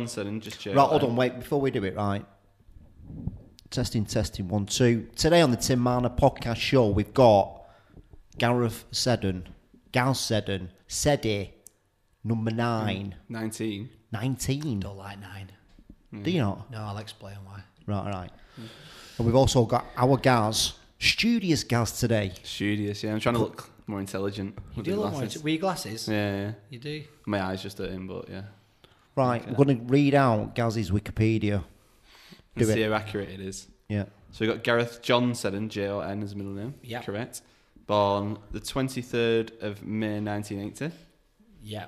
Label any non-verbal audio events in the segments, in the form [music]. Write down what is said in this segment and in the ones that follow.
Johnson and just Joe. Right, hold on, wait, before we do it, right. Testing, testing, one, two. Today on the Tim Marner podcast show, we've got Gareth Seddon, Gal Seddon, Sedi, number nine, mm, 19. 19. Don't like nine. Do you not? No, I'll explain why. Right, right. Mm. And we've also got our Gaz, studious Gaz today. Studious, yeah. I'm trying to look more intelligent. You with do the look more glasses. into, your glasses? Yeah, yeah. You do. My eyes just hurt him, but yeah. Right, we're going to read out Gaz's Wikipedia. And Do see it. how accurate it is. Yeah. So we've got Gareth John Seddon, J O N as a middle name. Yep. Correct. Born the 23rd of May 1980. Yeah.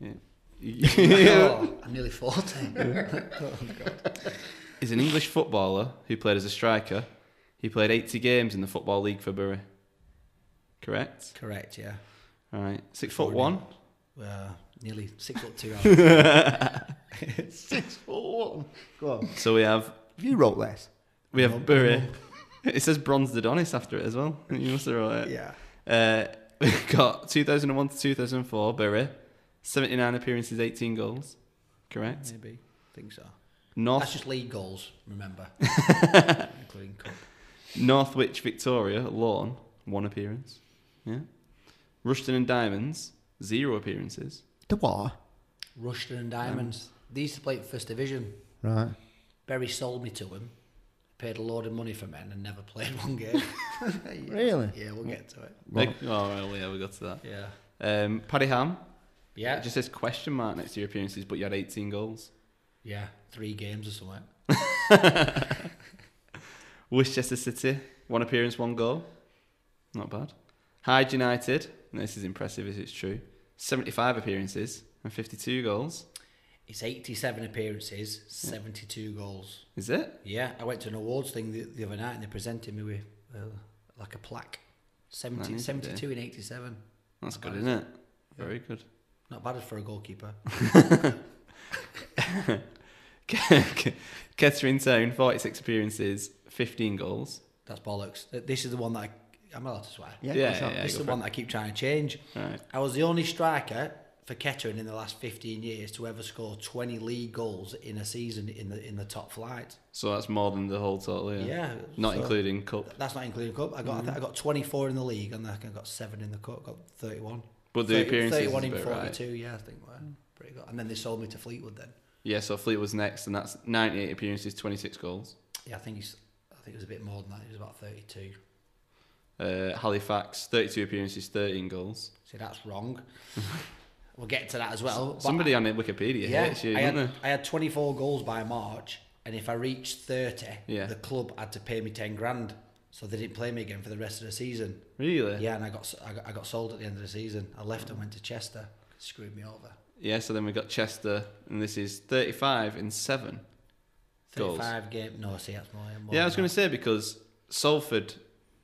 Yeah. oh, [laughs] I'm nearly 40. [laughs] Is an English footballer who played as a striker. He played 80 games in the Football League for Bury. Correct. Correct, yeah. All right. Six foot one. Uh, nearly six foot two. [laughs] Six foot one. Go on. So we have Have you wrote this? we have Bury. [laughs] It says Bronze Adonis after it as well. [laughs] You must have wrote it. yeah. Uh, we've got 2001 to 2004 Bury. 79 appearances, 18 goals. Correct. Maybe. think so. North That's just league goals, remember. Including cup. Northwich Victoria Lawn, one appearance. Yeah. Rushden and Diamonds, zero appearances. The what? Rushden and Diamonds. They used to play First Division. Right. Bury sold me to him, paid a load of money for men, and never [laughs] played one game. [laughs] Really? yeah, we'll get to it. Big, oh, well, yeah, we got to that. Yeah. Um, Padiham, Yeah. it just says question mark next to your appearances, but you had 18 goals. yeah. Three games or something. [laughs] Worcester City, one appearance, one goal. Not bad. Hyde United, and this is impressive if it's true, 75 appearances and 52 goals. It's 87 appearances, 72 goals. Is it? Yeah, I went to an awards thing the, the other night and they presented me with uh, like a plaque. 70, That is a 72 and 87. That's Not good, bad, isn't is it? Very good. Not bad for a goalkeeper. [laughs] [laughs] Kettering Town, 46 appearances, 15 goals. That's bollocks. This is the one that I, I'm allowed to swear. Yeah, Yeah, what's yeah. this is the for one that I keep trying to change. Right. I was the only striker for Kettering in the last 15 years to ever score 20 league goals in a season in the in the top flight. So that's more than the whole total, yeah. Yeah. Not so- including cup. That's not including cup. I got I, mm-hmm. think I got 24 in the league and I think I got seven in the cup. Got 31. But the 30 appearances 31 is in a bit 42. right. Yeah, I think were pretty good. And then they sold me to Fleetwood. Then Yeah, so Fleet was next, and that's 98 appearances, 26 goals. yeah, I think he's I think it was a bit more than that. He was about 32. Uh, Halifax, 32 appearances, 13 goals. See, that's wrong. [laughs] we'll get to that as well. But Somebody on Wikipedia yeah, hates you, I had. I had 24 goals by March, and if I reached 30, Yeah. the club had to pay me 10 grand. So they didn't play me again for the rest of the season. Really? Yeah, and I got I got, I got sold at the end of the season. I left and went to Chester. Screwed me over. Yeah, so then we got Chester, and this is 35 in 7. Goals. 35 game. No, see, that's more. more Yeah, I was going to say because Salford,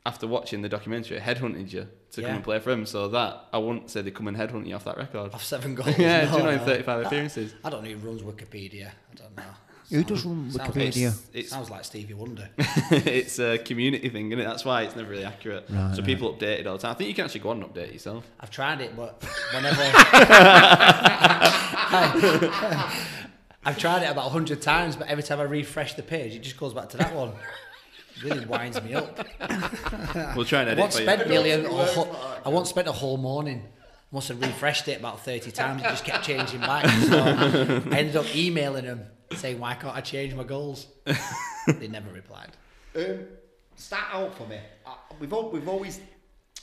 after watching the documentary, headhunted you to Yeah. come and play for him. So that, I wouldn't say they come and headhunt you off that record. that. Off seven [laughs] goals. yeah, no, do you know in no. 35 appearances? I don't know who runs Wikipedia. I don't know. Who does run sounds- Wikipedia? It's, it's, Sounds like Stevie Wonder. [laughs] it's a community thing, isn't it? That's why it's never really accurate. Right, so right. people update it all the time. I think you can actually go on and update yourself. I've tried it, but whenever [laughs] I've tried it about hundred times, but every time I refresh the page, it just goes back to that one. It really winds me up. [laughs] We'll try and I edit once spent nearly a, a whole, I once spent a whole morning. I must have refreshed it about thirty times. It just kept changing back. So I ended up emailing them saying, "Why can't I change my goals?" they never replied. Um, start out for me. Uh, we've al- we've always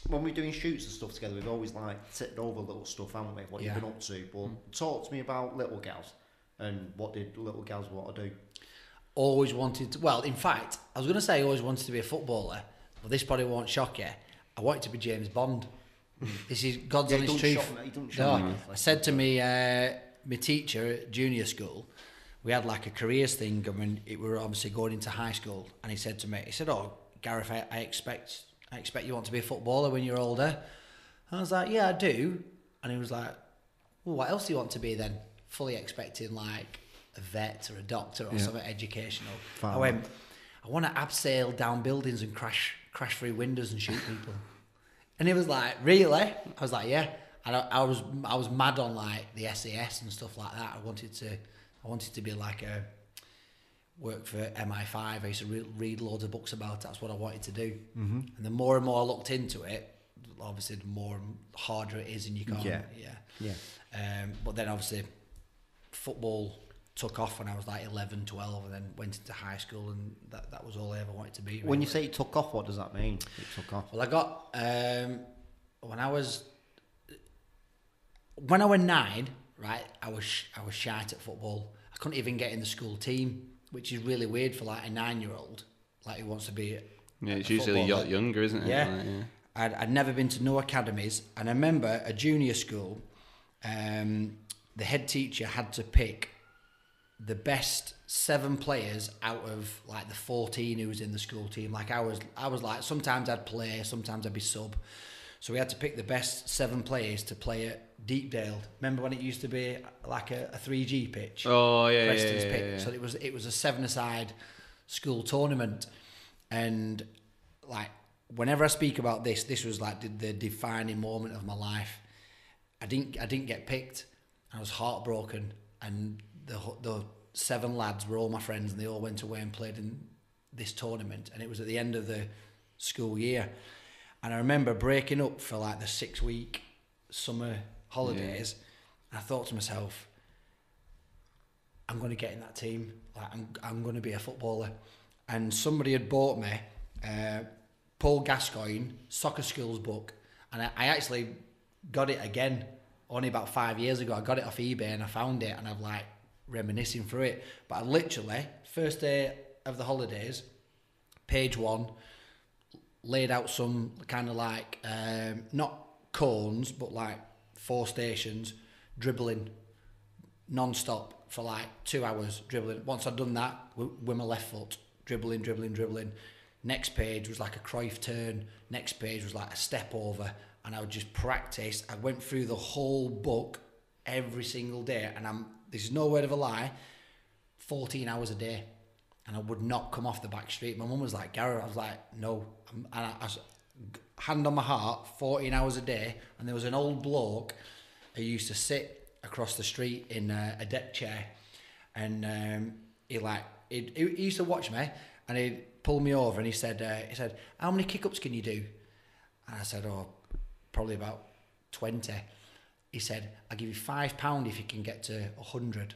when we're doing shoots and stuff together, we've always like tipped over little stuff, haven't we? What Yeah. you've been up to. But talk to me about little gals and what did little gals want to do? Always wanted to, well in fact I was going to say I always wanted to be a footballer but this probably won't shock you. I wanted to be James Bond. This is God's Yeah, honest truth. shock me, it don't no, me. I said to me uh, my teacher at junior school we had like a careers thing I mean, it, we were obviously going into high school and he said to me he said oh Gareth I, I expect I expect you want to be a footballer when you're older. And I was like yeah I do. And he was like well, what else do you want to be then? Fully expecting like a vet or a doctor or something educational. I went, I want to abseil down buildings and crash crash through windows and shoot people. and he was like, really? I was like, yeah. And I, I was I was mad on like the SAS and stuff like that. I wanted to I wanted to be like a work for MI5. I used to re- read loads of books about it. That's what I wanted to do. Mm-hmm. And the more and more I looked into it, obviously the more harder it is, and you can't. Yeah. yeah. Yeah. Um, but then obviously football took off when I was like 11, 12 and then went into high school and that, that was all I ever wanted to be. When you say it took off, what does that mean? It took off. Well, I got, um, when I was, when I was nine, right, I was, I was shite at football. I couldn't even get in the school team, which is really weird for like a nine year old, like who wants to be Yeah, it's a usually footballer. lot younger, isn't it? Yeah. Like, yeah. I'd, I'd never been to no academies, and I remember a junior school. Um, the head teacher had to pick the best seven players out of like the fourteen who was in the school team. Like I was, I was like sometimes I'd play, sometimes I'd be sub. So we had to pick the best seven players to play at Deepdale. Remember when it used to be like a, a 3G pitch? Oh yeah, yeah, Preston's yeah, pick. yeah, yeah. So it was it was a seven aside school tournament, and like whenever I speak about this, this was like the, the defining moment of my life. I didn't I didn't get picked. I was heartbroken, and the the seven lads were all my friends, and they all went away and played in this tournament, and it was at the end of the school year. And I remember breaking up for like the six week summer holidays. And I thought to myself, I'm going to get in that team. Like I'm, I'm going to be a footballer. And somebody had bought me uh, Paul Gascoigne soccer skills book, and I, I actually got it again only about five years ago. I got it off eBay and I found it, and I'm like reminiscing through it. But I literally first day of the holidays, page one, laid out some kind of like um, not cones, but like four stations, dribbling non-stop for like two hours dribbling. Once I'd done that with my left foot, dribbling, dribbling, dribbling. Next page was like a Cruyff turn. Next page was like a step over, and I would just practice. I went through the whole book every single day, and I'm this is no word of a lie. Fourteen hours a day, and I would not come off the back street. My mum was like, "Gareth," I was like, "No," and I, I hand on my heart, fourteen hours a day. And there was an old bloke who used to sit across the street in a, a deck chair, and um, he like he he used to watch me, and he'd pull me over, and he said, uh, he said, "How many kick ups can you do?" And I said, "Oh, probably about 20. He said, "I'll give you five pound if you can get to hundred.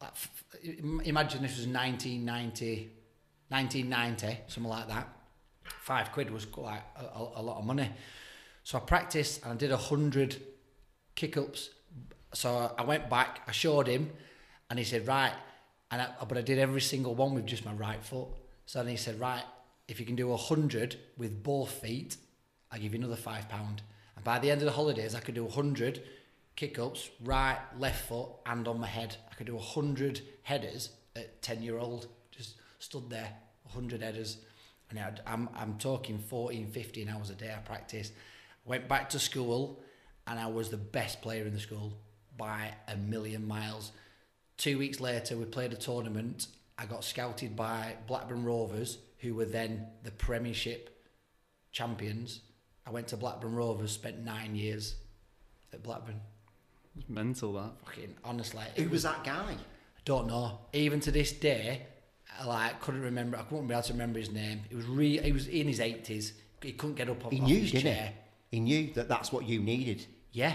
Like, f- f- Imagine this was 1990, 1990, something like that. Five quid was quite a, a, lot of money. So I practiced and I did a hundred kick ups. So I went back, I showed him, and he said, Right. And I, but I did every single one with just my right foot. So then he said, Right, if you can do a hundred with both feet, I'll give you another five pound. And by the end of the holidays, I could do a hundred kick ups, right, left foot, and on my head. I could do a hundred headers at ten year old. Just stood there, a hundred headers. And I'd, I'm I'm talking 14, 15 hours a day I practiced. Went back to school and I was the best player in the school by a million miles. Two weeks later, we played a tournament. I got scouted by Blackburn Rovers, who were then the Premiership champions. I went to Blackburn Rovers, spent nine years at Blackburn. It's mental that. Fucking honestly, Who was that guy? I don't know. Even to this day, I like couldn't remember. I couldn't be able to remember his name. It was re- He was in his eighties. He couldn't get up off, He off knew, his didn't chair. he? He knew that that's what you needed. Yeah.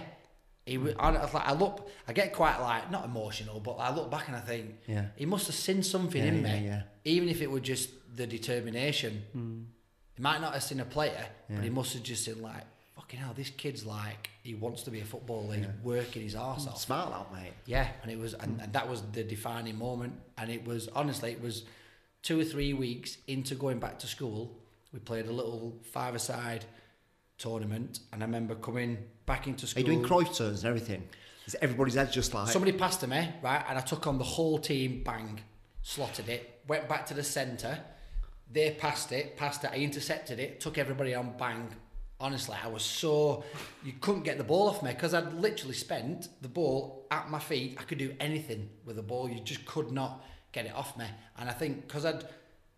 He was, I, I was like, I look, I get quite like not emotional, but I look back and I think, Yeah. he must have seen something Yeah, in yeah, me, yeah. even if it were just the determination. Hmm. He might not have seen a player, Yeah. but he must have just seen like, fucking hell, this kid's like, he wants to be a footballer. He's working his arse off. Smart lad, mate. Yeah, and it was, and, and that was the defining moment. And it was honestly, it was two or three weeks into going back to school. We played a little five-a-side tournament, and I remember coming back into school. Are school. you doing Cruyff turns and everything? Is everybody's head just like Somebody passed to me, right, and I took on the whole team. Bang, slotted it. Went back to the centre. They passed it, passed it. I intercepted it. Took everybody on. Bang. Honestly, I was so you couldn't get the ball off me because I'd literally spent the ball at my feet. I could do anything with the ball. You just could not get it off me. And I think because I'd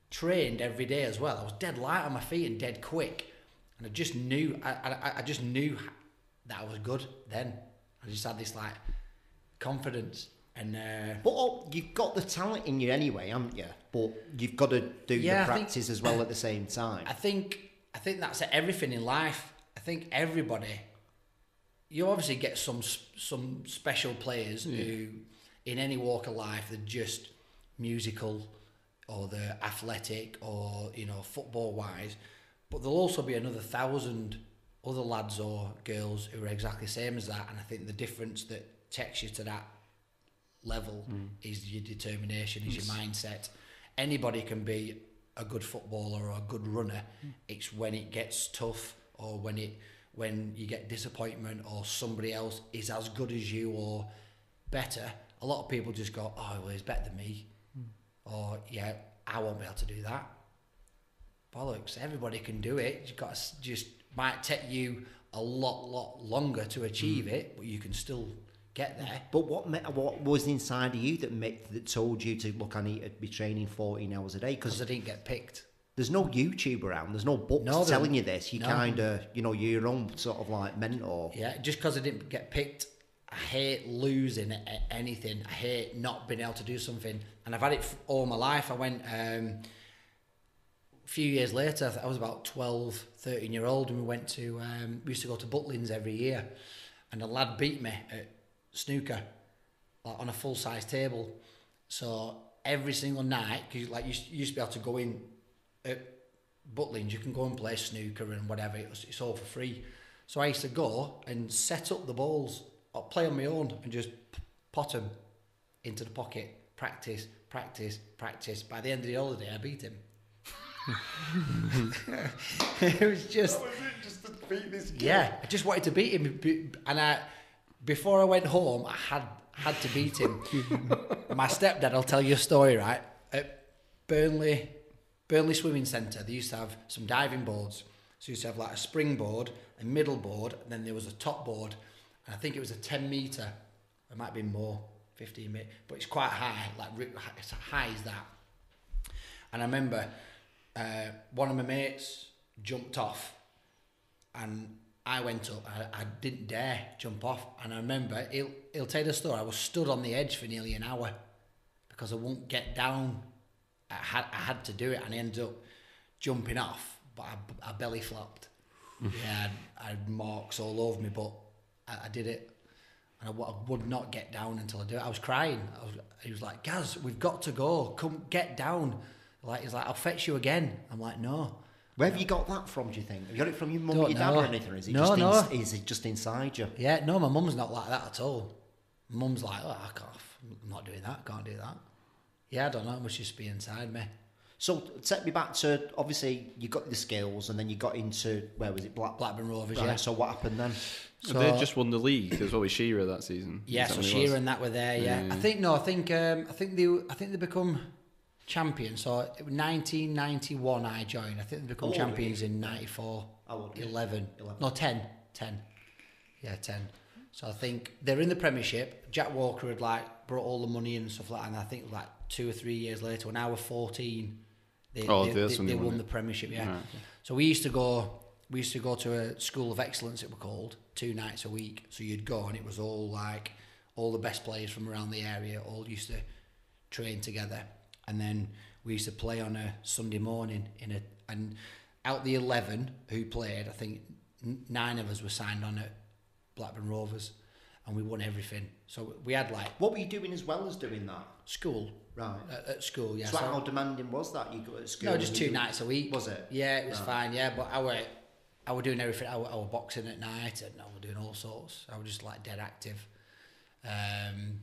trained every day as well, I was dead light on my feet and dead quick. And I just knew, I, I, I just knew that I was good then. I just had this like confidence. And uh, But oh, you've got the talent in you anyway, haven't you? But you've got to do Yeah, the I think- practice as well at the same time. I think I think that's everything in life. I think everybody. You obviously get some some special players who, in any walk of life, they're just musical, or they're athletic, or you know football wise. But there'll also be another thousand other lads or girls who are exactly the same as that. And I think the difference that takes you to that level hmm. is your determination, is your mindset. Anybody can be a good footballer or a good runner. Hmm. It's when it gets tough or when it when you get disappointment or somebody else is as good as you or better. A lot of people just go, "Oh, well, he's better than me," hmm. or "Yeah, I won't be able to do that." Bollocks! Everybody can do it. You've got to just might take you a lot, lot longer to achieve it, but you can still get there. But what what was inside of you that made, that told you to look? I need to be training fourteen hours a day because I didn't get picked. there's no YouTube around. There's no books No, telling you this. You no. kind of you know you're your own sort of like mentor. Yeah, just because I didn't get picked, I hate losing at anything. I hate not being able to do something, and I've had it all my life. I went um, a few years later. I I was about 12, 13 year old, and we went to um, we used to go to Butlins every year, and a lad beat me at snooker, like on a full size table. So every single night, because like you used- you used to be able to go in at Butlins, you can go and play snooker and whatever. It was, it's all for free. So I used to go and set up the balls, or play on my own, and just pot them into the pocket. Practice, practice, practice. By the end of the holiday, I beat him. [laughs] it was just yeah. I just wanted to beat him, and I before I went home, I had had to beat him. [laughs] My stepdad, I'll tell you a story, right? At Burnley, Burnley Swimming Centre, they used to have some diving boards. So you used to have like a springboard, a middle board, and then there was a top board. And I think it was a 10 metre. It might be more, 15 metre, but it's quite high, like it's high as that. And I remember uh, one of my mates jumped off and I went up. I, I didn't dare jump off. And I remember, he'll, he'll tell you the story. I was stood on the edge for nearly an hour because I won't get down. I had, I had to do it and I ended up jumping off, but I, I belly flopped. [laughs] yeah, I, I had marks all over me, but I, I did it. And I, w- I would not get down until I do it. I was crying. I was, he was like, Gaz, we've got to go. Come get down. Like He's like, I'll fetch you again. I'm like, no. Where have you got that from? Do you think? Have you got it from your mum Don't or your dad know. or anything? Or is it No, just no. ins- is it just inside you? Yeah, no, my mum's not like that at all. Mum's like, oh, I can't, I'm not doing that, can't do that. Yeah, I don't know, it must just be inside me. So take me back to obviously you got the skills and then you got into where was it Black Blackburn Rovers, Right, yeah. So what happened then? So, they just won the league as well with Shearer that season. yeah, Is that so when it Shearer and that were there, yeah. Yeah. I think, no, I think, um, I think they, I think they become champions. So 1991 I joined. I think they become How old were champions in 94. How old 11. 11. No, 10. 10. Yeah, 10. So I think they're in the Premiership. Jack Walker had like brought all the money in and stuff like that. And I think like two or three years later, when I was 14, they, Oh, they, that's they, when they they won won the Premiership, yeah. Right, So we used to go, we used to go to a school of excellence, it were called, two nights a week. So you'd go and it was all like, all the best players from around the area all used to train together. And then we used to play on a Sunday morning in a, and out the 11 who played, I think nine of us were signed on at Blackburn Rovers and we won everything. So we had like What were you doing as well as doing that? school, Right. at, at school, yeah. so, how demanding was that? You got at school? no, just two nights a week. Was it? Yeah, it was Right. fine. Yeah, but I were, I were doing everything. I were, I were boxing at night, and I were doing all sorts. I was just like dead active. Um,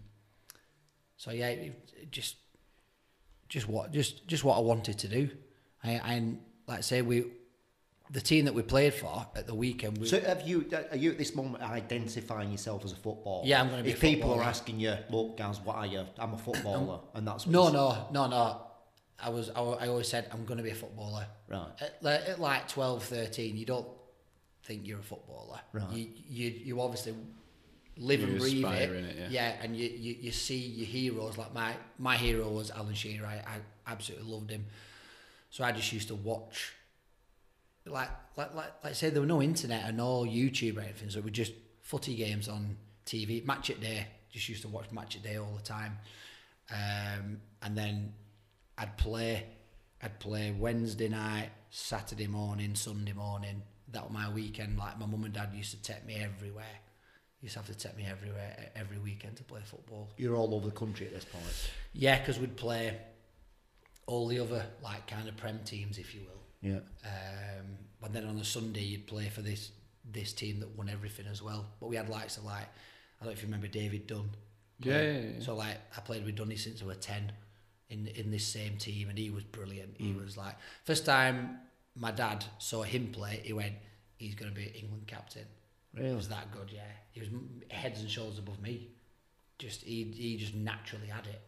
so yeah, it, it just, just what, just, just what I wanted to do. I, I like I say, we, the team that we played for at the weekend. We, So have you? Are you at this moment identifying yourself as a footballer? Yeah, I'm gonna be If people are asking you, look, guys, what are you? I'm a footballer, and that's what no, no, no, no. I was, I, I always said I'm going to be a footballer. Right. At, like- at like 12, 13, you don't think you're a footballer. Right. You, you, you obviously live You and breathe it. it, yeah. and you, you, you see your heroes. Like my, my hero was Alan Shearer. I, I absolutely loved him. So I just used to watch. Like, like, like, like say, there were no internet and no YouTube or anything. So it was just footy games on TV, match at day, Just used to watch Match of Day all the time. Um, and then I'd play. I'd play Wednesday night, Saturday morning, Sunday morning. That was my weekend. Like my mum and dad used to take me everywhere. Used to have to take me everywhere every weekend to play football. You're all over the country at this point. Yeah, because we'd play all the other like kind of prem teams, if you will. Yeah. Um, but then on a Sunday, you'd play for this this team that won everything as well. But we had likes of like I don't know if you remember David Dunn. Yeah, yeah, yeah. So like I played with Dunny since I was ten, in in this same team, and he was brilliant. He was like first time my dad saw him play, he went, he's going to be England captain. He Really? was that good, yeah. He was heads and shoulders above me. Just he he just naturally had it.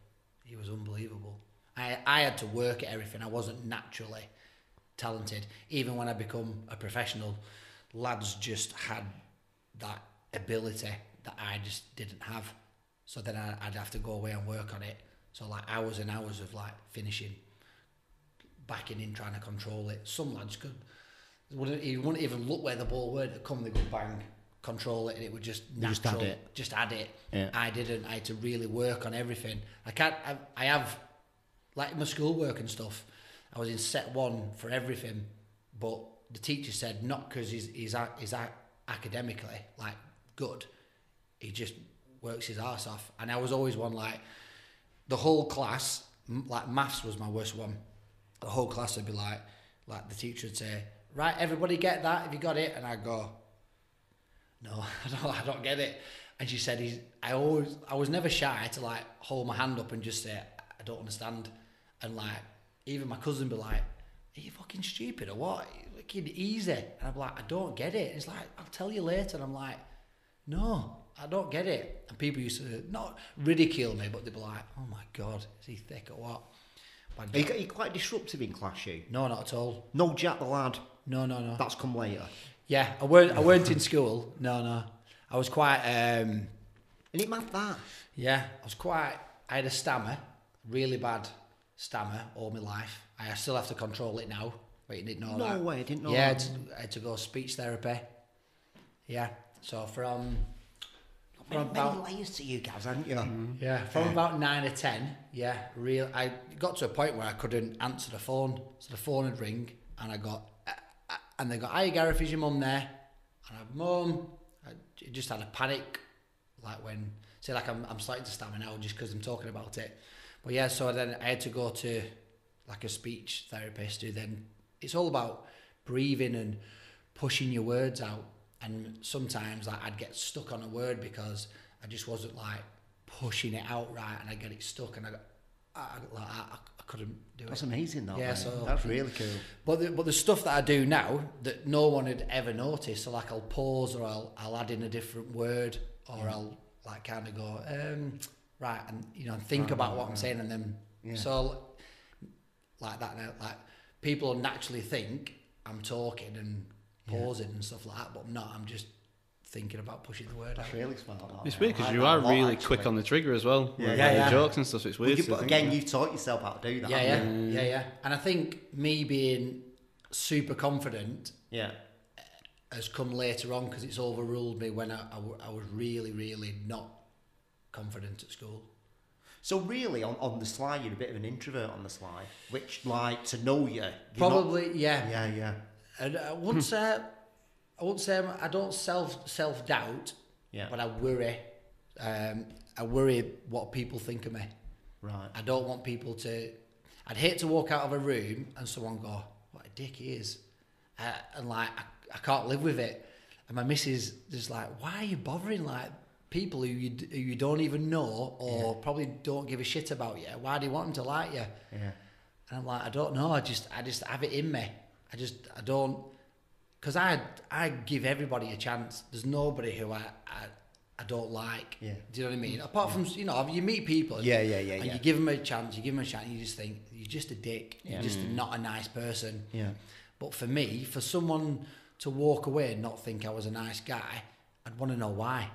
He was unbelievable. I I had to work at everything. I wasn't naturally talented. Even when I become a professional, lads just had that ability that I just didn't have. So then I, I'd have to go away and work on it. So like hours and hours of like finishing, backing in, trying to control it. Some lads could he wouldn't even look where the ball were to come. They go bang, control it, and it would just natural. just had it. Just add it. Yeah. I didn't. I had to really work on everything. I can't. I, I have like my schoolwork and stuff. I was in set one for everything, but the teacher said not because he's he's he's academically like good, he just works his ass off. And I was always one like the whole class. m- Like maths was my worst one. The whole class would be like, like the teacher would say, "Right, everybody get that? if you got it?" And I go, "No, [laughs] I don't. I don't get it." And she said, "He's." I always, I was never shy to like hold my hand up and just say, "I don't understand." And like, even my cousin be like, "Are you fucking stupid or what? Fucking easy." And I'm like, "I don't get it." It's like, "I'll tell you later." And I'm like, "No, I don't get it." And people used to not ridicule me, but they'd be like, "Oh my god, is he thick or what?" But Are you, are you quite disruptive in class, you? no, not at all. No Jack the lad. No, no, no. That's come later. Yeah, I weren't. I weren't in school. No, no. I was quite. Um, And it meant that. yeah, I was quite. I had a stammer, really bad stammer all my life. I still have to control it now. But you didn't know No that. way, I didn't know Yeah, I had, to, I had to go speech therapy. Yeah, so from from many about layers to you guys, haven't you? yeah from about nine or ten. Yeah, real. I got to a point where I couldn't answer the phone, so the phone would ring, and I got and they go, "Hi, Gareth, is your mum there?" And I, "Mum," I just had a panic, like when say like I'm I'm starting to stammer now just because I'm talking about it. But yeah, so then I had to go to like a speech therapist who then it's all about breathing and pushing your words out. And sometimes like I'd get stuck on a word because I just wasn't like pushing it out right, and I get it stuck, and I got I, like, I, I couldn't do That's it. amazing, though. Yeah, mate. so- That's really cool. But the, but the stuff that I do now that no one had ever noticed, so like I'll pause or I'll I'll add in a different word or I'll like kind of go um, right and you know think about what I'm saying and then Yeah. so like that now like people naturally think I'm talking and pausing and stuff like that, but I'm not. I'm just thinking about pushing the word out. That's really smart. that, It's mate. weird because like you are lot, really actually. quick on the trigger as well. Yeah, with yeah, the yeah. jokes and stuff. It's Well, weird. you- but again, about. you've taught yourself how to do that. Yeah, haven't yeah, yeah, yeah. And I think me being super confident? Yeah. has come later on because it's overruled me when I was really, really not confident at school. So really, on, on the slide, you're a bit of an introvert on the slide, which, like, to know you, you're Probably, Not, yeah. yeah, yeah. And I wouldn't say, I wouldn't say I'm- I don't self self doubt, Yeah. but I worry. Um, I worry what people think of me. Right. I don't want people to. I'd hate to walk out of a room and someone go, "What a dick he is," uh, and like I, I can't live with it. And my missus is just like, "Why are you bothering like people who you who you don't even know or probably don't give a shit about you? Why do you want them to like you?" Yeah. And I'm like, I don't know. I just, I just have it in me. I just, I don't, because I, I give everybody a chance. There's nobody who I, I, I don't like. Yeah. Do you know what I mean? Mm. Apart from, you know, you meet people. Yeah, yeah, yeah, And yeah. you give them a chance. You give them a chance. You just think you're just a dick. Yeah. You're just mm. not a nice person. Yeah. But for me, for someone to walk away and not think I was a nice guy, I'd want to know why,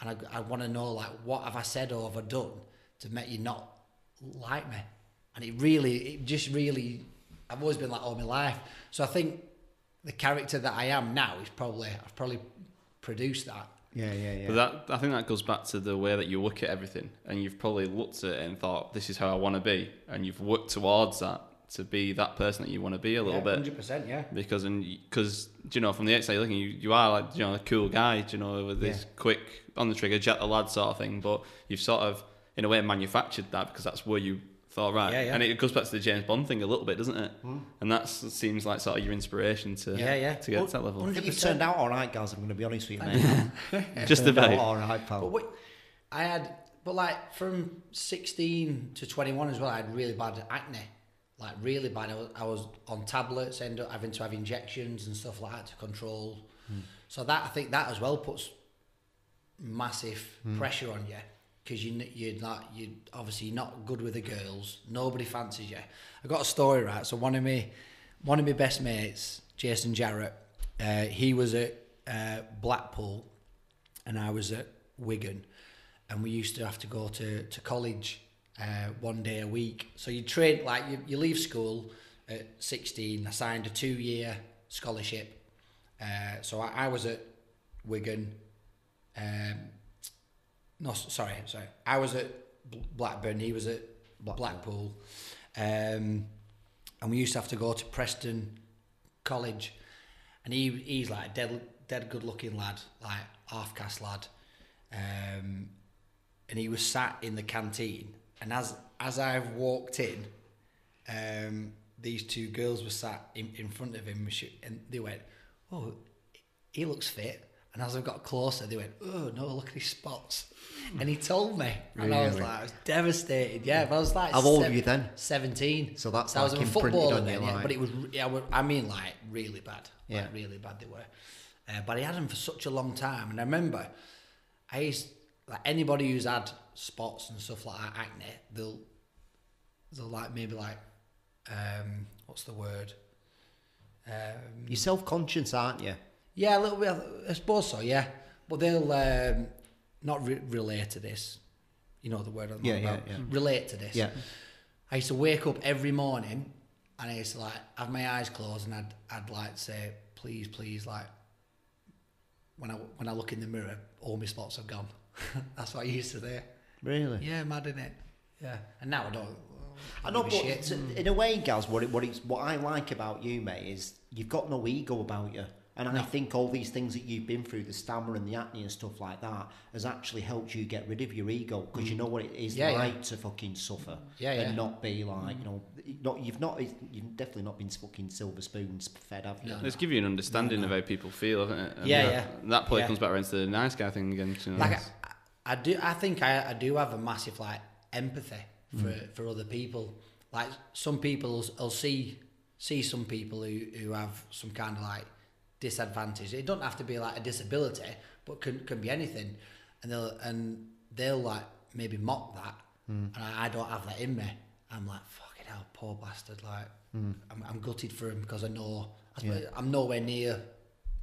and I, I want to know like what have I said or have I done to make you not like me, and it really, it just really, I've always been like all my life. So I think the character that I am now is probably I've probably produced that Yeah, yeah, yeah. But that I think that goes back to the way that you look at everything, and you've probably looked at it and thought, "This is how I want to be," and you've worked towards that to be that person that you want to be a little bit. Hundred percent, yeah. Because and because you know from the outside looking, you, you are like you know a cool guy, do you know, with this Yeah. quick on the trigger, jet the lad sort of thing. But you've sort of in a way manufactured that because that's where you thought right, Yeah, yeah. and it goes back to the James Bond thing a little bit, doesn't it? Hmm. And that seems like sort of your inspiration to Yeah, yeah. to get to that level. I think you've turned out all right, guys. I'm going to be honest with you, [laughs] mate. [laughs] Just Turned out about. all right, pal. But wait, I had, but like from 16 to 21 as well, I had really bad acne. Like really bad. I was, I was on tablets, ended up having to have injections and stuff like that to control. Hmm. So that I think that as well puts massive hmm. pressure on you because you you're not you obviously not good with the girls. Nobody fancies you. I got a story right. So one of me, one of my best mates, Jason Jarrett, uh, he was at uh, Blackpool, and I was at Wigan, and we used to have to go to to college uh, one day a week. So you train like you, you leave school at 16. I signed a two year scholarship. Uh, so I, I was at Wigan. Um, no, sorry, sorry. I was at Blackburn. He was at Blackpool, um, and we used to have to go to Preston College, and he he's like a dead dead good looking lad, like half caste lad, um, and he was sat in the canteen, and as as I've walked in, um, these two girls were sat in, in front of him, and they went, "Oh, he looks fit." And as I got closer, they went, "Oh no, look at his spots." And he told me, and I was like, I was devastated. Yeah, but I was like, How old were you then? Seventeen. So that's I was like a footballer then, yeah, but it was, yeah, I I mean, like really bad. Yeah. Like, really bad they were. Uh, but he had them for such a long time, and I remember, I used like anybody who's had spots and stuff like that, acne, they'll, they'll like maybe like, um, what's the word? Um, You're self conscious, aren't you? Yeah, a little bit. I suppose so. Yeah, but they'll um, not re- relate to this. You know the word I'm Yeah, on yeah, yeah. Relate to this. Yeah. I used to wake up every morning and I used to like have my eyes closed and I'd I'd like say, please, please, like when I when I look in the mirror, all my spots have gone. [laughs] That's what I used to do. Really? Yeah, mad in it. Yeah, and now I don't. I know, but shit. in a way, Gaz, what it, what it's what I like about you, mate, is you've got no ego about you, and I think all these things that you've been through, the stammer and the acne and stuff like that, has actually helped you get rid of your ego because you know what it is Mm. Yeah, yeah. like to fucking suffer Yeah, and yeah. not be like you know, not you've not you've definitely not been fucking silver spoons fed, have you? No. It's give you an understanding of how people feel, isn't it? And Yeah, that, yeah. That probably Yeah. comes back around to the nice guy thing again. You know? like I, I do I think I, I do have a massive like empathy for for other people like some people will, will see see some people who, who have some kind of like disadvantage it don't have to be like a disability but can can be anything and they'll and they'll like maybe mock that and I, I don't have that in me I'm like fucking hell poor bastard like I'm, I'm gutted for him because I know I suppose I'm nowhere near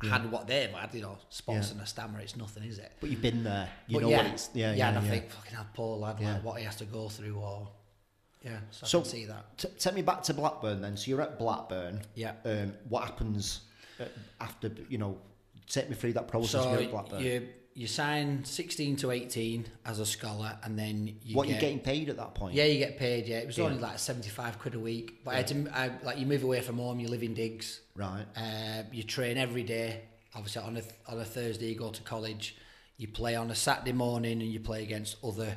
had what they've had you know spots Yeah. and a stammer it's nothing is it But you've been there. You but know yeah, what it's yeah, yeah, and I think fucking hell, poor lad, Yeah. like what he has to go through, or yeah, so, So- I can see that. T- take me back to Blackburn then. So you're at Blackburn. Yeah. Um, what happens after you know? Take me through that process. So at Blackburn. you you sign sixteen to eighteen as a scholar, and then you what get, you getting paid at that point? Yeah, you get paid. Yeah, it was Yeah. only like seventy five quid a week, but I had to I, like you move away from home, you live in digs. Right. Uh, you train every day. Obviously, on a on a Thursday you go to college. You play on a Saturday morning, and you play against other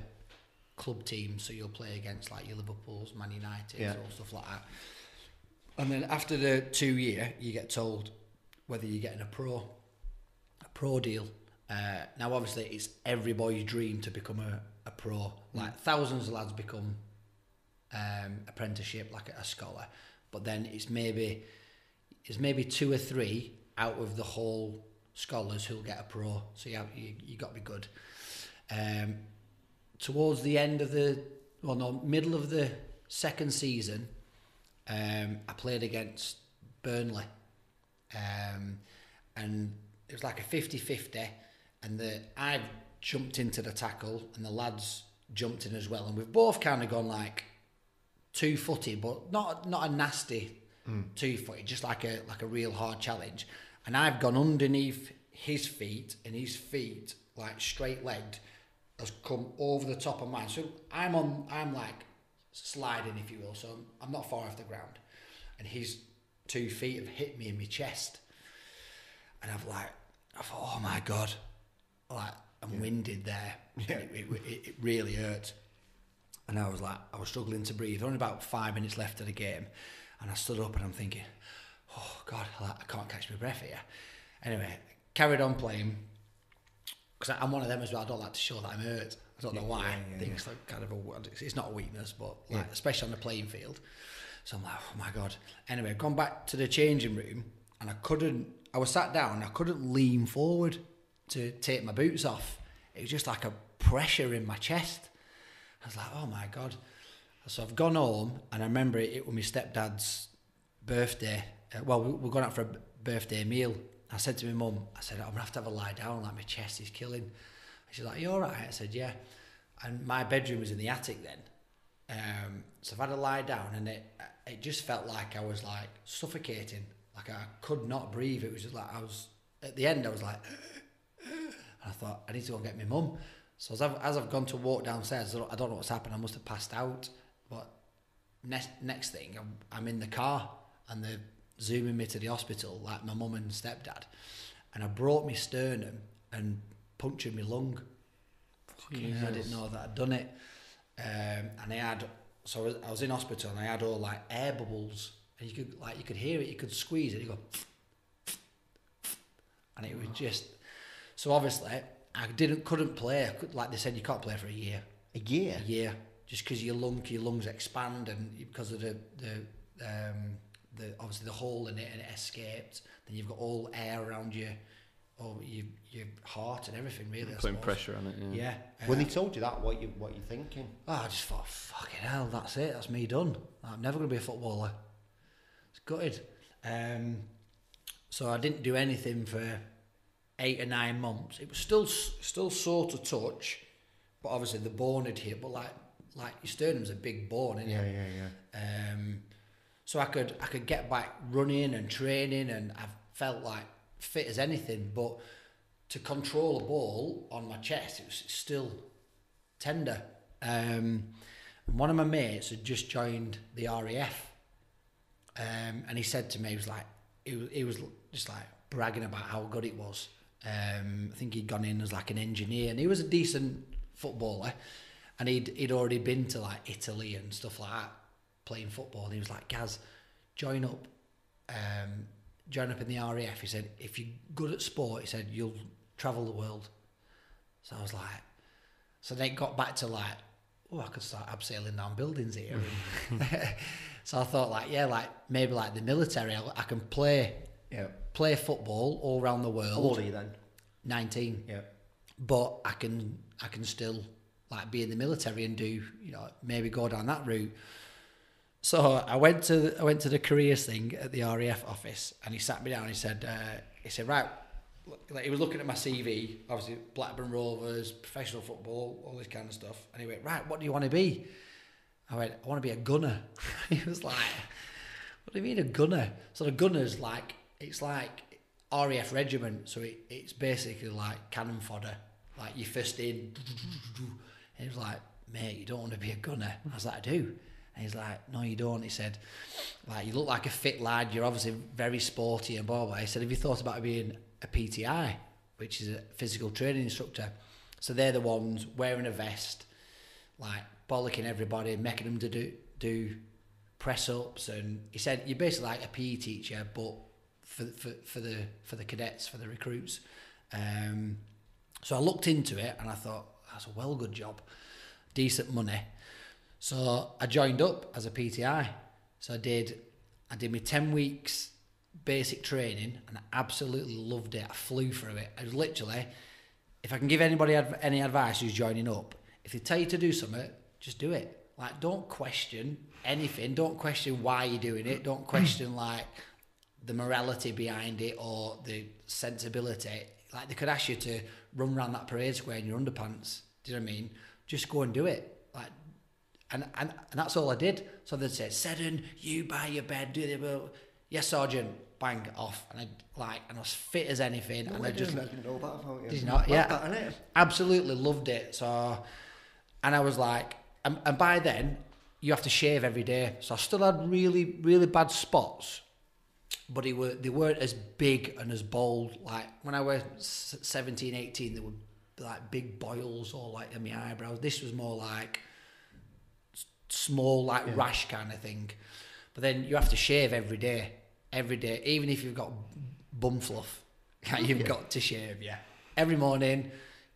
club teams. So you'll play against like your Liverpool's, Man United, Yeah. or stuff like that. And then after the two year, you get told whether you're getting a pro a pro deal. Uh, now, obviously, it's every boy's dream to become a, a pro. Like thousands of lads become um, apprenticeship, like a, a scholar, but then it's maybe it's maybe two or three out of the whole scholars who'll get a pro. So you have, you you got to be good. Um, towards the end of the well, no, middle of the second season, um, I played against Burnley, um, and it was like a 50-50 and the I've jumped into the tackle and the lads jumped in as well, and we've both kind of gone like two footy, but not not a nasty two footy, just like a like a real hard challenge. And I've gone underneath his feet, and his feet like straight legged, has come over the top of mine. So I'm on, I'm like sliding, if you will. So I'm, I'm not far off the ground, and his two feet have hit me in my chest, and I've like, I thought, oh my god, like I'm winded there. Yeah. It, it, it, really hurt. And I was like, I was struggling to breathe. Only about five minutes left of the game. And I stood up and I'm thinking, oh God, I I can't catch my breath here. Anyway, carried on playing. Because I'm one of them as well. I don't like to show that I'm hurt. I don't know why. I think it's like kind of a, it's not a weakness, but like, especially on the playing field. So I'm like, oh my God. Anyway, gone back to the changing room and I couldn't, I was sat down I couldn't lean forward to take my boots off. It was just like a pressure in my chest. I was like, oh my God. So I've gone home and I remember it, it was my stepdad's birthday. Uh, well, we- we're going out for a birthday meal. I said to my mum, I said, I'm going to have to have a lie down, like my chest is killing. She's like, you all right? I said, yeah. And my bedroom was in the attic then. Um, so I've had a lie down and it, it just felt like I was like suffocating. Like I could not breathe. It was just like I was, at the end I was like, and I thought, I need to go and get my mum. So as I've, as I've gone to walk downstairs, I don't, know what's happened. I must have passed out. But next, next thing, I'm, I'm in the car and they're zooming me to the hospital, like my mum and stepdad. And I brought my sternum and punctured my lung. Fucking I didn't know that I'd done it. Um, and I had, so I was- I was in hospital and I had all like air bubbles. And you could, like, you could hear it, you could squeeze it, you go, [sniffs] and it was just so obviously I didn't couldn't play like they said you can't play for a year A year. a year just because your lung your lungs expand and because of the the um the obviously the hole in it and it escaped then you've got all air around you oh your your heart and everything really Putting pressure on it. Yeah. yeah When uh, they told you that, what you what you thinking? Oh, I just thought, fucking hell, that's it, that's me done. I'm never going to be a footballer. It's gutted. Um, so I didn't do anything for eight or nine months. It was still still sore to touch, but obviously the bone had hit. But like like your sternum's a big bone, isn't it? yeah, yeah. Um, so I could I could get back running and training, and I felt like fit as anything. But to control a ball on my chest, it was still tender. Um, one of my mates had just joined the RAF, um, and he said to me, he was like, he was, he was just like bragging about how good it was. Um, I think he'd gone in as like an engineer, and he was a decent footballer, and he'd he'd already been to like Italy and stuff like that, playing football. And he was like, Gaz, join up, um, join up in the RAF. He said, if you're good at sport, he said you'll travel the world. So I was like, so then it got back to like, oh, I could start abseiling down buildings here. [laughs] [laughs] so I thought like, yeah, like maybe like the military, I, I can play Yeah. play football all around the world. How old are you then? 19 Yeah. but I can I can still like be in the military and do you know maybe go down that route. So I went to I went to the careers thing at the RAF office and he sat me down. He said uh, he said right. He was looking at my CV, obviously Blackburn Rovers, professional football, all this kind of stuff. And he went, right, what do you want to be? I went, I want to be a gunner. [laughs] he was like, what do you mean a gunner? So the gunner's like, it's like RAF regiment. So it, it's basically like cannon fodder. Like you first in. [laughs] And he was like, mate, you don't want to be a gunner. I was like, I do. And he's like, no, you don't. He said, like, you look like a fit lad. You're obviously very sporty and blah, blah. He said, have you thought about being a PTI, which is a physical training instructor? So they're the ones wearing a vest, like bollocking everybody, making them to do, do press ups. And he said, you're basically like a PE teacher, but for, for, for the for the cadets, for the recruits. Um, so I looked into it and I thought, that's a well good job, decent money. So I joined up as a PTI. So I did, I did my ten weeks basic training and I absolutely loved it. I flew through it. I was literally, if I can give anybody adv- any advice who's joining up, if they tell you to do something, just do it. Like, don't question anything. Don't question why you're doing it. Don't question [clears throat] like the morality behind it or the sensibility. Like they could ask you to run around that parade square in your underpants. Do you know what I mean? Just go and do it. Like, and and, and that's all I did. So they'd say, Seddon, you buy your bed, do the well, yes, sergeant, bang off, and I like, and I was fit as anything, and I just didn't know that about you. Did you not? Yeah. that, absolutely loved it. So, and I was like, and, and by then you have to shave every day. So I still had really, really bad spots, but they were they weren't as big and as bold. Like when I was s- 17, 18, there were like big boils or like in my eyebrows. This was more like small, like rash kind of thing. But then you have to shave every day, every day, even if you've got bum fluff. [laughs] You've got to shave, yeah. Every morning,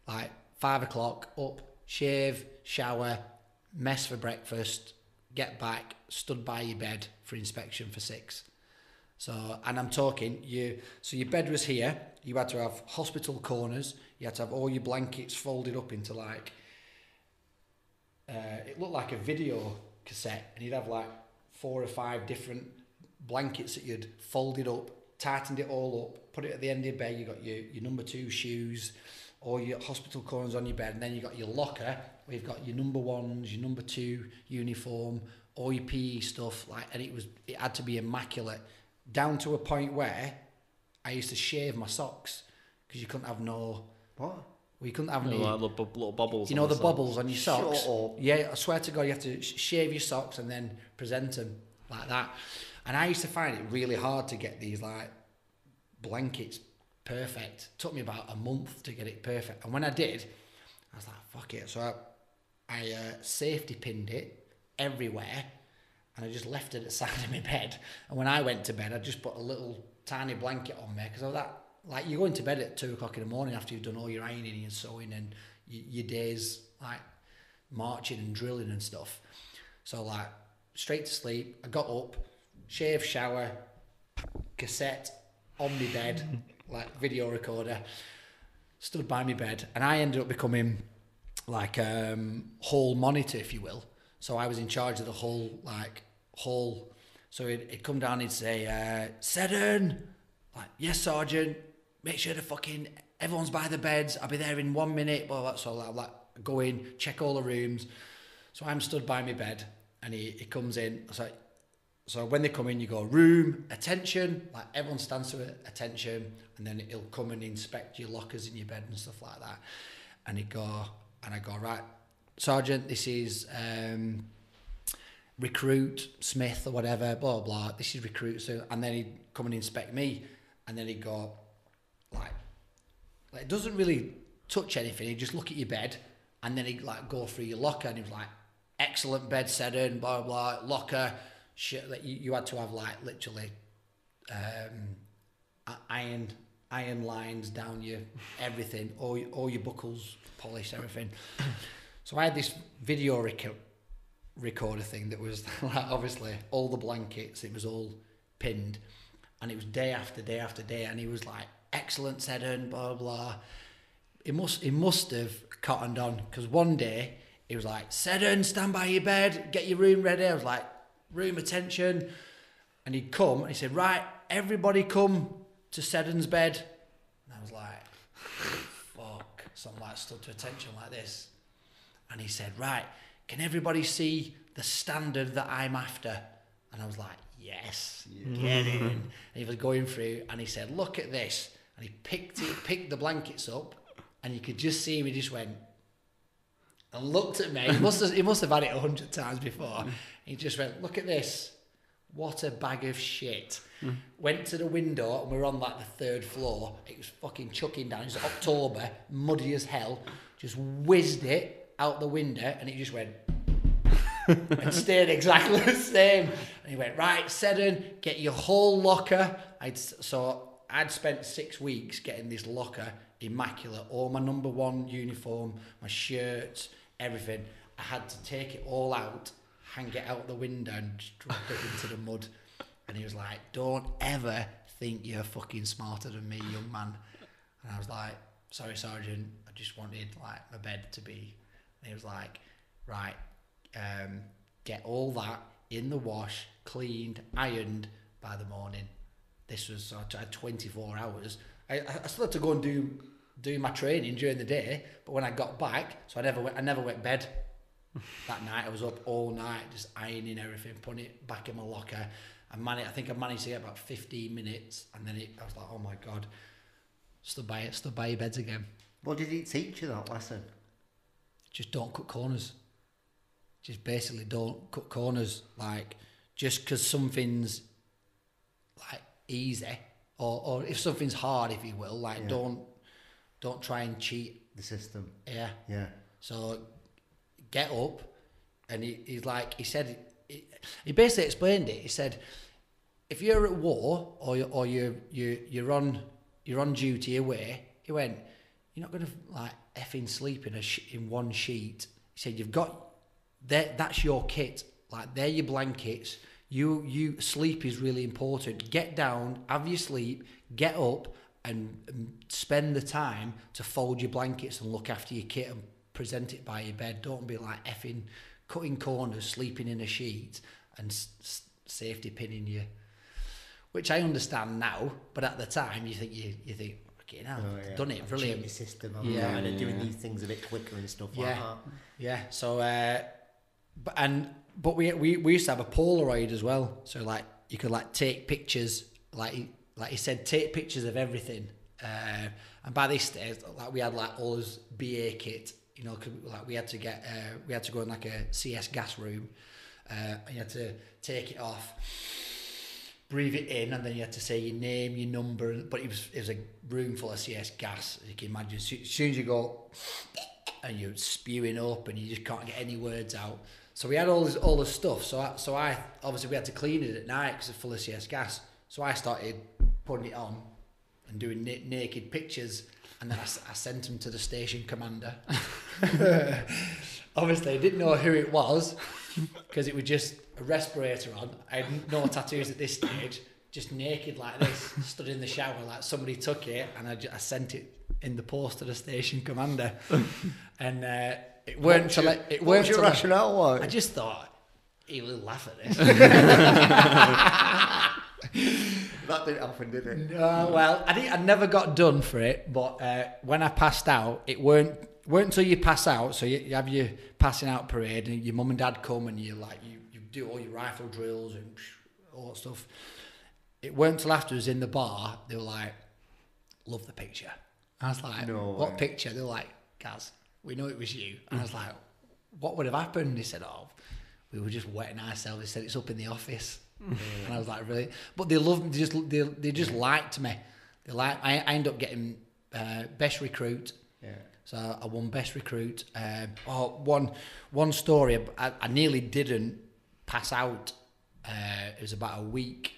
like five o'clock, up, shave, shower, mess for breakfast, get back, stood by your bed for inspection for six. So, and I'm talking you. So your bed was here. You had to have hospital corners. You had to have all your blankets folded up into like. Uh, it looked like a video cassette, and you'd have like four or five different blankets that you'd folded up, tightened it all up, put it at the end of your bed. You got your your number two shoes, all your hospital corners on your bed, and then you got your locker where you've got your number ones, your number two uniform, all your PE stuff. Like, and it was it had to be immaculate, down to a point where I used to shave my socks because you couldn't have no. What? We couldn't have You any. like little, little bubbles. You on know the side. bubbles on your Shut socks. up. Yeah, I swear to God, you have to sh- shave your socks and then present them like that. And I used to find it really hard to get these like blankets perfect. took me about a month to get it perfect. And when I did, I was like, "Fuck it!" So I, I uh, safety pinned it everywhere, and I just left it at the [laughs] side of my bed. And when I went to bed, I just put a little tiny blanket on me because I was that like you're going to bed at two o'clock in the morning after you've done all your ironing and sewing and your days like marching and drilling and stuff. So like straight to sleep. I got up, shave, shower, cassette on my bed, [laughs] like video recorder, stood by my bed, and I ended up becoming like um hall monitor, if you will. So I was in charge of the whole like hall. So he'd, he'd come down and say, uh, Seddon, like, yes, Sergeant, make sure the fucking everyone's by the beds. I'll be there in one minute. Blah, blah. So I'm like, go in, check all the rooms. So I'm stood by my bed and he, he comes in. So, so when they come in, you go, room, attention. Like everyone stands to attention. And then he'll come and inspect your lockers in your bed and stuff like that. And he'd go, and I go, right, Sergeant, this is um, recruit Smith or whatever, blah, blah. This is recruit. So, and then he'd come and inspect me. And then he'd go, like, like it doesn't really touch anything. He'd just look at your bed and then he'd like go through your locker and he was like, excellent bed set in, blah, blah, locker. Shit, that you, you had to have like literally um, iron iron lines down your everything, all, your- all your buckles polished, everything. So I had this video reco- recorder thing that was [laughs] like obviously all the blankets, it was all pinned, and it was day after day after day, and he was like, "Excellent, Seddon, blah blah." It must it must have cottoned on because one day he was like, "Seddon, stand by your bed, get your room ready." I was like, "Room attention," and he'd come and he said, "Right, everybody come to Seddon's bed," and I was like, "Fuck!" So I'm like stood to attention like this. And he said, Right, can everybody see the standard that I'm after? And I was like, Yes, get in. [laughs] And he was going through and he said, Look at this. And he picked it, picked the blankets up, and you could just see him, he just went and looked at me. He must have, he must have had it a hundred times before. He just went, Look at this. What a bag of shit. Went to the window and we are on like the third floor. It was fucking chucking down. It was October, muddy as hell. Just whizzed it out the window and it just went [laughs] and stayed exactly [laughs] the same. And he went, right, Seddon, get your whole locker. I'd so I'd spent six weeks getting this locker immaculate, all my number one uniform, my shirts, everything. I had to take it all out, hang it out the window, and just drop it into the mud. And he was like, "Don't ever think you're fucking smarter than me, young man." And I was like, "Sorry, sergeant. I just wanted like my bed to be." And he was like, "Right, um, get all that in the wash, cleaned, ironed by the morning." This was so I had 24 hours. I, I still had to go and do do my training during the day, but when I got back, so I never went, I never went bed. [laughs] that night. I was up all night just ironing everything, putting it back in my locker. And man, I think I managed to get about 15 minutes, and then it, I was like, oh my god, stood by it, stood by your beds again. What did he teach you that lesson? Just don't cut corners. Just basically don't cut corners. Like just because something's like easy, or or if something's hard, if you will, like Yeah. don't don't try and cheat. The system. Yeah. Yeah. So get up, and he, he's like, he said, he, he basically explained it. He said, if you're at war or you or you you you're on you're on duty away, he went, you're not gonna like effing sleep in a sh- in one sheet. He said, you've got that that's your kit. Like they're your blankets. You you sleep is really important. Get down, have your sleep, get up, and, and spend the time to fold your blankets and look after your kit and present it by your bed. Don't be like effing cutting corners, sleeping in a sheet, and s- s- safety pinning you. Which I understand now, but at the time you think you you think, okay, now Oh, I've yeah. done it, I've brilliant. The system. Yeah. Yeah. And they're doing Yeah. these things a bit quicker and stuff like Yeah. that. Yeah. So, uh, but and but we, we we used to have a Polaroid as well. So like you could like take pictures, like he- like he said, take pictures of everything. Uh, and by this stage, like we had like all this BA kit, you know, like we had to get uh, we had to go in like a CS gas room. Uh, and you had to take it off, breathe it in, and then you had to say your name, your number. But it was it was a room full of CS gas. As you can imagine, as soon as you go and you're spewing up and you just can't get any words out. So we had all this all this stuff. So I, so I obviously we had to clean it at night because of CS gas. So I started putting it on and doing na- naked pictures, and then I sent them to the station commander. [laughs] obviously, I didn't know who it was because it was just a respirator on. I had no tattoos at this stage. Just naked like this, stood in the shower like somebody took it, and I, ju- I sent it in the post to the station commander. [laughs] and uh, it weren't to let it weren't was your to let- rationale like? I just thought he will laugh at this. [laughs] That didn't happen, did it? No, well, I didn't, I never got done for it, but uh, when I passed out, it weren't weren't until you pass out. So you, you have your passing out parade, and your mum and dad come, and you like you, you do all your rifle drills and all that stuff. It weren't until was in the bar they were like, "Love the picture." I was like, No "What way. picture?" They were like, "Gaz, we know it was you." And I was like, "What would have happened?" They said, "Oh, we were just wetting ourselves." They said it's up in the office, and I was like, "Really?" But they loved me. They just they, they just liked me. They like I, I ended up getting uh, best recruit. Yeah. So I won best recruit. Um, oh, one one story. I, I nearly didn't pass out. Uh, it was about a week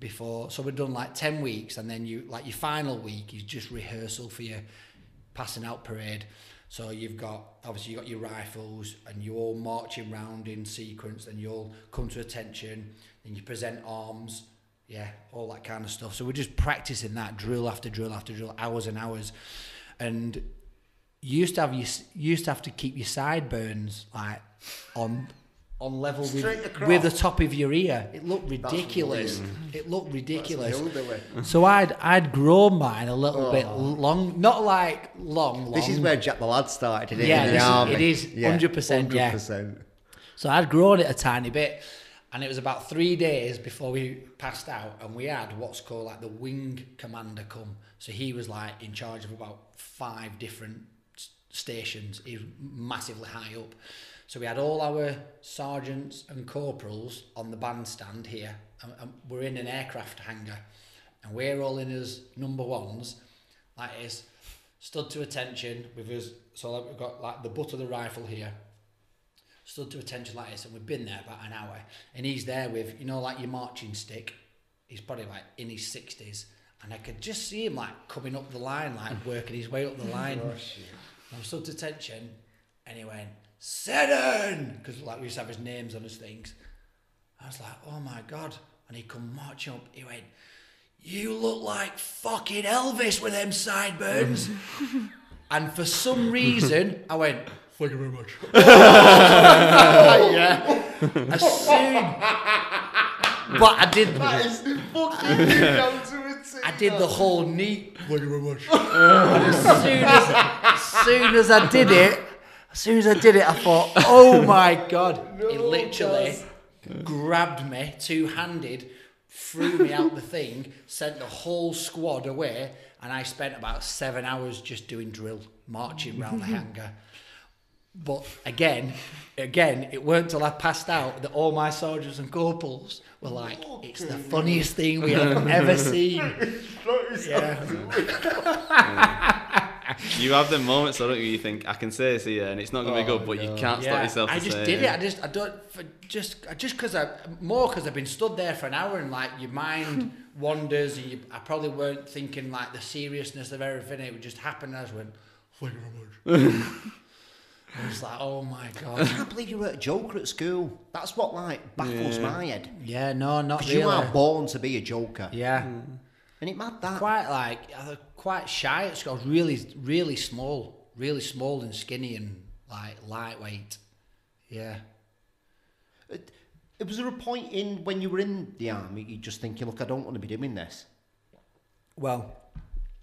before. So we'd done like ten weeks, and then you like your final week is just rehearsal for your passing out parade. So you've got obviously you've got your rifles, and you're all marching round in sequence, and you all come to attention, and you present arms, yeah, all that kind of stuff. So we're just practicing that drill after drill after drill, hours and hours, and you used to have you used to have to keep your sideburns like on on level with, with the top of your ear. It looked ridiculous. It looked ridiculous. So I'd I'd grown mine a little bit Oh. long, not like long, long. This is where Jack the Lad started, isn't it? Yeah, is- it is, 100%, yeah. So I'd grown it a tiny bit, and it was about three days before we passed out, and we had what's called like the wing commander come. So he was like in charge of about five different stations. He was massively high up. So we had all our sergeants and corporals on the bandstand here, and, and we're in an aircraft hangar, and we're all in as number ones, like this, stood to attention with us. So like, we've got like the butt of the rifle here, stood to attention like this, and we've been there about an hour. And he's there with, you know, like your marching stick. He's probably like in his sixties, and I could just see him like coming up the line, like working his way up the [laughs] oh, line. I stood to attention, and he went Seddon, because like we used to have his names on his things. I was like, oh my god, and he come marching up. He went, you look like fucking Elvis with them sideburns. [laughs] and for some reason, I went, thank you very much. [laughs] [laughs] yeah. As soon, but I did. That is the fucking down to a T. I did the whole neat. Thank you very much. and as soon as, as soon as I did it, I As soon as I did it, I thought, oh [laughs] my God. he literally grabbed me two handed, threw me out the thing, sent the whole squad away, and I spent about seven hours just doing drill, marching round the [laughs] hangar. But again, again, it weren't till I passed out that all my soldiers and corporals were like, "It's the funniest thing we have [laughs] ever seen." Yeah, [laughs] You have the moments, though, don't you? You think I can say this here, and it's not going to be Oh, good, but you can't stop yourself. I just say did it. I just, I don't, for just, just because I more because I've been stood there for an hour and like your mind [laughs] wanders, and you, I probably weren't thinking like the seriousness of everything. It would just happen. I just went, "Thank you very much." [laughs] I was like, "Oh my god! I can't believe you were a joker at school. That's what like baffles Yeah. my head. Yeah, no, not really. you are born to be a joker. Yeah. Mm. And it mad that. quite like I was quite shy at school. I was really, really small, really small and skinny and like lightweight. Yeah. It, it was there a point in when you were in the army, you just thinking, look, I don't want to be doing this. Well,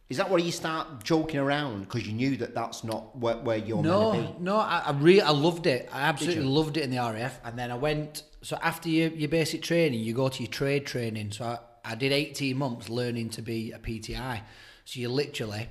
Is that where you start joking around because you knew that that's not where, where you're meant to no, be? no, I, I really, I loved it. I absolutely loved it in the RAF. And then I went. So after your, your basic training, you go to your trade training. So I, I did eighteen months learning to be a PTI. So you literally,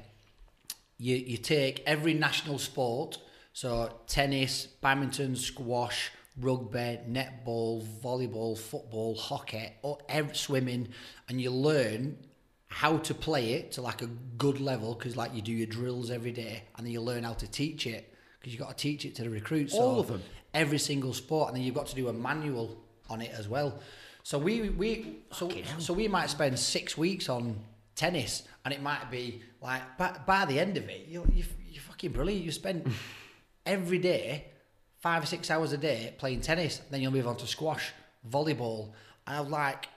you you take every national sport. So tennis, badminton, squash, rugby, netball, volleyball, football, hockey, or swimming, and you learn how to play it to like a good level because like you do your drills every day, and then you learn how to teach it because you've got to teach it to the recruits. So All of them? every single sport, and then you've got to do a manual on it as well. So we we so so we might spend six weeks on tennis, and it might be like by, by the end of it, you're you you're fucking brilliant. You spend [laughs] every day five or six hours a day playing tennis. Then you'll move on to squash, volleyball, and I was like.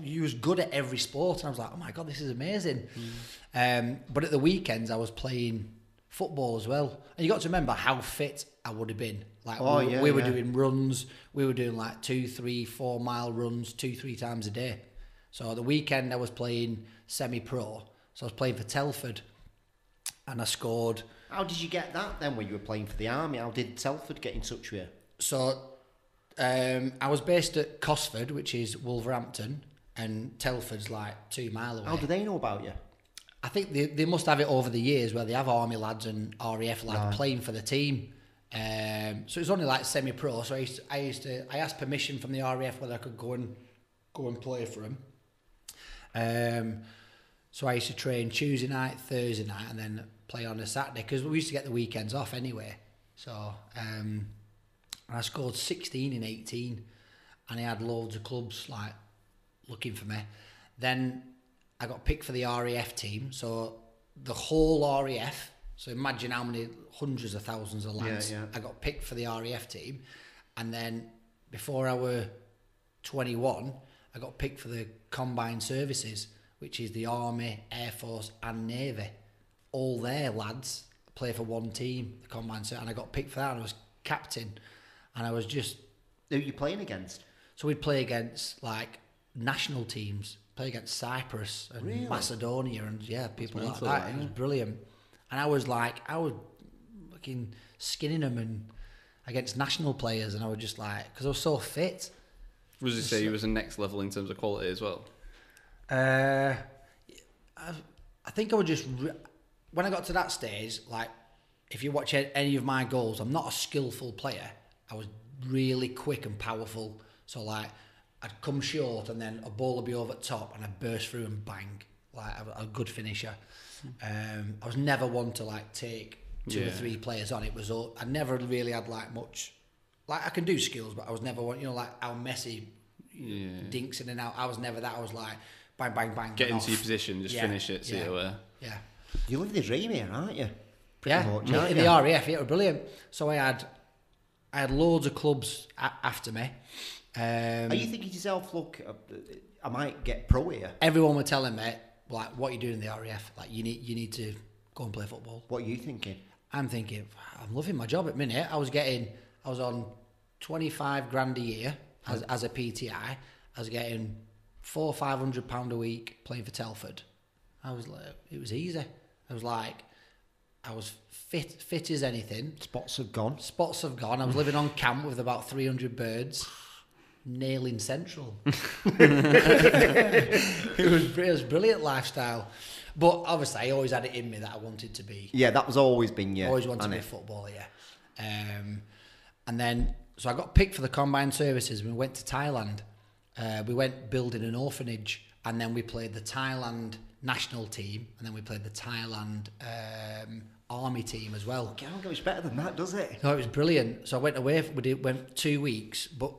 You was good at every sport, and I was like, "Oh my god, this is amazing!" Um, but at the weekends, I was playing football as well, and you got to remember how fit I would have been. Like Oh, we, yeah, we were yeah. doing runs, we were doing like two, three, four mile runs two, three times a day. So the weekend, I was playing semi-pro, so I was playing for Telford, and I scored. How did you get that then when you were playing for the army? How did Telford get in touch with you? So um, I was based at Cosford, which is Wolverhampton, and Telford's like two mile away. How do they know about you? I think they, they must have it over the years where they have army lads and RAF lads playing for the team. Um, so it was only like semi-pro. So I used, to, I used to I asked permission from the RAF whether I could go and go and play for them. Um, so I used to train Tuesday night, Thursday night, and then play on a Saturday because we used to get the weekends off anyway. So um, and I scored 16 in 18, and I had loads of clubs like looking for me. Then I got picked for the RAF team. So the whole RAF. So imagine how many hundreds of thousands of lads. yeah. I got picked for the RAF team, and then before I were 21, I got picked for the combined services, which is the Army, Air Force, and Navy. All their lads play for one team, the combined service, and I got picked for that. And I was captain, and I was just Who are you playing against? so we'd play against like national teams, play against Cyprus and Really? Macedonia and yeah, people like mental, that. that, It was brilliant. And I was like, I was fucking skinning them and against national players, and I was just like, because I was so fit. Was you say he was a next level in terms of quality as well? Uh, I, I think I would just re- when I got to that stage, like if you watch any of my goals, I'm not a skillful player. I was really quick and powerful. So like I'd come short and then a ball would be over top and I'd burst through and bang. Like a, a good finisher. Um, I was never one to like take two or three players on. It was all I never really had like much. Like I can do skills, but I was never one. You know, like how Messi Yeah. dinks in and out. I was never that. I was like bang, bang, bang. Get and into your position, just Yeah, finish it, see yeah. it away. Yeah. You live the dream here, aren't you? Pretty yeah, much, in aren't the you? RAF, yeah, it was brilliant. So I had, I had loads of clubs a- after me. Um, Are you thinking to yourself, look, uh, I might get pro here? everyone were telling me like, what are you doing in the RAF? Like, you need, you need to go and play football. What are you thinking? I'm thinking, I'm loving my job at minute. I was getting, I was on 25 grand a year as, as a PTI. I was getting four or five hundred pound a week playing for Telford. I was like, it was easy. I was like, I was fit, fit as anything. Spots have gone. Spots have gone. I was living on camp with about 300 birds, nailing central. [laughs] it was it was brilliant lifestyle, but obviously I always had it in me that I wanted to be Yeah, that was always been yeah. always wanted to be a footballer, yeah. Um, and then, so I got picked for the combined services. We went to Thailand. Uh, we went building an orphanage, and then we played the Thailand national team, and then we played the Thailand um, army team as well. It Can't get much better than that, does it? No, it was brilliant. So I went away. We did, went two weeks, but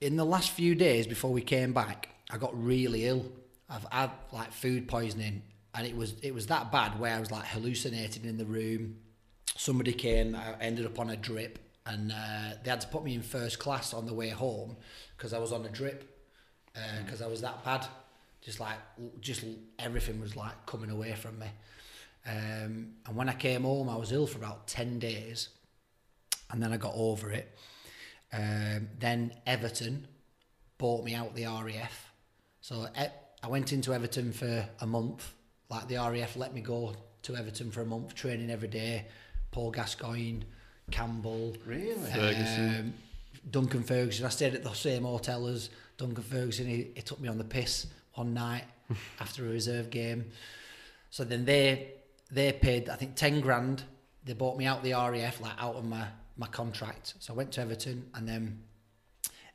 in the last few days before we came back, I got really ill. I've had like food poisoning, and it was it was that bad where I was like hallucinating in the room. Somebody came. I ended up on a drip, and uh, they had to put me in first class on the way home because I was on a drip because I was that bad. Just like just everything was like coming away from me. Um, and when I came home, I was ill for about 10 days. And then I got over it. Um, then Everton bought me out the RAF. So I went into Everton for a month. Like the RAF let me go to Everton for a month, training every day. Paul Gascoigne, Campbell, Really? Ferguson. um, Duncan Ferguson. I stayed at the same hotel as Duncan Ferguson. He, he took me on the piss one night [laughs] after a reserve game. So then they they paid I think ten grand. They bought me out the RAF like out of my my contract. So I went to Everton and then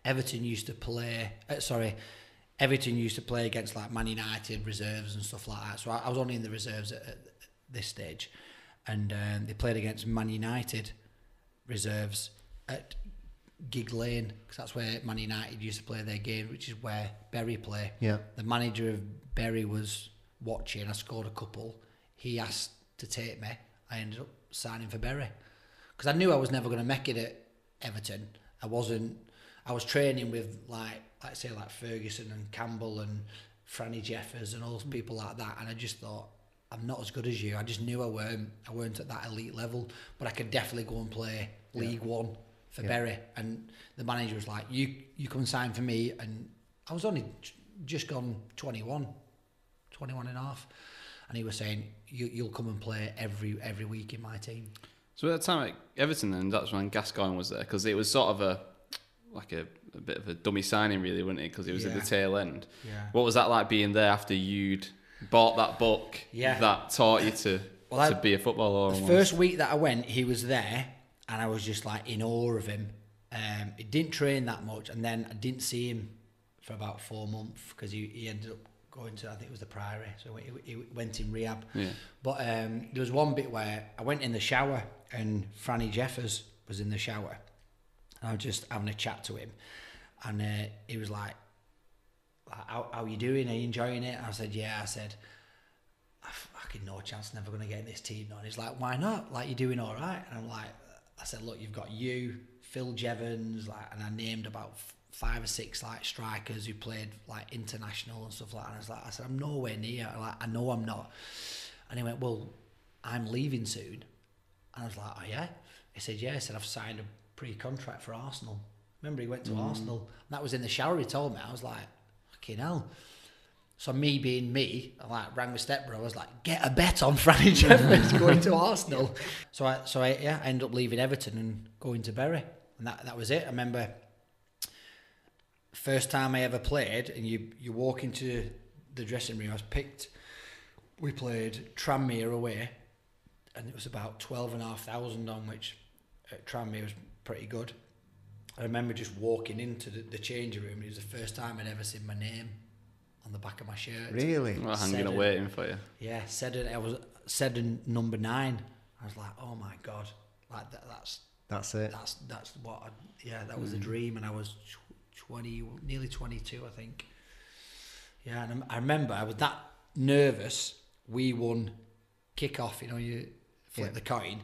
Everton used to play. Uh, sorry, Everton used to play against like Man United reserves and stuff like that. So I, I was only in the reserves at, at this stage, and um, they played against Man United reserves at Gigg Lane because that's where Man United used to play their game, which is where Bury play. Yeah. The manager of Bury was watching. I scored a couple. He asked to take me. I ended up signing for Bury because I knew I was never going to make it at Everton. I wasn't. I was training with like, like say, like Ferguson and Campbell and Franny Jeffers and all those people like that, and I just thought. I'm not as good as you. I just knew I weren't. I weren't at that elite level, but I could definitely go and play League One for Yeah. Bury. And the manager was like, "You, you come and sign for me." And I was only just gone 21, 21 and a half, and he was saying, you, "You'll come and play every every week in my team." So at that time at Everton, then that's when Gascoigne was there because it was sort of a like a, a bit of a dummy signing, really, wasn't it? Because it was at the tail end. Yeah. What was that like being there after you'd bought that book Yeah. that taught you to Well, I- to be a footballer? The almost? first week that I went, he was there, and I was just like in awe of him. Um, he didn't train that much, and then I didn't see him for about four months because he, he ended up going to I think it was the Priory, so he, he went in rehab. Yeah. But um, there was one bit where I went in the shower, and Franny Jeffers was in the shower, and I was just having a chat to him, and uh, he was like, like, "How are you doing? Are you enjoying it?" I said, "Yeah." I said. I fucking no chance, never going to get in this team. And he's like, why not? Like, you're doing all right. And I'm like, I said, look, you've got you, Phil Jevons, like, and I named about f- five or six like strikers who played like international and stuff like that. And I was like, I said, I'm nowhere near. Like, I know I'm not. And he went, well, I'm leaving soon. And I was like, oh yeah. He said, yeah. He said, I've signed a pre-contract for Arsenal. Remember, he went to mm. Arsenal. And that was in the shower. He told me. I was like, fucking hell. So me being me, I like rang my stepbrother. I was like, "Get a bet on Franny Jeffers [laughs] going to Arsenal." So I, so I, yeah, I ended up leaving Everton and going to Bury, and that that was it. I remember first time I ever played, and you you walk into the dressing room. I was picked. We played Tranmere away, and it was about twelve and a half thousand on, which at Tranmere was pretty good. I remember just walking into the, the changing room. It was the first time I'd ever seen my name on the back of my shirt. Really? Well, hanging and waiting for you. Yeah, said it. I was Seddon number nine. I was like, oh my god, like that, that's That's it. that's that's what. I, yeah, that was a hmm. dream, and I was twenty, nearly twenty-two, I think. Yeah, and I'm- remember I was that nervous. We won kick off. You know, you flip Yeah. the coin,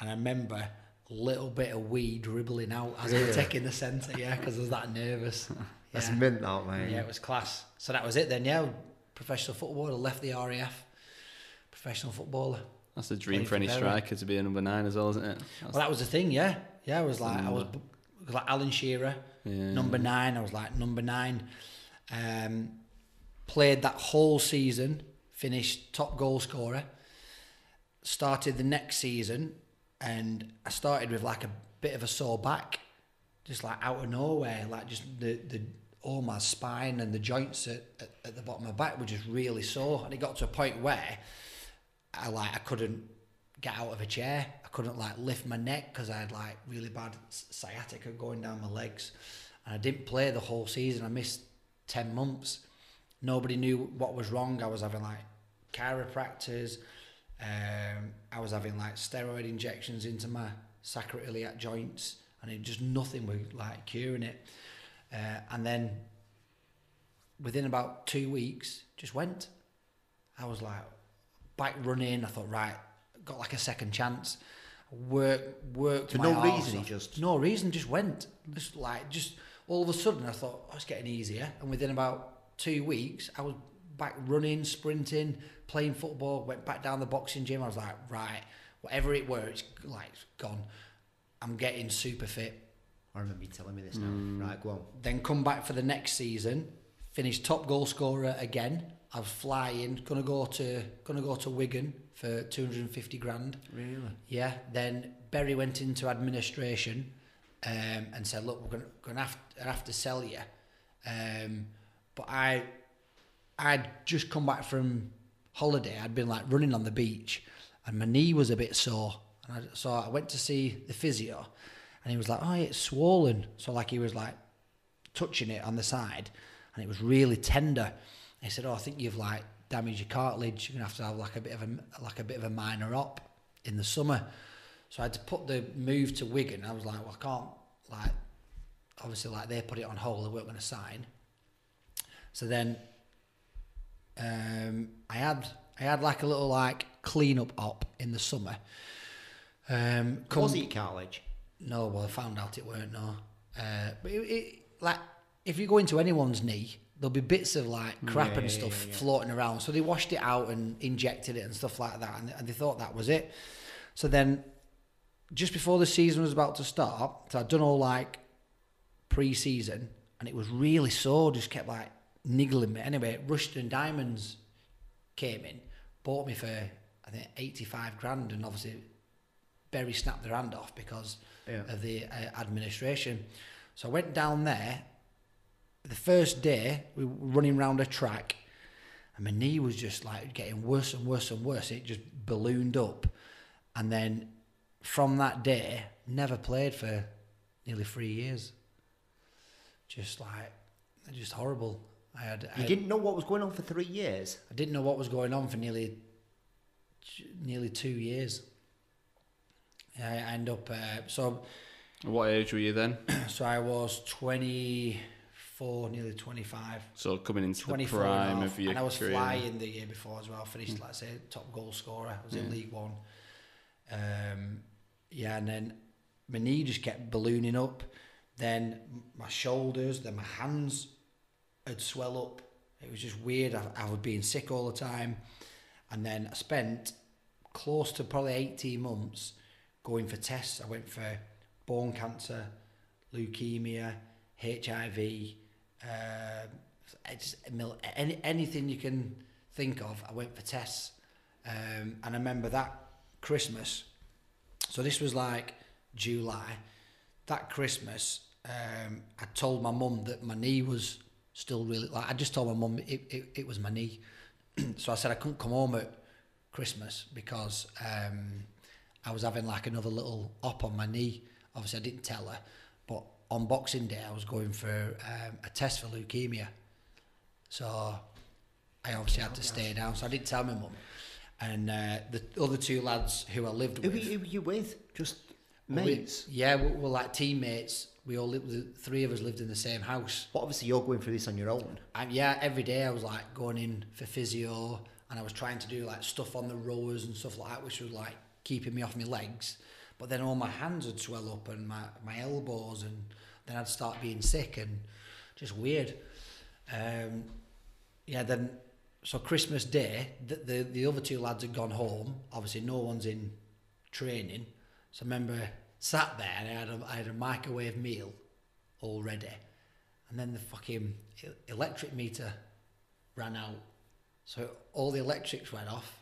and I remember a little bit of weed dribbling out as we were taking the centre. Yeah, because I was that nervous. [laughs] That's Yeah. mint, that mate. Yeah, it was class. So that was it then. Yeah, professional footballer. Left the RAF. Professional footballer. That's a dream Playing for any for striker to be a number nine as well, isn't it? That's, Well, that was the thing. Yeah, yeah. I was like, I was number. b- like Alan Shearer, yeah. number nine. I was like number nine. Um, played that whole season. Finished top goal scorer. started the next season, and I started with like a bit of a sore back, just like out of nowhere, like just the the all my spine and the joints at, at, at the bottom of my back were just really sore, and it got to a point where I like I couldn't get out of a chair. I couldn't like lift my neck because I had like really bad sciatica going down my legs, and I didn't play the whole season. I missed ten months. Nobody knew what was wrong. I was having like chiropractors. Um, I was having like steroid injections into my sacroiliac joints, and it just nothing was like curing it. Uh, and then within about two weeks, just went. I was like back running. I thought, right, got like a second chance. Work, worked For my no reason, he off. just- no reason, just went. Just like just all of a sudden, I thought oh, it's getting easier. And within about two weeks, I was back running, sprinting, playing football. Went back down the boxing gym. I was like, right, whatever it were, it's like it's gone. I'm getting super fit. I remember you telling me this now. Right, go on. Then come back for the next season, finish top goal scorer again. I was flying, gonna go to gonna go to Wigan for 250 grand. Really? Yeah. Then Bury went into administration um, and said, "Look, we're gonna, gonna have, have to sell you." Um, but I, I'd just come back from holiday. I'd been like running on the beach, and my knee was a bit sore. And I, so I went to see the physio, and he was like, "Oh, it's swollen." So like he was like touching it on the side, and it was really tender. He said, "Oh, I think you've like damaged your cartilage. You're gonna have to have like a bit of a like a bit of a minor op in the summer." So I had to put the move to Wigan. I was like, "Well, I can't like." Obviously, like they put it on hold. They weren't going to sign. So then, um, I had I had like a little like clean up op in the summer. Um, come- Was it cartilage? no, well, I found out it weren't. No, uh, but it, it, like if you go into anyone's knee, there'll be bits of like crap Yeah, and stuff yeah, yeah. floating around. So they washed it out and injected it and stuff like that, and, and they thought that was it. So then, just before the season was about to start, so I'd done all like pre-season, and it was really sore. Just kept like niggling me. Anyway, Rushden Diamonds came in, bought me for I think eighty-five grand, and obviously Bury snapped their hand off because Yeah. of the uh, administration. So I went down there. The first day, we were running round a track, and my knee was just like getting worse and worse and worse. It just ballooned up, and then from that day, never played for nearly three years. Just like, just horrible. I had, You had- didn't know what was going on for three years. I didn't know what was going on for nearly nearly two years. I I end up uh, so What age were you then? [clears throat] so I was twenty four, nearly twenty five. So coming into the 24 prime and, a of your and I was career. flying the year before as well. Finished like I say top goal scorer. I was in League One. Um, yeah, and then my knee just kept ballooning up. Then my shoulders, then my hands had swell up. It was just weird. I, I was being sick all the time, and then I spent close to probably eighteen months going for tests. I went for bone cancer, leukemia, HIV, uh, it's any, anything you can think of. I went for tests, um, and I remember that Christmas. So this was like July. That Christmas, um, I told my mum that my knee was still really like. I just told my mum it, it, it was my knee. [clears throat] so I said I couldn't come home at Christmas because um, I was having like another little op on my knee. Obviously, I didn't tell her, but on Boxing Day, I was going for um, a test for leukemia. So I obviously had to stay down. So I didn't tell my mum. And uh, the other two lads who I lived Who, with, were- who were you with? Just we- mates? yeah, we were like teammates. We all lived. The three of us lived in the same house. But obviously you're going through this on your own. And yeah, every day I was like going in for physio and I was trying to do like stuff on the rowers and stuff like that, which was like keeping me off my legs. But then all my hands would swell up and my, my elbows and then I'd start being sick and just weird. Um, yeah, then so Christmas Day, the, the the other two lads had gone home. Obviously, no one's in training. So I remember sat there and I had a, I had a microwave meal already, and then the fucking electric meter ran out. So all the electrics went off,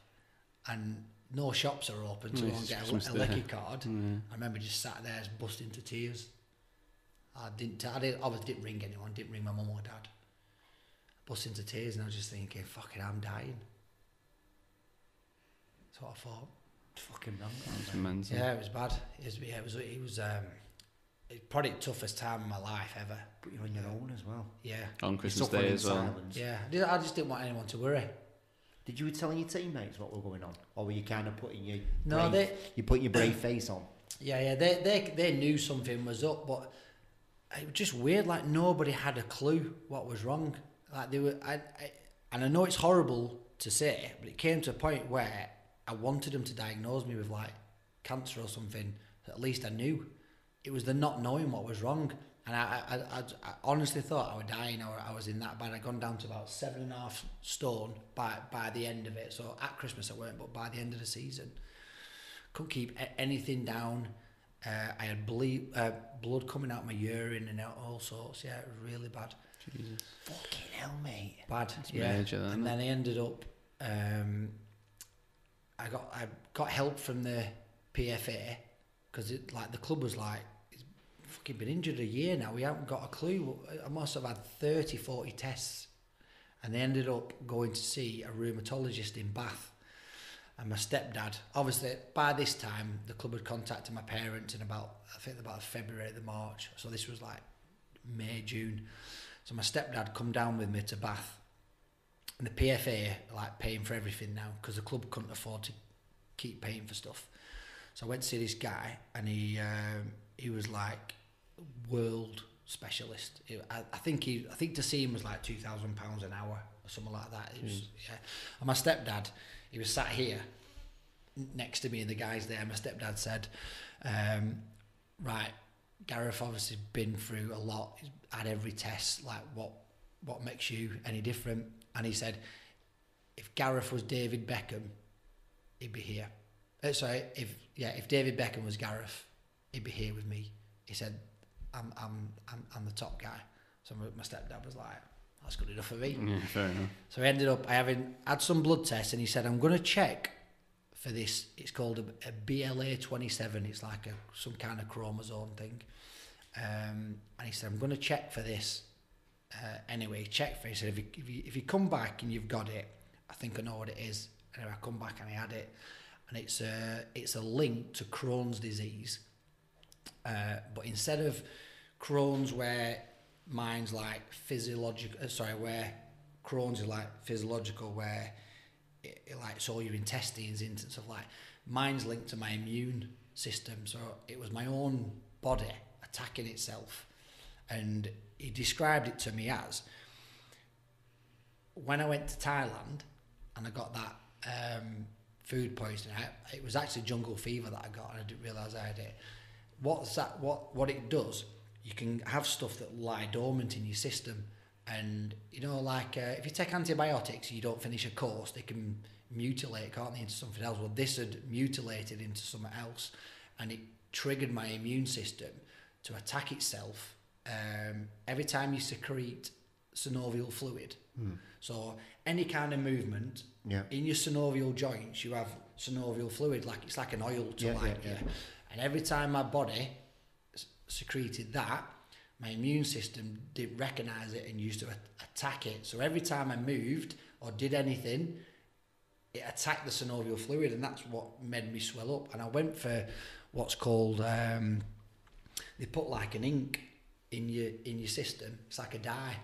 and no shops are open to go and get a, a Day. lecky card. [laughs] I remember just sat there, just busting into tears. I didn't. I didn't. Obviously, didn't ring anyone. Didn't ring my mum or dad. Bust into tears, and I was just thinking, "Fucking, I'm dying." That's what I thought. Fucking wrong. It's mental. Yeah, it was bad. It was. Yeah, it was. It was. Um, it's probably the toughest time of my life ever. Put you on your own as well. Yeah, On Christmas Day as well. silence. yeah. I, just didn't want anyone to worry. Did you telling your teammates what were going on, or were you kind of putting your No, brave, they- you put your brave face on? Yeah, yeah. They they they knew something was up, but it was just weird. Like nobody had a clue what was wrong. Like they were, I, I and I know it's horrible to say, but it came to a point where I wanted them to diagnose me with like cancer or something. At least I knew. It was the not knowing what was wrong, and I I, I, I honestly thought I was dying or I was in that bad. I'd gone down to about seven and a half stone by by the end of it. So at Christmas I weren't, but by the end of the season couldn't keep anything down. Uh, I had ble- uh, blood coming out my urine and out all sorts. Yeah, it was really bad. Jesus. Fucking hell, mate. Bad. It's yeah. major, and then I ended up. Um, I got I got help from the PFA because it like the club was like he's fucking been injured a year now. We haven't got a clue. I must have had 30, 40 tests, and they ended up going to see a rheumatologist in Bath. And my stepdad, obviously, by this time, the club had contacted my parents in about, I think about February, the March. So this was like May, June. So my stepdad come down with me to Bath. And the PFA are like paying for everything now because the club couldn't afford to keep paying for stuff. So I went to see this guy and he um, he was like world specialist. I, I think he I think to see him was like two thousand pounds an hour or something like that. It was, yeah. And my stepdad, he was sat here next to me and the guys there. My stepdad said, um, "Right, Gareth obviously been through a lot. He's had every test. Like what what makes you any different?" And he said, "If Gareth was David Beckham, he'd be here." Uh, sorry, if yeah, if David Beckham was Gareth, he'd be here with me. He said, "I'm I'm I'm, I'm the top guy." So my, my stepdad was like, "That's good enough for me." Yeah, fair enough. So I ended up I having had some blood tests, and he said, "I'm going to check for this. It's called a, a BLA 27. It's like a some kind of chromosome thing." Um, and he said, "I'm going to check for this." Uh, anyway, check for it. He if you, if, you, "If you come back and you've got it, I think I know what it is." Anyway, I come back and I had it, and it's a it's a link to Crohn's disease. Uh, but instead of Crohn's, where mine's like physiological, uh, sorry, where Crohn's is like physiological, where it, it like it's all your intestines and stuff like. Mine's linked to my immune system, so it was my own body attacking itself, and he described it to me as when I went to Thailand and I got that um, food poisoning. I, it was actually jungle fever that I got, and I didn't realise I had it. What's that? What what it does? You can have stuff that lie dormant in your system, and you know, like uh, if you take antibiotics, you don't finish a course, they can mutilate, can't they, into something else? Well, this had mutilated into something else, and it triggered my immune system to attack itself um, every time you secrete synovial fluid. So any kind of movement Yeah. in your synovial joints, you have synovial fluid, like it's like an oil to Yeah, like yeah, yeah. And every time my body secreted that, my immune system didn't recognize it and used to attack it. So every time I moved or did anything, it attacked the synovial fluid, and that's what made me swell up. And I went for what's called um, they put like an ink in your in your system. It's like a dye,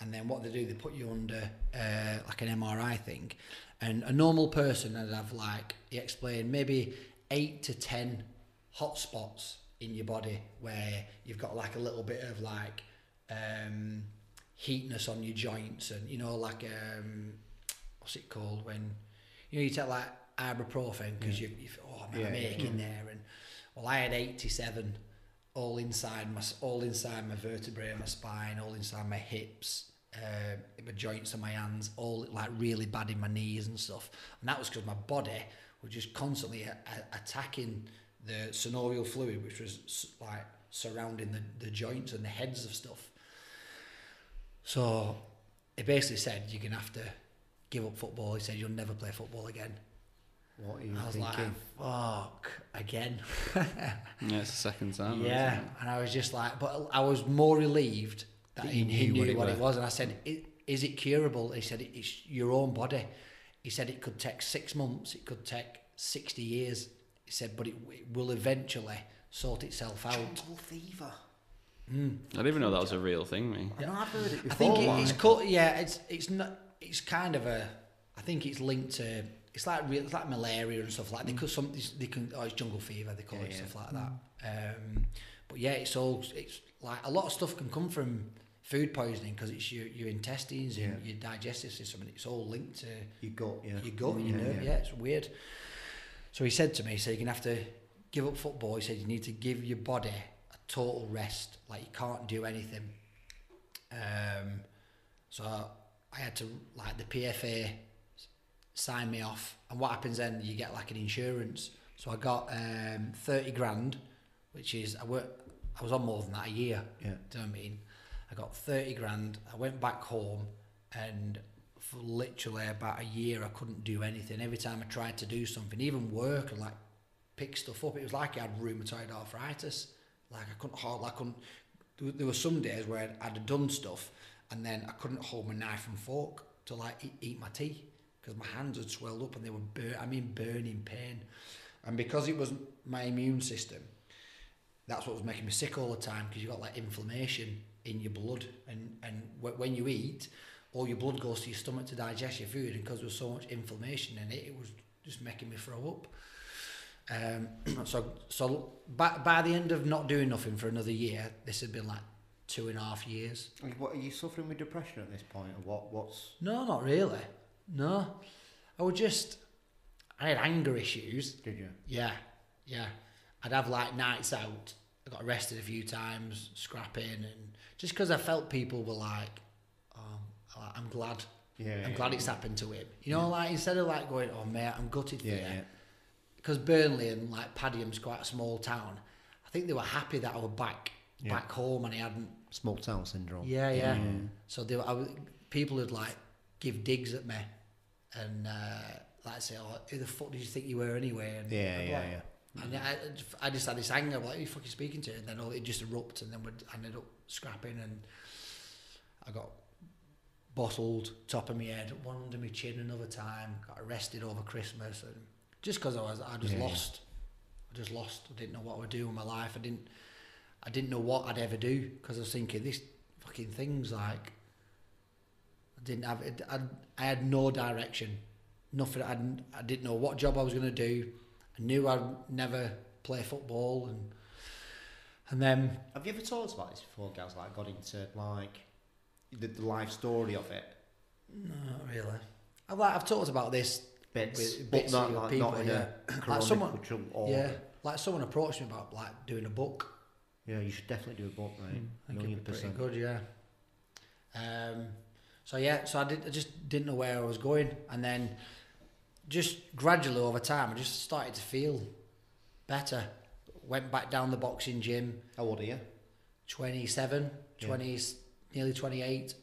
and then what they do, they put you under uh, like an MRI thing. And a normal person would have like he explained maybe eight to ten hot spots in your body where you've got like a little bit of like um, heatness on your joints, and you know like um, what's it called when you know you take like ibuprofen because you, you oh I'm Yeah, yeah. aching there and well I had 87 all inside my all inside my vertebrae my spine all inside my hips uh, my joints and my hands all like really bad in my knees and stuff. And that was because my body was just constantly a- a- attacking the synovial fluid which was s- like surrounding the, the joints and the heads of stuff. So he basically said you're gonna have to give up football. He said you'll never play football again What are you I was thinking? like, fuck, again. [laughs] Yeah, it's the second time. yeah, and I was just like, but I was more relieved that, That he, you he knew knew what it what it was. And I said, is it curable? He said, it's your own body. He said, it could take six months, it could take 60 years. He said, but it, it will eventually sort itself out. Jungle fever. Hmm. I didn't even know that was a real thing, me. I know I've heard it before. I think it, it's called, yeah, it's it's not, it's kind of a, I think it's linked to, it's like real, it's like malaria and stuff like. They could some, they can, oh, it's jungle fever. They call Yeah, it yeah. stuff like that. Um, but yeah, it's all, it's like a lot of stuff can come from food poisoning because it's your your intestines and Yeah. your digestive system, and it's all linked to You got yeah. your gut and your Yeah, nerve. yeah. Yeah. it's weird. So he said to me, so you're going to have to give up football. He said, you need to give your body a total rest. Like, you can't do anything. Um, so I had to, like, the PFA s- sign me off. And what happens then, you get, like, an insurance. So I got um, 30 grand, which is, I, work, I was on more than that a year. Yeah. Do you know what I mean? I got 30 grand. I went back home and for literally about a year, I couldn't do anything. Every time I tried to do something, even work and like pick stuff up, it was like I had rheumatoid arthritis. Like I couldn't hold, Like I couldn't. There, there were some days where I'd, I'd done stuff and then I couldn't hold my knife and fork to like eat, eat my tea because my hands had swelled up and they were bur- I mean burning pain. And because it was my immune system, that's what was making me sick all the time because you got like inflammation in your blood and and wh- when you eat all your blood goes to your stomach to digest your food and because there was so much inflammation in it it was just making me throw up um, [clears throat] so so by, by the end of not doing nothing for another year this had been like two and a half years What are you suffering with depression at this point, or what? What's no not really no I would just I had anger issues did you? Yeah, yeah. I'd have like nights out. I got arrested a few times, scrapping, and just because I felt people were like, "Oh, I'm glad, Yeah. I'm yeah, glad it's happened to him." You know, like instead of like going, "Oh mate, I'm gutted for Yeah, you," yeah. because Burnley and like Padiham quite a small town. I think they were happy that I was back, Yeah. back home, and I hadn't. Small town syndrome. Yeah, yeah. So they, were, I was, people would like give digs at me, and uh, like say, "Oh, who the fuck did you think you were anyway?" And Yeah, yeah, like- yeah. and I, I just had this anger, like, who you fucking speaking to? And then all, it just erupted, and then we ended up scrapping, and I got bottled, top of my head, one under my chin another time, got arrested over Christmas, and just because I was, I just Yeah, yeah. lost. I just lost. I didn't know what I would do with my life. I didn't, I didn't know what I'd ever do because I was thinking this fucking thing's like. Didn't have it. I, I had no direction, nothing. I, didn't- I didn't know what job I was going to do. I knew I'd never play football, and and then Have you ever told us about this before, guys? Like, got into like the, the life story of it, No, not really. I've like, I've talked about this bits, with but bits not, of like, people, not in yeah. a Like someone- or yeah, like someone approached me about like doing a book. Yeah, you should definitely do a book, mate. I think it'd be pretty good, yeah. Um, so yeah, so I did. I just didn't know where I was going, and then just gradually over time, I just started to feel better. Went back down the boxing gym. How old are you? 27, Yeah. 20, nearly 28.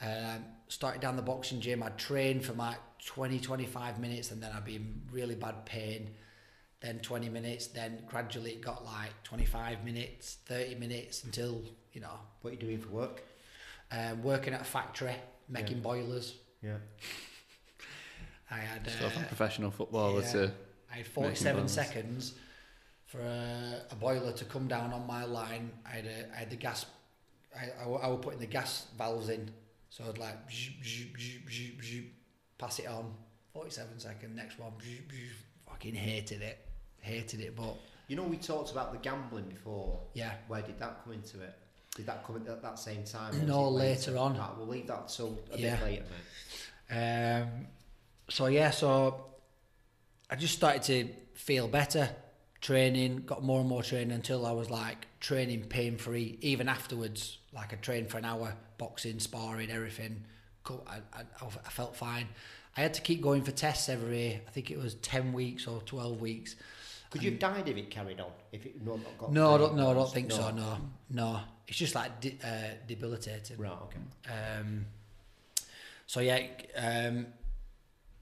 Um, started down the boxing gym. I'd train for like 20, 25 minutes and then I'd be in really bad pain. Then 20 minutes, then gradually it got like 25 minutes, 30 minutes until, you know, What are you doing for work? um, working at a factory, making Yeah. boilers. Yeah. [laughs] I had, Still uh, a professional footballer yeah. to. I had 47 seconds for a, a boiler to come down on my line. I had, a, I had the gas, I, I, I was putting the gas valves in. So I'd like bzz, bzz, bzz, bzz, bzz, pass it on. 47 second, next one. Bzz, bzz. Fucking hated it. Hated it, but You know, we talked about the gambling before. yeah. Where did that come into it? Did that come at that same time? No, it later on. Right, we'll leave that till a Yeah. bit later, mate. Um, so yeah, so I just started to feel better, training, got more and more training until I was like training pain free. Even afterwards, like I trained for an hour, boxing, sparring, everything. I, I, I felt fine. I had to keep going for tests every, I think it was ten weeks or twelve weeks. Could you have died if it carried on? If it not got No, I don't, no, I don't think so. No, no, it's just like de- uh, debilitating. Right. Okay. Um, so yeah, um,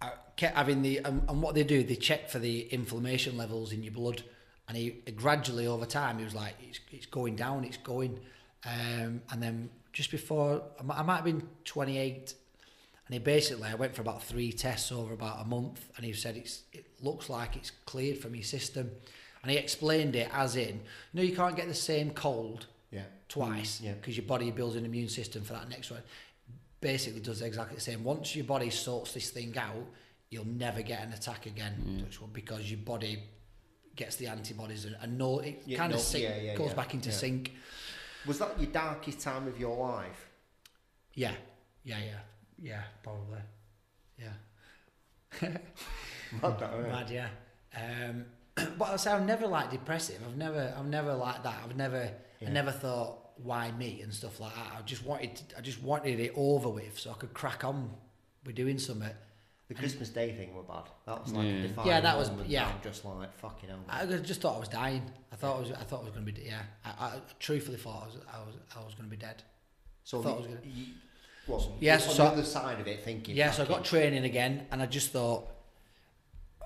I kept having the and, and what they do, they check for the inflammation levels in your blood, and he gradually over time he was like, it's, it's going down, it's going, um, and then just before I mi- I might have been 28, and he basically I went for about three tests over about a month, and he said it's it looks like it's cleared from your system, and he explained it as in, no, you can't get the same cold Yeah. twice Yeah. because your body builds an immune system for that next one. Basically, does exactly the same. Once your body sorts this thing out, you'll never get an attack again because your body gets the antibodies and, and no, it Yeah, kind no- of sync, yeah, yeah, goes yeah, back into yeah. sync. Was that your darkest time of your life? Yeah, yeah, yeah, yeah, probably. Yeah, Mad that, mad. Yeah. Um, [clears throat] but I say I'm never like depressive. I've never, I've never like that. I've never, Yeah. I never thought why me and stuff like that. I just wanted, I just wanted it over with so I could crack on with doing something. The Christmas Day thing were bad. That was like Yeah. a defining Yeah, that was- yeah. I'm just like fucking hell. I just thought I was dying. I thought I was, I thought I was going to be, yeah. I, I truthfully thought I was, I was, I was going to be dead. so I thought you, I was gonna- you, what, Yes, on so- the other side of it, thinking. Yeah, so I got fucking- training again, and I just thought,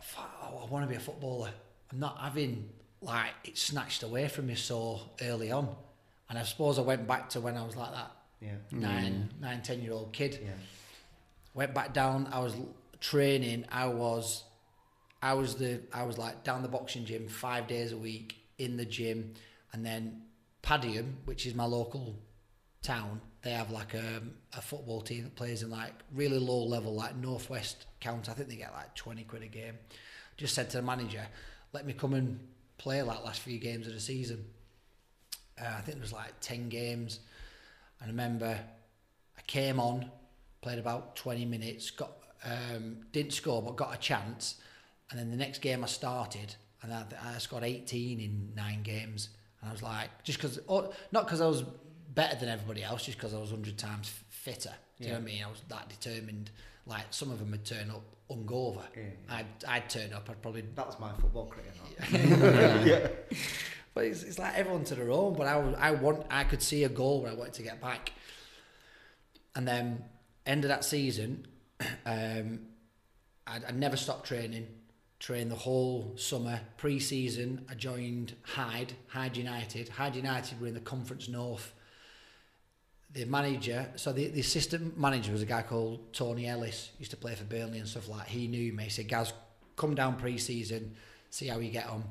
"Fuck, I want to be a footballer. I'm not having like it snatched away from me so early on, and I suppose I went back to when I was like that Yeah, nine, mm. nine, ten year old kid. yeah. Went back down. I was training. I was, I was the, I was like down the boxing gym five days a week in the gym, and then Padiham, which is my local town, they have like a, a football team that plays in like really low level, like Northwest County. I think they get like twenty quid a game. Just said to the manager, "Let me come and play like last few games of the season." Uh, I think it was like ten games. I remember I came on, played about twenty minutes, got um, didn't score but got a chance, and then the next game I started and I, I scored eighteen in nine games, and I was like, just because, not because I was better than everybody else, just because I was hundred times fitter. Do you know what I mean? I was that determined. Like some of them would turn up hungover. Yeah. I'd I'd turn up. I'd probably That was my football career. that. [laughs] but it's, it's like everyone to their own. But I, I want, I could see a goal where I wanted to get back. And then end of that season, [clears throat] um, I, I never stopped training. Trained the whole summer. Pre-season, I joined Hyde, Hyde United. Hyde United were in the Conference North. The manager, so the, the assistant manager was a guy called Tony Ellis. Used to play for Burnley and stuff like. that. He knew me. He said, "Gaz, come down pre-season, see how you get on."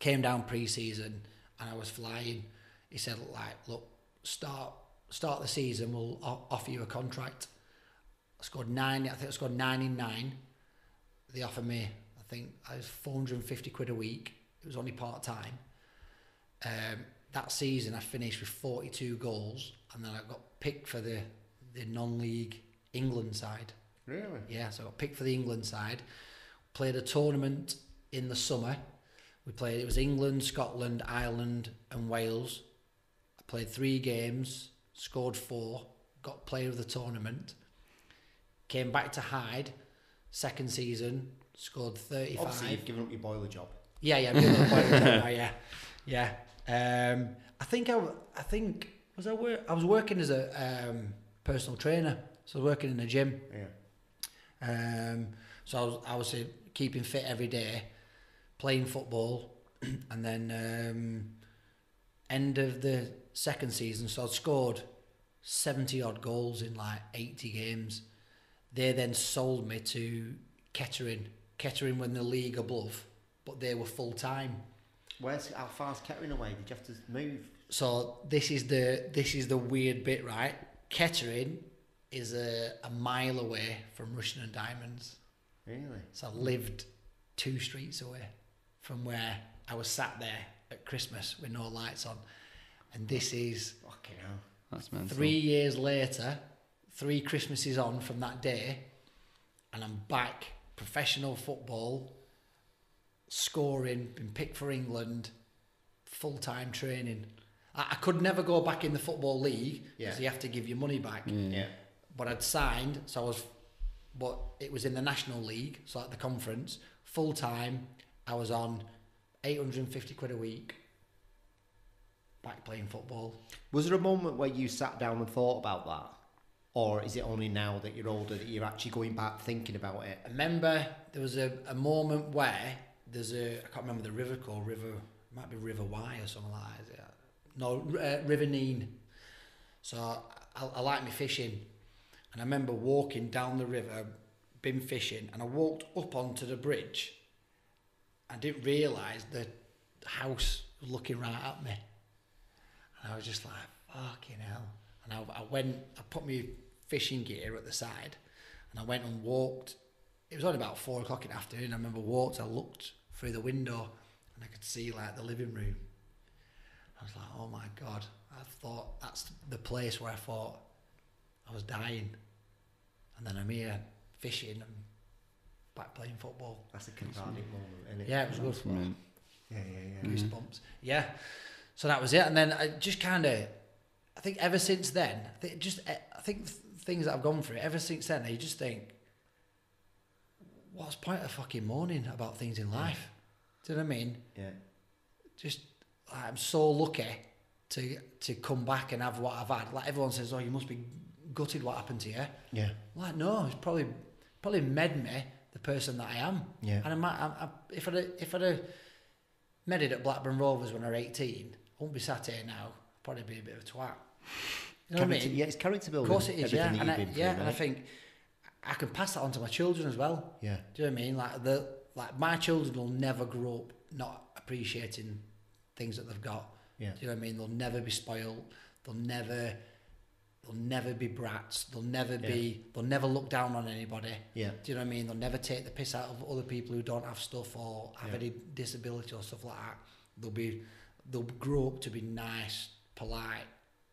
came down pre-season and I was flying. He said, like, look, start start the season, we'll offer you a contract. I scored nine, I think I scored nine in nine. They offered me, I think I was 450 quid a week. It was only part-time. Um, that season I finished with 42 goals and then I got picked for the, the non-league England side. really? Yeah, so I got picked for the England side. Played a tournament in the summer. We played. It was England, Scotland, Ireland, and Wales. I played three games, scored four, got player of the tournament. Came back to Hyde, second season, scored thirty-five. Obviously, you've given up your boiler job. Yeah, yeah, really good point with that now, yeah, yeah. Um, I think I, I think was I work. I was working as a um, personal trainer, so I was working in a gym. Yeah. Um, so I was, I was uh, keeping fit every day, playing football, [clears throat] and then um, end of the second season, so I'd scored 70 odd goals in like 80 games. They then sold me to Kettering. Kettering were in the league above, but they were full time. Where's how far's Kettering away? Did you have to move? So this is the this is the weird bit, right? Kettering is a, a mile away from Rushden and Diamonds. Really? So I lived two streets away from where I was sat there at Christmas with no lights on. And this is Fucking hell. That's mental. three years later, three Christmases on from that day, and I'm back, professional football, scoring, been picked for England, full time training. I, I could never go back in the football league because Yeah. you have to give your money back Yeah. but I'd signed, so I was, but it was in the National League, so at the conference, full time. I was on 850 quid a week, back playing football. Was there a moment where you sat down and thought about that? or is it only now that you're older that you're actually going back thinking about it? I remember there was a, a moment where there's a I can't remember the river called River it might be River Wye or something like that. No, uh. So I, I like me fishing, and I remember walking down the river, been fishing, and I walked up onto the bridge. I didn't realise the house was looking right at me, and I was just like, "Fucking hell!" And I, I went, I put my fishing gear at the side, and I went and walked. It was only about four o'clock in the afternoon. I remember walked. I looked through the window, and I could see like the living room. I was like, "Oh my god!" I thought that's the place where I thought I was dying, and then I'm here fishing and back playing football. That's a cathartic moment, isn't it? Yeah, it was good. That's mint. Yeah, yeah, yeah. Goosebumps. Yeah. So that was it, and then I just kind of, I think ever since then, I think just eh, I think th- things that I've gone through ever since then, you just think, what's the point of fucking moaning about things in life? Do you know what I mean? Yeah. just like, I'm so lucky to to come back and have what I've had. Like everyone says, oh, you must be gutted what happened to you. Yeah. Like no, it's probably probably made me the person that I am. Yeah. And I might, I, I, if I'd if I'd have made it at Blackburn Rovers when I was 18, I wouldn't be sat here now. I'd probably be a bit of a twat. You know what I mean? Yeah, it's character building. Of course it is, yeah. And I, through, yeah, and I think I can pass that on to my children as well. Yeah. Do you know what I mean? Like the like my children will never grow up not appreciating things that they've got. Yeah. Do you know what I mean? They'll never be spoiled. They'll never they'll never be brats. They'll never be they'll never look down on anybody. Yeah. Do you know what I mean? They'll never take the piss out of other people who don't have stuff or have Yeah. any disability or stuff like that. They'll be they'll grow up to be nice, polite,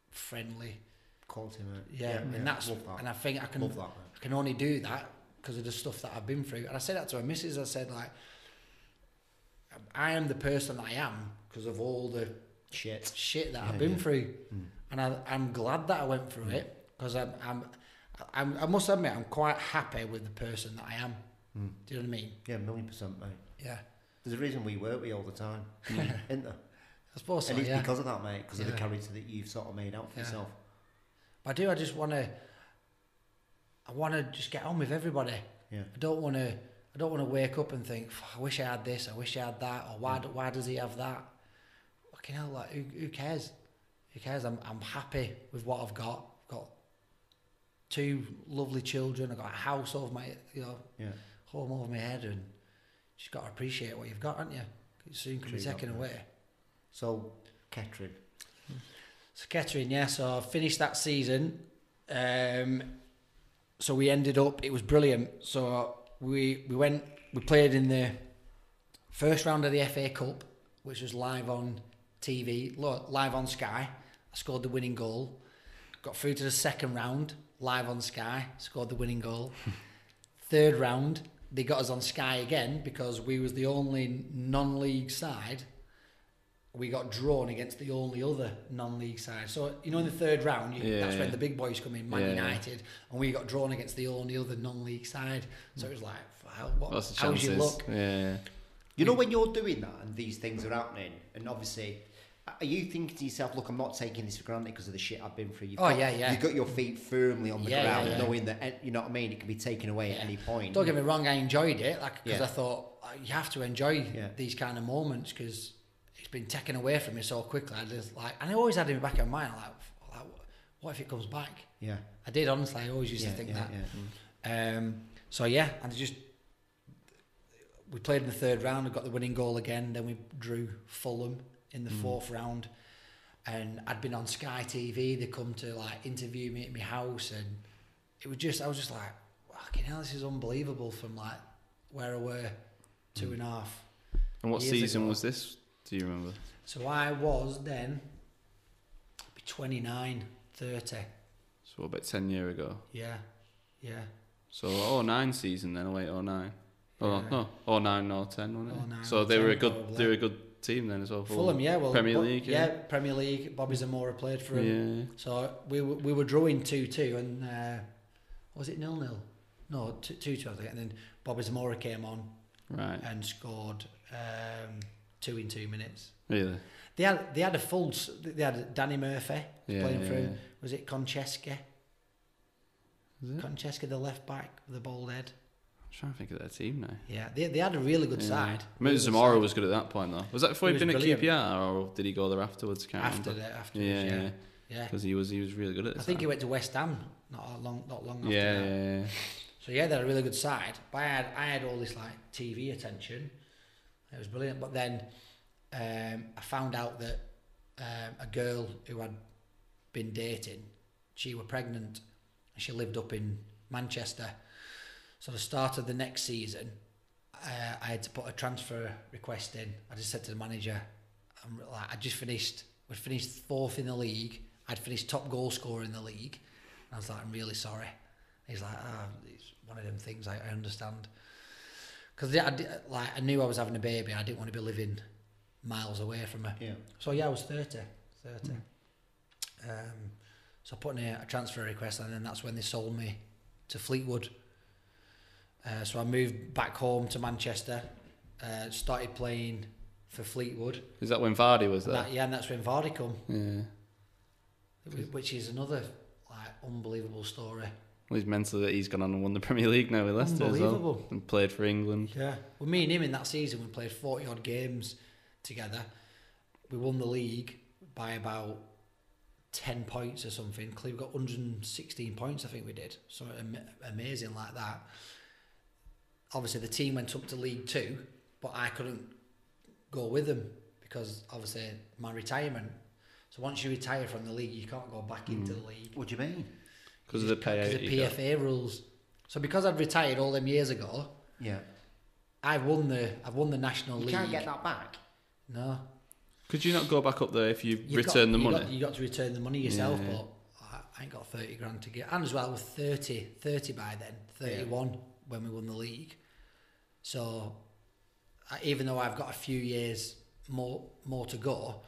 friendly. Quality, mate. Yeah, and that's that. and I think I can that. I can only do that because of the stuff that I've been through. And I said that to my missus. I said like, I am the person I am because of all the Shit. shit that Yeah, I've been yeah. through, and I, I'm glad that I went through it because I'm, I'm, I'm, I must admit, I'm quite happy with the person that I am. Mm. Do you know what I mean? Yeah, a million percent, mate. Yeah, There's a reason we work with you all the time, [laughs] isn't there? I suppose so. and it's yeah. because of that, mate, because of the character that you've sort of made out for Yeah. yourself. But I do. I just want to. I want to just get on with everybody. Yeah. I don't want to. I don't want to wake up and think, I wish I had this. I wish I had that. Or why? do- Why does he have that? Fucking hell! Like who, who cares? Who cares? I'm I'm happy with what I've got. I've got two lovely children. I've got a house over my you know Yeah. home over my head, and you just got to appreciate what you've got, haven't you? it soon can be taken away. So, Kettering. So Kettering, yeah. So I finished that season. Um, so we ended up. It was brilliant. So we we went. We played in the first round of the FA Cup, which was live on TV, live on Sky. I scored the winning goal. Got through to the second round, live on Sky. Scored the winning goal. [laughs] Third round, they got us on Sky again because we was the only non-league side we got drawn against the only other non-league side. So you know, in the third round, you, Yeah, that's when the big boys come in, Man Yeah, yeah. United, and we got drawn against the only other non-league side. So it was like, how, what, how's your luck? Yeah. You know when you're doing that and these things are happening, and obviously, are you thinking to yourself, "Look, I'm not taking this for granted because of the shit I've been through"? You've Oh, got, yeah, yeah. You've got your feet firmly on the Yeah, yeah, ground, yeah. knowing that eh, you know what I mean. It can be taken away at any point. Don't get me wrong, I enjoyed it, like because Yeah. I thought uh, you have to enjoy Yeah. these kind of moments because it's been taken away from me so quickly. I just like, and I always had in the back of my mind, like, like, what if it comes back? Yeah. I did honestly. I always used yeah, to think yeah, that. yeah. Um, so yeah, and just we played in the third round. We got the winning goal again. Then we drew Fulham in the mm. fourth round, and I'd been on Sky TV. They come to like interview me at my house, and it was just I was just like, fucking hell, this is unbelievable. From like where I were two mm. and a half. And what season ago. was this? Do you remember? So I was then be 29, 30. So about ten year ago. Yeah, yeah. So oh nine season then, oh eight oh oh nine. Oh Yeah. no, oh nine or ten, wasn't it? 09 so or they were a good, probably. they were a good team then as well. Fulham, yeah, well, Premier League, yeah. yeah. Premier League. Bobby Zamora played for him. Yeah. So we were, we were drawing two two, and uh, was it nil nil? No, two two two. I think. And then Bobby Zamora came on Right. and scored um, two in two minutes. Really? They had they had a full. They had Danny Murphy Yeah. playing yeah, for him. Was it it? Francesca, the left back, with the bald head. Trying to think of their team now. Yeah, they, they had a really good Yeah. side. I mean, Really Zamora was good at that point though. Was that before He he'd was been at brilliant. QPR or did he go there afterwards? Can't after remember. that. After Yeah, yeah, yeah. Because he was he was really good at it. I think he went to West Ham not long, not long after Yeah, that. yeah, yeah. So yeah, they had a really good side. But I had I had all this like TV attention. It was brilliant. But then um, I found out that um, a girl who had been dating, she was pregnant, and she lived up in Manchester. So the start of the next season, uh, I had to put a transfer request in. I just said to the manager, I'm like, I just finished. We finished fourth in the league. I'd finished top goal scorer in the league. And I was like, I'm really sorry. He's like, ah, it's one of them things. I, I understand. Because I, like I knew I was having a baby. I didn't want to be living miles away from her. Yeah. So yeah, I was 30. 30. Um, so I put in a, a transfer request, and then that's when they sold me to Fleetwood. Uh, so I moved back home to Manchester. Uh, started playing for Fleetwood. Is that when Vardy was there? that, yeah, and that's when Vardy come, Yeah. which is another like unbelievable story. Well, he's mental that he's gone on and won the Premier League now with Leicester as well. Unbelievable. And played for England. Yeah. Well, me and him in that season, we played 40 odd games together. We won the league by about 10 points or something. Cleve got 116 points, I think we did. So amazing like that. Obviously, the team went up to League Two, but I couldn't go with them because obviously my retirement. So once you retire from the league, you can't go back into hmm. the league What do you mean? Because of the because payout. of you got. PFA rules. So because I'd retired all them years ago, Yeah. I've won the I've won the national You league. You can't get that back. No, Could you not go back up there if you You've return got, the you money? Got, you got to return the money yourself, Yeah. but I, I ain't got thirty grand to get. And as well, with 30, 30 by then, thirty one when we won the league. So I, even though I've got a few years more more to go,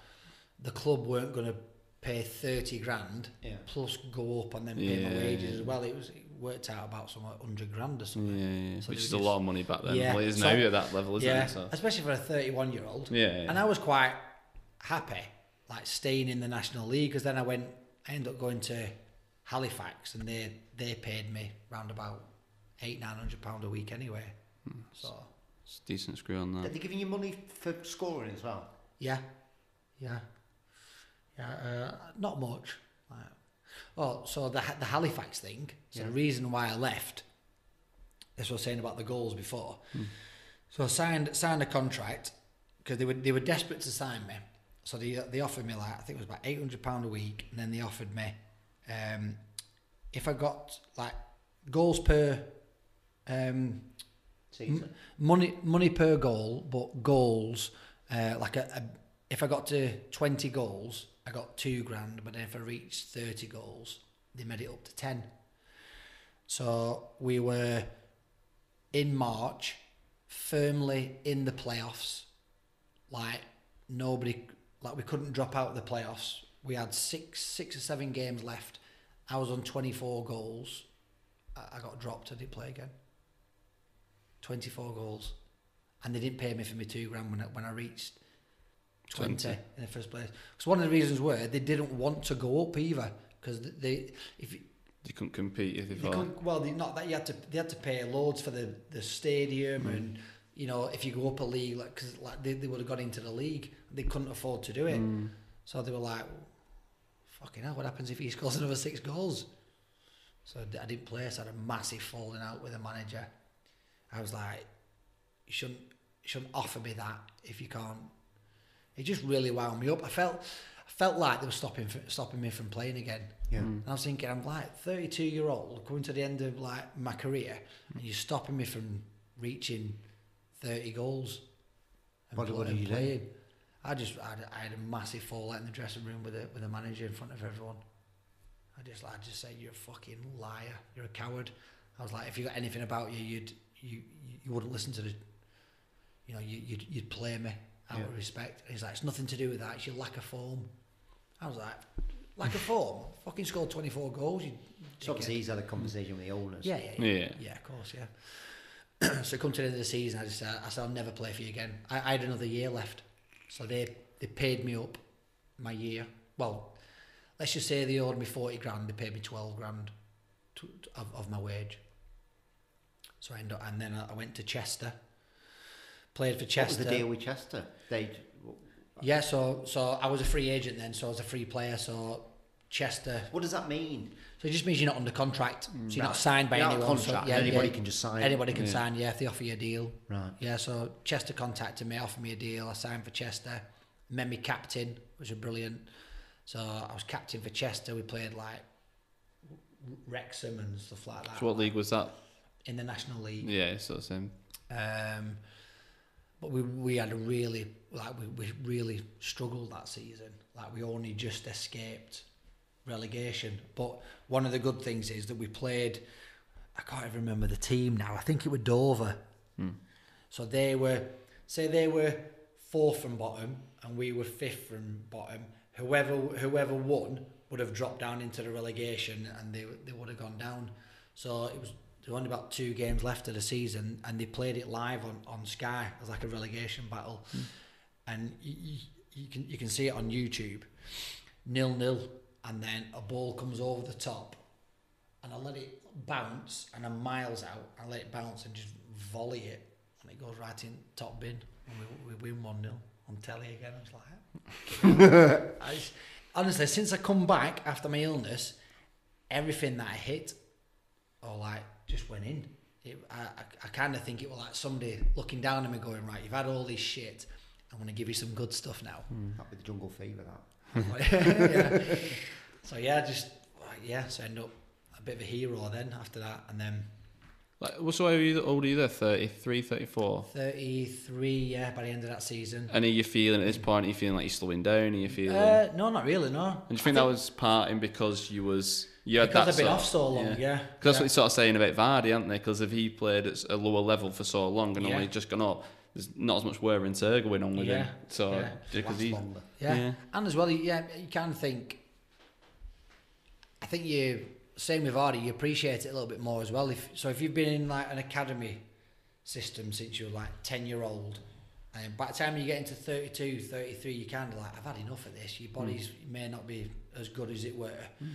the club weren't going to pay thirty grand Yeah. plus go up and then pay my wages yeah. as well. It was it worked out about some hundred grand or something. yeah, So which is were a lot of money back then. Yeah, Well, it is so- now at that level, isn't yeah, it? So. especially for a thirty-one year old. Yeah, yeah. And I was quite happy, like staying in the National League, because then I went, I ended up going to Halifax, and they they paid me round about eight nine hundred pound a week anyway. Hmm. So It's a decent screw on Are that. they giving you money for scoring as well? yeah, yeah, yeah, uh, not much. Like, oh, so the the Halifax thing. So the reason why I left. This was saying about the goals before. Hmm. So I signed signed a contract because they were they were desperate to sign me. So they they offered me like I think it was about eight hundred pound a week, and then they offered me um, if I got like goals per um, Season. money money per goal, but goals uh, like a, a if I got to twenty goals, I got two grand. But then if I reached thirty goals, they made it up to ten. So we were in March, firmly in the playoffs. Like nobody, like we couldn't drop out of the playoffs. We had six, six or seven games left. I was on twenty four goals. I, I got dropped. I didn't play again. Twenty four goals, and they didn't pay me for my two grand when I, when I reached 20, 20. in the first place. Because one of the reasons were they didn't want to go up either. Because they, if you- couldn't compete if you they couldn't, well, they, not that you had to, they had to pay loads for the, the stadium Mm. and you know if you go up a league, like because like they, they would have got into the league, they couldn't afford to do it. Mm. So they were like, "Fucking hell, what happens if he scores another six goals?" So I didn't play. So I had a massive falling out with the manager. I was like, "You shouldn't, you shouldn't offer me that if you can't." It just really wound me up. I felt, I felt like they were stopping f- stopping me from playing again. Yeah. Mm. And I was thinking, I'm like 32 year old coming to the end of like my career, and you're stopping me from reaching 30 goals. And What- what pl- you do? playing. I just I had, I had a massive fallout in the dressing room with the with the manager in front of everyone. I just I just said you're a fucking liar. You're a coward. I was like, if you got anything about you, you'd you you wouldn't listen to the, you know, you you'd, you'd play me out Yeah. of respect. And he's like, it's nothing to do with that. It's your lack of form. I was like, lack of form. Fucking scored 24 goals. You So obviously dickhead." he's had a conversation with the owners. Yeah, yeah, yeah. Yeah. Yeah, of course, yeah. [clears throat] so come to the end of the season, I just said, I said, I'll never play for you again. I, I had another year left. So they, they paid me up my year. Well, let's just say they owed me 40 grand, they paid me 12 grand to, of, of my wage. So I ended up, and then I I went to Chester. Played for What was Chester. the deal with Chester? They uh, Yeah, so so I was a free agent then, so I was a free player. So Chester. What does that mean? So it just means you're not under contract. So you're Right. not signed by You're not anyone. contract, so, yeah, anybody yeah, can just sign. Anybody can Yeah. sign. Yeah, if they offer you a deal. Right. Yeah, so Chester contacted me, offered me a deal. I signed for Chester. Made me captain, which was brilliant. So I was captain for Chester. We played like Wrexham and stuff like that So what league was that? In the National League. Yeah, sort of same. Um, but we we had a really like we, we really struggled that season. Like we only just escaped relegation. But one of the good things is that we played. I can't even remember the team now. I think it was Dover. So they were say they were fourth from bottom and we were fifth from bottom. Whoever whoever won would have dropped down into the relegation and they they would have gone down. So it was there were only about two games left of the season and they played it live on, on Sky as like a relegation battle. Hmm. And you, you, can you can see it on YouTube. Nil nil and then a ball comes over the top and I let it bounce and I'm miles out. I let it bounce and just volley it and it goes right in top bin and we, we win 1 0 on telly again. I was like, [laughs] I just, honestly, since I come back after my illness, everything that I hit or like just went in. It, I, I, I kind of think it was like somebody looking down at me going, right, you've had all this shit. I'm going to give you some good stuff now. That'd be the jungle fever. That. [laughs] yeah. [laughs] So yeah, just yeah. So I end up a bit of a hero then after that, and then Like, what so are you old are you there? 33, 34? 33. Yeah, by the end of that season. And are you feeling at this point? Are you feeling like you're slowing down? Are you feeling? Uh, no, not really. No. and do you I think that was parting because you was you because that I've been sort off so long? Yeah. Yeah. yeah. Because that's what you're sort of saying about Vardy, aren't they? Because if he played at a lower level for so long and Yeah. only just gone up, there's not as much wear and tear going on with Yeah. him. So Yeah. because he, longer. Yeah. Yeah. And as well, yeah, you can think. I think you same with Vardy, you appreciate it a little bit more as well. If so, if you've been in like an academy system since you were like ten year old, and by the time you get into 32, 33, you kind of like I've had enough of this. Your hmm. bodies may not be as good as it were. Hmm.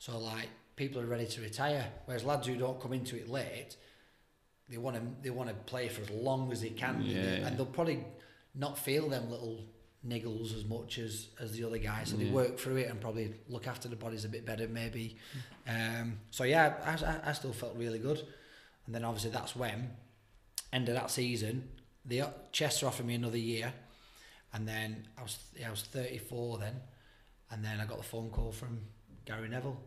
So like people are ready to retire, whereas lads who don't come into it late, they want to they want to play for as long as they can, Yeah. and they'll probably not feel them little niggles as much as as the other guys. So they work through it and probably look after the bodies a bit better, maybe. Um, so yeah, I, I, I still felt really good, and then obviously that's when end of that season, the Chester offered me another year, and then I was yeah, I was 34 then, and then I got the phone call from Gary Neville.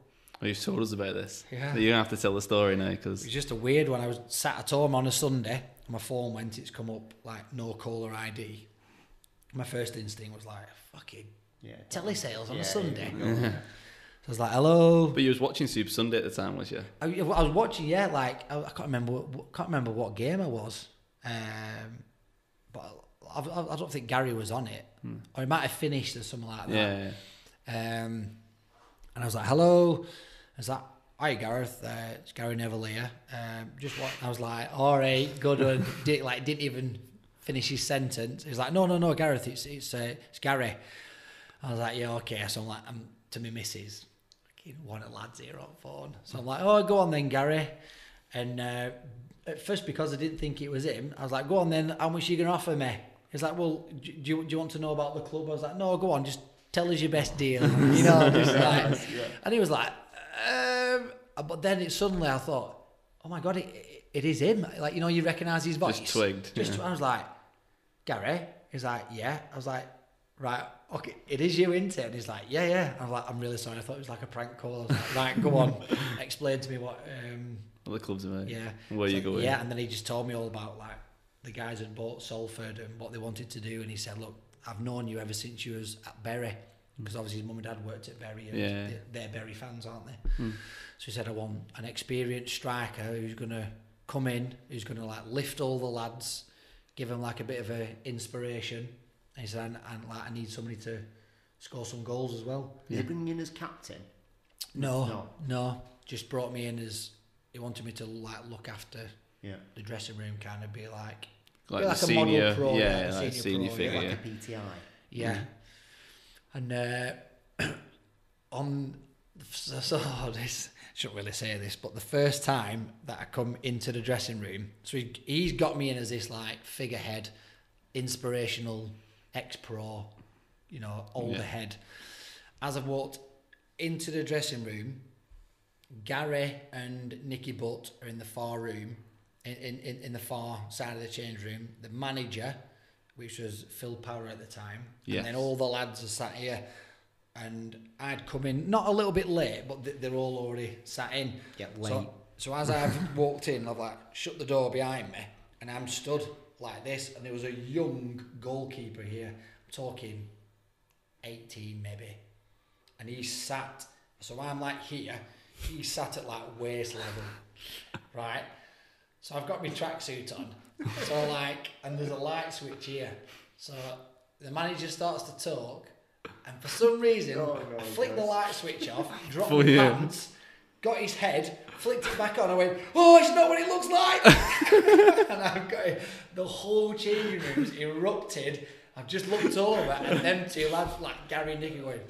Oh, you've told us about this. Yeah. You're gonna have to tell the story now It because was just a weird one. I was sat at home on a Sunday, and my phone went. It's come up like no caller ID. My first instinct was like, "Fucking Yeah. telesales on Yeah, a Sunday." yeah, [laughs] yeah. So I was like, "Hello." but you was watching Super Sunday at the time, was you? I, I was watching, yeah, like I, I can't remember, what, can't remember what game I was, um, but I, I, I don't think Gary was on it, or he might have finished or something like that. Yeah. Um, and I was like, "Hello," I was like, "Hi, Gareth. Uh, it's Gary Neville here." Um, just what I was like, "All right, good one." [laughs] Did, like didn't even finish his sentence. He's like, "No, no, no, Gareth. It's it's uh, it's Gary." I was like, "Yeah, okay." So I'm like, "I'm to my missus." One of the lads here on phone. So I'm like, "Oh, go on then, Gary." And uh, at first, because I didn't think it was him, I was like, "Go on then. How much are you gonna offer me?" He's like, "Well, do you, do you want to know about the club?" I was like, "No, go on. Just tell us your best deal." [laughs] You know, just like, and he was like, um, but then it suddenly I thought, "Oh my god, it, it is him!" Like you know, you recognise his voice. Just twigged, Just yeah. I was like, "Gary." He's like, "Yeah." I was like, "Right, okay, it is you, isn't it?" And he's like, "Yeah, yeah." I was like, "I'm really sorry. I thought it was like a prank call." I was like, "Right, go on, [laughs] explain to me what." Um, What the clubs about? yeah. Where you going? Yeah, and then he just told me all about like the guys had bought Salford and what they wanted to do, and he said, "Look, I've known you ever since you was at Bury, hmm. because obviously his mum and dad worked at Bury, and Yeah. they- they're Bury fans, aren't they?" Hmm. So he said, "I want an experienced striker who's gonna come in, who's gonna like lift all the lads, give them like a bit of a inspiration." And he said, "And, and like I need somebody to score some goals as well." Did they bring you in as captain? No, No. no, just brought me in as he wanted me to like look after Yeah. the dressing room kind of be like Like, like a model senior, pro, yeah, yeah, a like senior senior pro, figure. Like Yeah. a PTI. yeah and uh, [clears throat] on So, so [laughs] this shouldn't really say this, but the first time that I come into the dressing room, so he, he's got me in as this like figurehead, inspirational ex pro, you know, older Yeah. head. As I've walked into the dressing room, Gary and Nicky Butt are in the far room, in, in, in, the far side of the change room. The manager, which was Phil Power at the time, Yes. and then all the lads are sat here. And I'd come in, not a little bit late, but they're all already sat in. So, late. so as I've [laughs] walked in, I've like shut the door behind me, and I'm stood like this, and there was a young goalkeeper here, I'm talking 18 maybe, and he sat. So I'm like here, he sat at like waist level, [laughs] right? So I've got my tracksuit on. So like, and there's a light switch here. So the manager starts to talk, and for some reason, oh, I flicked the light switch off, [laughs] dropped my you. pants, got his head, flicked it back on. I went, "Oh, it's not what it looks like." [laughs] and I've got it. the whole changing room's erupted. I've just looked over, and them two lads, like Gary and Nicky, going.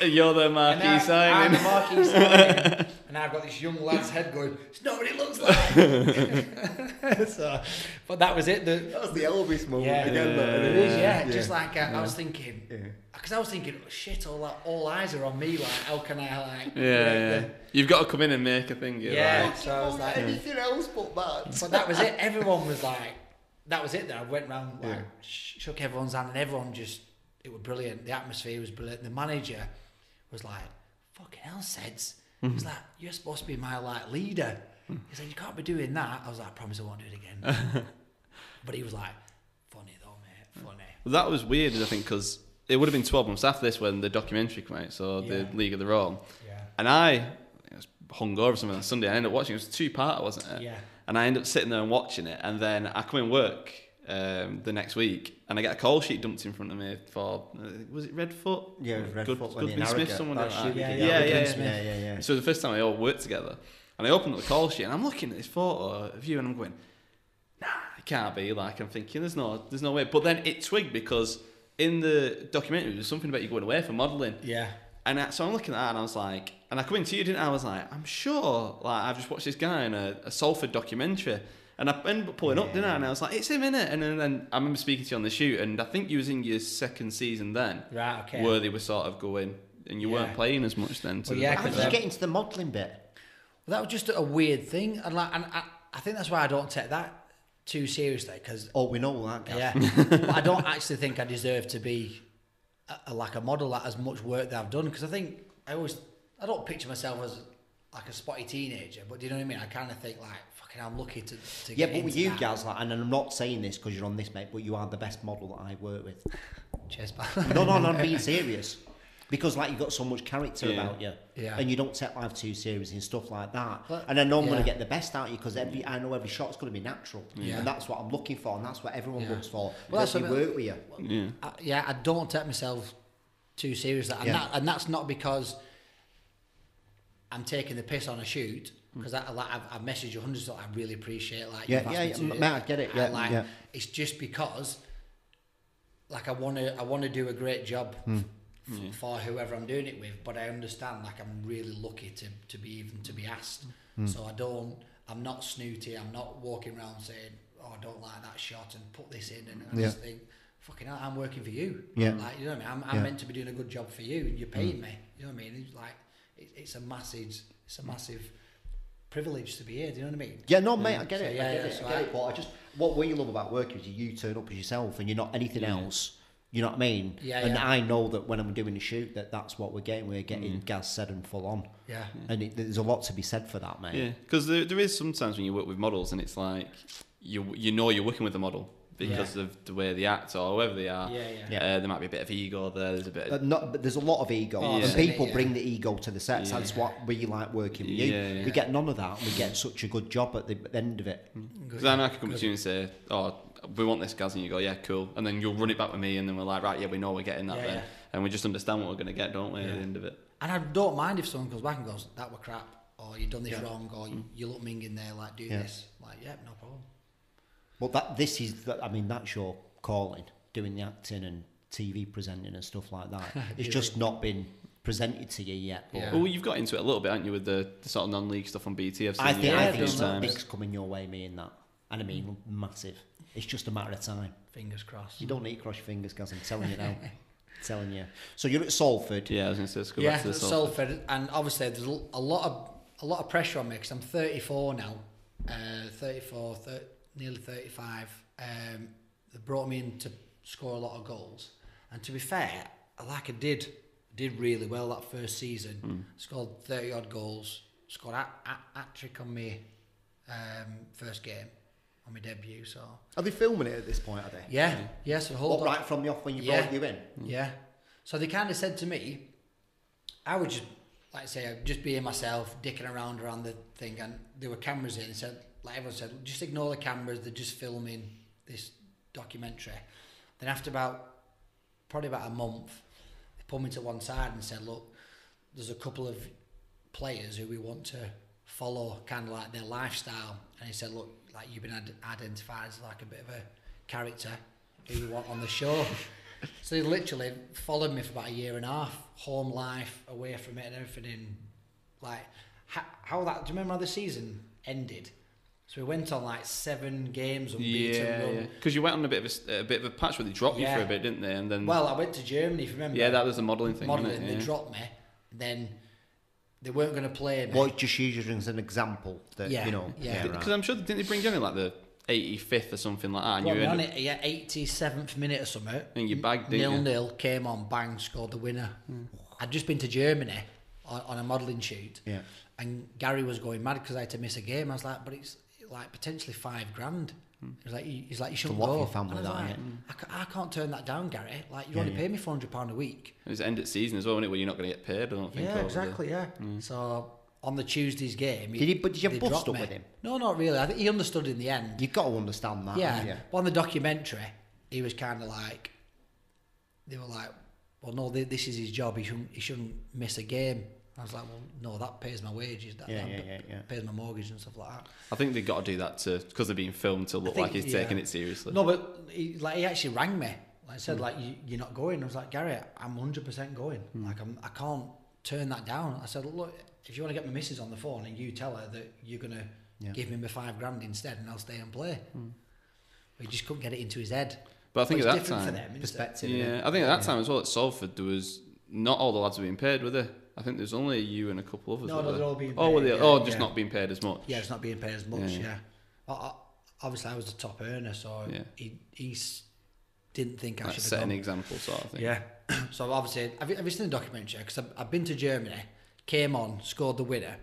You're the And marquee I, I'm the marquee signing, [laughs] and I've got this young lad's head going. It's not what it looks like. [laughs] so, but that was it. The, That was the Elvis moment yeah, again. Yeah. though, it isn't is. it? Yeah, just like uh, I was thinking, Yeah. because I was thinking, oh, shit, all that, all eyes are on me. Like, how can I like? Yeah, break yeah. the- You've got to come in and make a thing. You're Yeah. like, So I was like, anything else but that. but that was it. Everyone was like, that was it. Then I went round, like, Yeah. shook everyone's hand, and everyone just, it was brilliant. The atmosphere was brilliant. The manager was like, fucking hell, Seds. He's like, you're supposed to be my like leader. He's like, you can't be doing that. I was like, I promise I won't do it again. [laughs] but he was like, funny though, mate, funny. Well, that was weird, I think, because it would have been 12 months after this when the documentary came out, so Yeah. the League of Their Own. Yeah. And I, I was hung over something on Sunday. I ended up watching. It was two part, wasn't it? Yeah. And I ended up sitting there and watching it. And then I come in work um, the next week, and I get a call sheet dumped in front of me for uh, was it Redfoot? Yeah, it was Redfoot Good, Smith, someone That like that. yeah, Yeah, yeah, yeah, yeah. Yeah, yeah. So the first time we all worked together, and I opened up the call sheet, and I'm looking at this photo of you, and I'm going, nah, it can't be. Like I'm thinking, there's no, there's no way. But then it twigged because in the documentary there's something about you going away for modelling, Yeah. and I, so I'm looking at that, and I was like, and I come into you, didn't I? I was like, I'm sure, like I've just watched this guy in a, a Salford documentary. And I ended up pulling up, didn't I? And I was like, it's him in it. And then, then I remember speaking to you on the shoot, and I think you was in your second season then, Right. Okay. where they were sort of going, and you Yeah. weren't playing as much then. To Well, the yeah, How did 'cause, you get into the modelling bit? Well, that was just a weird thing, and like, and I, I think that's why I don't take that too seriously because Oh, we know that. Gav. yeah, but [laughs] I don't actually think I deserve to be a, a, like a model that as much work that I've done because I think I always I don't picture myself as like a spotty teenager, but do you know what I mean? I kind of think like fucking I'm lucky to, to Yeah, get but with you that. guys, like, and I'm not saying this because you're on this, mate, but you are the best model that I work with. Cheers, pal. [laughs] No, no, no, I'm being [laughs] serious. Because like you've got so much character Yeah. about you, Yeah. and you don't take life too serious and stuff like that. But- and I know I'm going to get the best out of you because every I know every shot's going to be natural, Yeah. and that's what I'm looking for, and that's what everyone Yeah. looks for. Well, that's that what work with you. Yeah. I, yeah, I don't take myself too seriously, and Yeah. that and that's not because I'm taking the piss on a shoot. Because I, like, I've, I've messaged you hundreds of I really appreciate like Yeah, you've asked yeah, me yeah, to m- it. I get it, And, like, yeah. It's just because like I want to I want to do a great job Hmm. f- for whoever I'm doing it with, but I understand like I'm really lucky to to be even to be asked. Hmm. So I don't I'm not snooty. I'm not walking around saying oh I don't like that shot and put this in and I Yeah. just think fucking hell, I'm working for you. Yeah. Like you know what I mean? I'm, I'm Yeah. Meant to be doing a good job for you and you're paying me. You know what I mean? It's like it, it's a massive it's a massive privilege to be here. Do you know what I mean? Yeah, no, mate, I mm. get So, it. yeah, I get yeah, it. so I get I- it. But I just what we love about work is you turn up as yourself, and you're not anything else. You know what I mean? Yeah, and yeah. I know that when I'm doing a shoot, that that's what we're getting. We're getting mm. Gaz Seddon full on, Yeah. and it, there's a lot to be said for that, mate. Yeah, because there, there is sometimes when you work with models and it's like you you know you're working with a model because of the way they act or whoever they are. Yeah, yeah. Yeah. Uh, there might be a bit of ego there. There's a bit. But, not, but there's a lot of ego, Oh, and people Yeah. bring the ego to the sets. Yeah. That's what we like working with you. Yeah, yeah. We get none of that, and we get such a good job at the end of it. Because then I could come to you and say, "Oh, we want this, Gaz," and you go, "Yeah, cool," and then you'll run it back with me, and then we're like, "Right, yeah, we know we're getting that Yeah, then," yeah. and we just understand what we're going to get, don't we? At the end of it. And I don't mind if someone comes back and goes, "That were crap," or "You've done this wrong," or you, "You look minging there." Like, do Mm. Yeah. this. Like, yeah, no problem. But that this is, the- I mean, that's your calling, doing the acting and TV presenting and stuff like that. [laughs] It's just not been presented to you yet. But Yeah. Well, you've got into it a little bit, haven't you, with the, the sort of non-league stuff on BT? I've seen I think, a I Yeah, think few it's times. big's coming your way, me, in that. And I mean, massive. It's just a matter of time. Fingers crossed. You don't need to cross your fingers, guys. I'm telling you now. [laughs] telling you. So you're at Salford. Yeah, I was going to say, let's go yeah, back to the Salford. Salford. and obviously there's a a lot of a lot of pressure on me because I'm 34 now, uh, 34, thir- nearly 35. Um, they brought me in to score a lot of goals, and to be fair, like I did, did really well that first season. Scored 30 odd goals, scored a, a, a trick on me um, first game on my debut. So Are they filming it at this point, are they? yeah, yeah. So hold What, on. right from the off when you Yeah. brought you in? Yeah. So they kind of said to me, I would just, like I say, I'd just being myself, dicking around around the thing, and there were cameras in. And said, like everyone said, just ignore the cameras. They're just filming this documentary. Then after about, probably about a month, they pulled me to one side and said, look, there's a couple of players who we want to follow, kind of like their lifestyle. And he said, look, like you've been ad- identified as like a bit of a character who we want on the show. [laughs] So he literally followed me for about a year and a half, home life, away from it and everything. In, like, how, how that, do you remember how the season ended? So we went on like seven games unbeaten Yeah, run. yeah. Because you went on a bit of a, s- a bit of a patch where they dropped you for a bit, didn't they? And then Well, I went to Germany, if you remember. yeah, that was the modelling thing. wasn't modelling. it? They dropped me. Then they weren't going to play me. Well, just use it as an example that, Yeah, you know. yeah. right. Because I'm sure didn't they bring you in like the 85th or something like that? And Got you me on it, yeah, 87th minute or something. and you bagged, didn't Nil you? nil, came on, bang, scored the winner. Hmm. I'd just been to Germany on, on a modelling shoot, Yeah. and Gary was going mad because I had to miss a game. I was like, but it's like potentially five grand. He was like, he's like, you shouldn't lot go. your family, And I was like, innit? I, ca- I can't turn that down, Gary. Like, you Yeah, only yeah. pay me four hundred pound a week. It was end of season as well, wasn't it? Where you're not going to get paid. I don't think. Yeah, over the- exactly. Yeah. Hmm. So on the Tuesday's game, Did he- but did you they bust dropped up me. with him? No, not really. I think he understood in the end. You've got to understand that. yeah. But on the documentary, he was kind of like, they were like, well, no, this is his job. He shouldn't, he shouldn't miss a game. I was like, well, no, that pays my wages. That, Yeah, that yeah, yeah, yeah. pays my mortgage and stuff like that. I think they've got to do that to because they're being filmed to look think, like he's yeah. taking it seriously. No, but he, like he actually rang me. Like I said, like you, you're not going. I was like, Gary, I'm 100 percent going. Hmm. Like I'm, I can't turn that down. I said, look, if you want to get my missus on the phone and you tell her that you're gonna Yeah. Give me my five grand instead, and I'll stay and play. But he just couldn't get it into his head. But I think Well, at it's that time, for them. Perspective. yeah, innit? I think at that time as well at Salford there was not all the lads were being paid, were there? I think there's only you and a couple others. No, no, they're all being Oh, paid, they? yeah, oh, just yeah. not being paid as much. Yeah, it's not being paid as much. Yeah. I, I, obviously, I was the top earner, so he he didn't think I Like should set have an gone. example, sort of thing. Yeah. [clears throat] so obviously, have you, have you seen the documentary? Because I've, I've been to Germany, came on, scored the winner,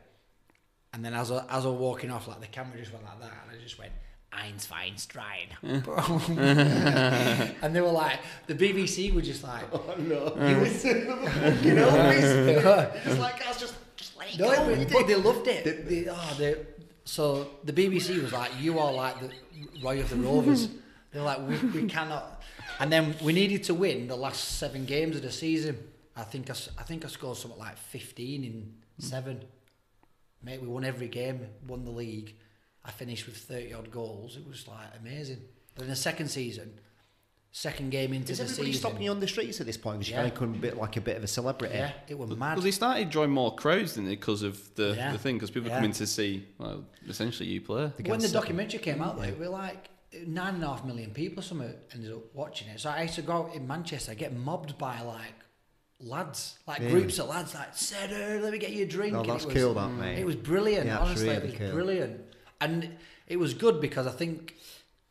and then as I, as I was walking off, like the camera just went like that, and I just went. Eins, fein, Strine. [laughs] and they were like, the BBC were just like, Oh, no. [laughs] you It's fucking Elvis. It's like, I was just, just let it No, go. but, but they loved it. They, oh, they, so the BBC was like, "You are like the Roy of the Rovers." [laughs] They're like, "We, we cannot." And then we needed to win the last seven games of the season. I think I, I think I scored something like fifteen in seven. Mate, we won every game, won the league. I finished with thirty odd goals. It was like amazing. But in the second season, second game into Is the everybody season, stopping you on the streets at this point? Because Yeah. you're kind of becoming a bit like a bit of a celebrity. yeah, it was mad. Well, they started drawing more crowds, didn't they, because of the, Yeah. the thing? Because people Yeah. come in to see, well, essentially you play. The when the gas- documentary came out, like, we were like nine and a half million people. or Something ended up watching it. So I used to go out in Manchester, get mobbed by like lads, like Yeah. groups of lads, like Seddon, let me get you a drink. Oh, And that's it was, cool, that, mate. It was brilliant. Yeah, honestly, really it was cool. brilliant, and it was good because I think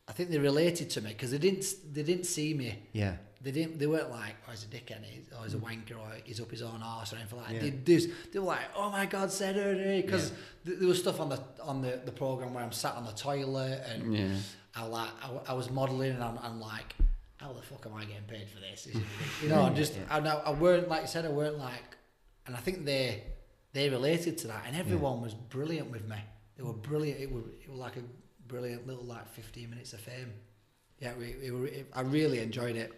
I think they related to me because they didn't they didn't see me. Yeah. They didn't. They weren't like, "Oh, he's a dickhead, or oh, he's a mm. wanker, or he's up his own arse, or anything like that." Yeah. They, they, they were like, "Oh my God, Seddon," because eh? there was stuff on the on the, the program where I'm sat on the toilet and Yeah. I like I, I was modelling and I'm, I'm like, "How the fuck am I getting paid for this?" This is ridiculous. you know, I'm [laughs] just I know I weren't like I said I weren't like, and I think they they related to that, and everyone was brilliant with me. They were brilliant. It was it was like a brilliant little like 15 minutes of fame. Yeah, we, it, were- it, I really enjoyed it.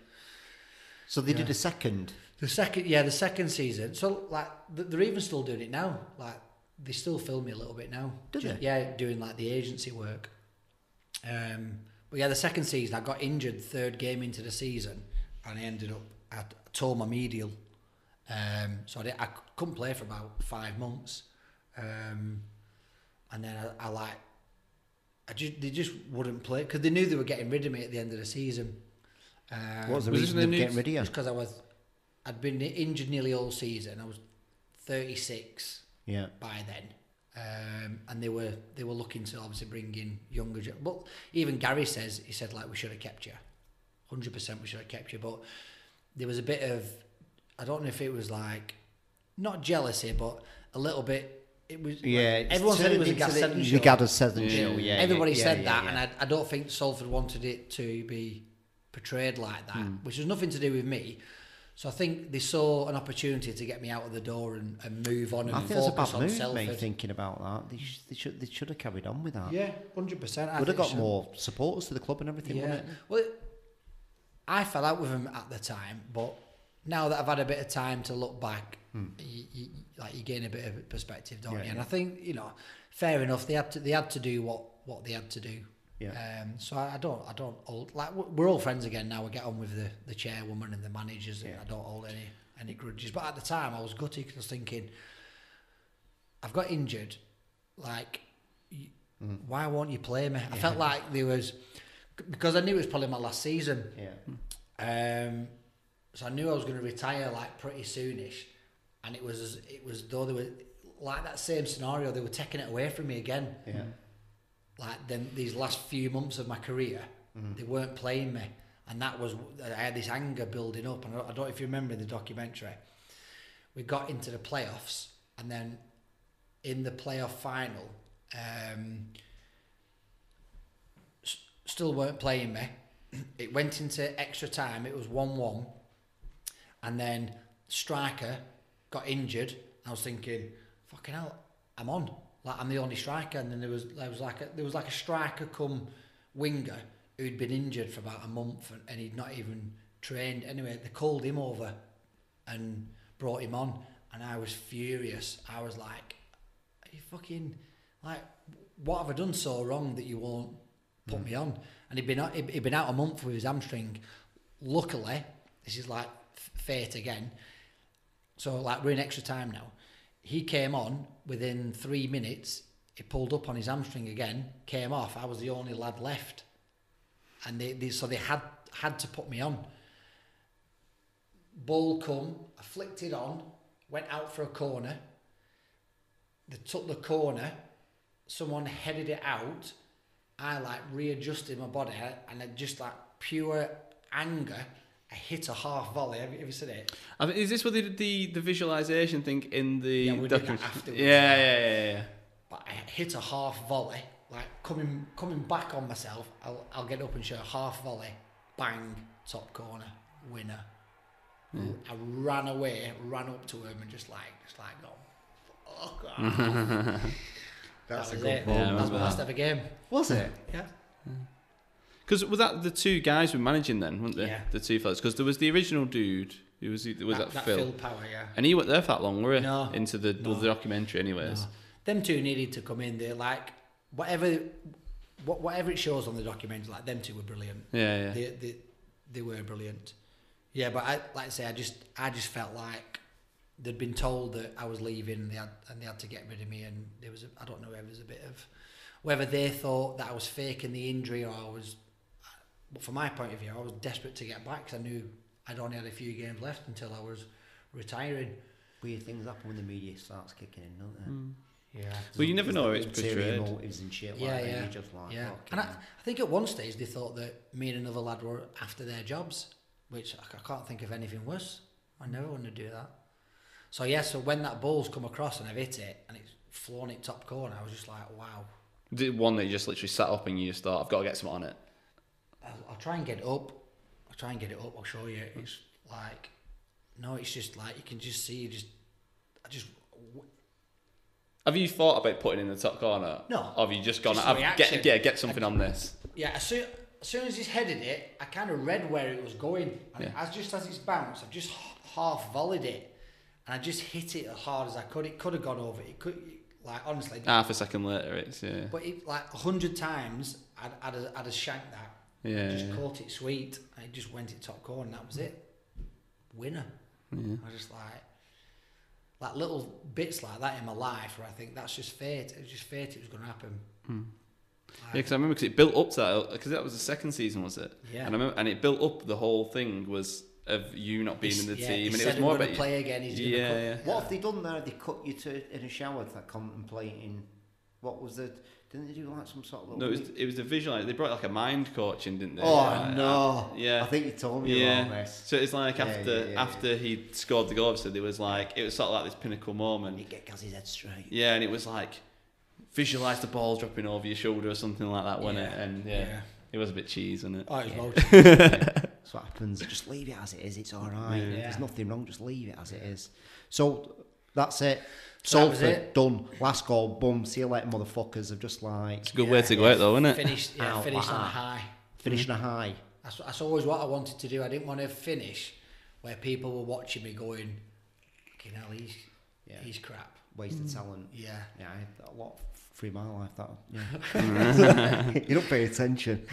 So they did Yeah. a second. The second, yeah, the second season. So like they're even still doing it now. Like they still film me a little bit now. Do they? Yeah, doing like the agency work. Um, but yeah, the second season I got injured third game into the season, and I ended up I tore my medial, Um, so I, did, I couldn't play for about five months, um, and then I, I like, I just they just wouldn't play because they knew they were getting rid of me at the end of the season. Um, What was the Was reason they the were getting rid of you? Just because I was, I'd been injured nearly all season. I was 36 Yeah. by then, um, and they were they were looking to obviously bring in younger. But even Gary says he said like we should have kept you, hundred percent we should have kept you. But there was a bit of I don't know if it was like not jealousy, but a little bit. It was Yeah. it's everyone said it was a into Gaz the- Seven The. Gaz Yeah. show. Yeah. Everybody yeah, said yeah, that, yeah. and I, I don't think Salford wanted it to be portrayed like that, hmm. which has nothing to do with me. So I think they saw an opportunity to get me out of the door and, and move on and I think it's a focus bad on move, Salford. mate. Thinking about that, they, sh- they should they should have carried on with that. Yeah, hundred percent. Would have got more supporters to the club and everything, Yeah. wouldn't it? Well, I fell out with him at the time, but now that I've had a bit of time to look back, you, you, like you gain a bit of perspective, don't Hmm. Yeah, you? And yeah. I think you know, fair enough. They had to they had to do what what they had to do. Yeah. Um, so I, I don't I don't hold, like we're all friends again now. We get on with the the chairwoman and the managers, and Yeah. I don't hold any any grudges. But at the time, I was gutted because I was thinking, I've got injured, like. y Why won't you play me? I felt like there was because I knew it was probably my last season. Yeah. Um, so I knew I was going to retire like pretty soonish, and it was it was though they were like that same scenario. They were taking it away from me again. Yeah. Like then these last few months of my career, they weren't playing me, and that was I had this anger building up. And I don't, I don't know if you remember in the documentary, we got into the playoffs, and then in the playoff final, um, s- still weren't playing me. It went into extra time. It was one-one, and then striker got injured. I was thinking, fucking hell, I'm on. Like I'm the only striker, and then there was there was like a, there was like a striker come winger who'd been injured for about a month, and, and he'd not even trained. Anyway, they called him over and brought him on, and I was furious. I was like, "Are you fucking like, what have I done so wrong that you won't put hmm. me on?" And he'd been out, he'd he'd been out a month with his hamstring. Luckily, this is like fate again. So like we're in extra time now. He came on within three minutes. He pulled up on his hamstring again, came off. I was the only lad left, and they, they so they had had to put me on. Ball come, I flicked it on, went out for a corner. They took the corner, someone headed it out. I like readjusted my body and I just like pure anger. I hit a half volley. Have you, have you seen it? I think, is this what they did the, the visualization thing in the Yeah, we did that afterwards. Yeah, yeah, yeah, yeah. But I hit a half volley, like coming coming back on myself. I'll, I'll get up and show a half volley, bang, top corner, winner. I ran away, ran up to him, and just like, just like, oh, fuck off. [laughs] That's that a was good it. ball. That was remember my last ever game. Was it? Yeah. Because was that the two guys were managing then, weren't they? Yeah. The two fellas. Because there was the original dude. Who was he? Was that, that Phil? Phil Power, yeah. And he went there for that long, were he? No. Into the, No. the documentary, anyways. No. Them two needed to come in. They're like, whatever, what, whatever it shows on the documentary, like them two were brilliant. Yeah, yeah. They, they, they were brilliant. Yeah, but I, like I say, I just, I just felt like they'd been told that I was leaving, and they had, and they had to get rid of me. And there was, a, I don't know, whether there was a bit of, whether they thought that I was faking the injury or I was. But from my point of view, I was desperate to get back because I knew I'd only had a few games left until I was retiring. Weird things happen when the media starts kicking in, don't they? Hmm. Yeah. Well, you never know it's Ulterior portrayed. motives and shit like Yeah, that. yeah. You're just like, Yeah, fucking and I. I think at one stage they thought that me and another lad were after their jobs, which I, I can't think of anything worse. I never want to do that. So yeah, so when that ball's come across and I've hit it and it's flown it top corner, I was just like, wow. The one that you just literally sat up and you just thought, I've got to get something on it. I'll, I'll try and get it up. I'll try and get it up. I'll show you. It's like, no, it's just like you can just see. You just, I just Have you thought about putting in the top corner? No. Or have you just gone, Just I've, get, yeah, get something on this? Yeah, as soon, as soon as he's headed it, I kind of read where it was going. And Yeah. as just as it's bounced, I've just half volleyed it. And I just hit it as hard as I could. It could have gone over. It could, like, honestly. Half a second later, it's, yeah. But it, like, a hundred times, I'd, I'd, I'd have shanked that. Yeah, Just yeah. caught it sweet. And it just went it top corner, and that was it. Winner. Yeah. I was just like, like little bits like that in my life where I think that's just fate. It was just fate. It was going to happen. Hmm. Yeah, because I remember because it built up to that uh, because that was the second season, was it? Yeah. And I remember, and it built up the whole thing was of you not being in the yeah, team, he and it was more gonna about play again. He's yeah, gonna yeah. What have they done there? They cut you to in a shower that contemplating. What was the? Didn't they do like some sort of little? No, it was it was the visual. They brought like a mind coach in, didn't they? oh Uh, no! yeah. I think you told me Yeah. about this. So it's like Yeah, after yeah, yeah, after he scored the goal, obviously there was like it was sort of like this pinnacle moment. You get Gazzy's head straight. Yeah, and it was like visualize the ball dropping over your shoulder or something like that, wasn't it? And yeah, Yeah. it was a bit cheese, wasn't it? Oh, it was Yeah. motive. [laughs] That's what happens. Just leave it as it is. It's all right. Yeah. There's nothing wrong. Just leave it as it is. So that's it. So that was Salford it. done. Last goal. Boom. See you later, motherfuckers. I've just like It's a good way to go out, though, isn't it? Finished, yeah, Ow, finished on a high. on a high. That's, that's always what I wanted to do. I didn't want to finish where people were watching me going, "Fucking hell, he's Yeah. he's crap." Wasted mm. talent. Yeah. Yeah, I had a lot through my life. That yeah. [laughs] you don't pay attention,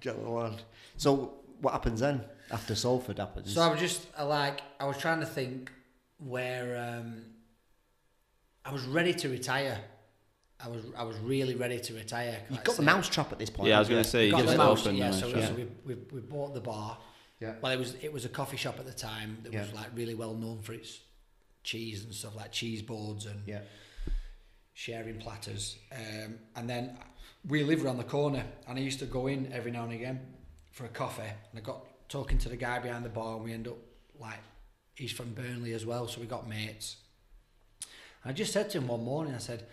gentle [laughs] lad. So what happens then after Salford happens? So I was just I like I was trying to think where um, I was ready to retire. I was I was really ready to retire. You've like got the mousetrap at this point. Yeah, I was going to say, you Got the mouse, opened yeah. the So, shop. so we, we we bought the bar. Yeah. Well, it was it was a coffee shop at the time that was like really well known for its cheese and stuff like cheese boards and Yeah. sharing platters. Um, and then we live around the corner, and I used to go in every now and again for a coffee. And I got talking to the guy behind the bar, and we end up like he's from Burnley as well, so we got mates. And I just said to him one morning, I said,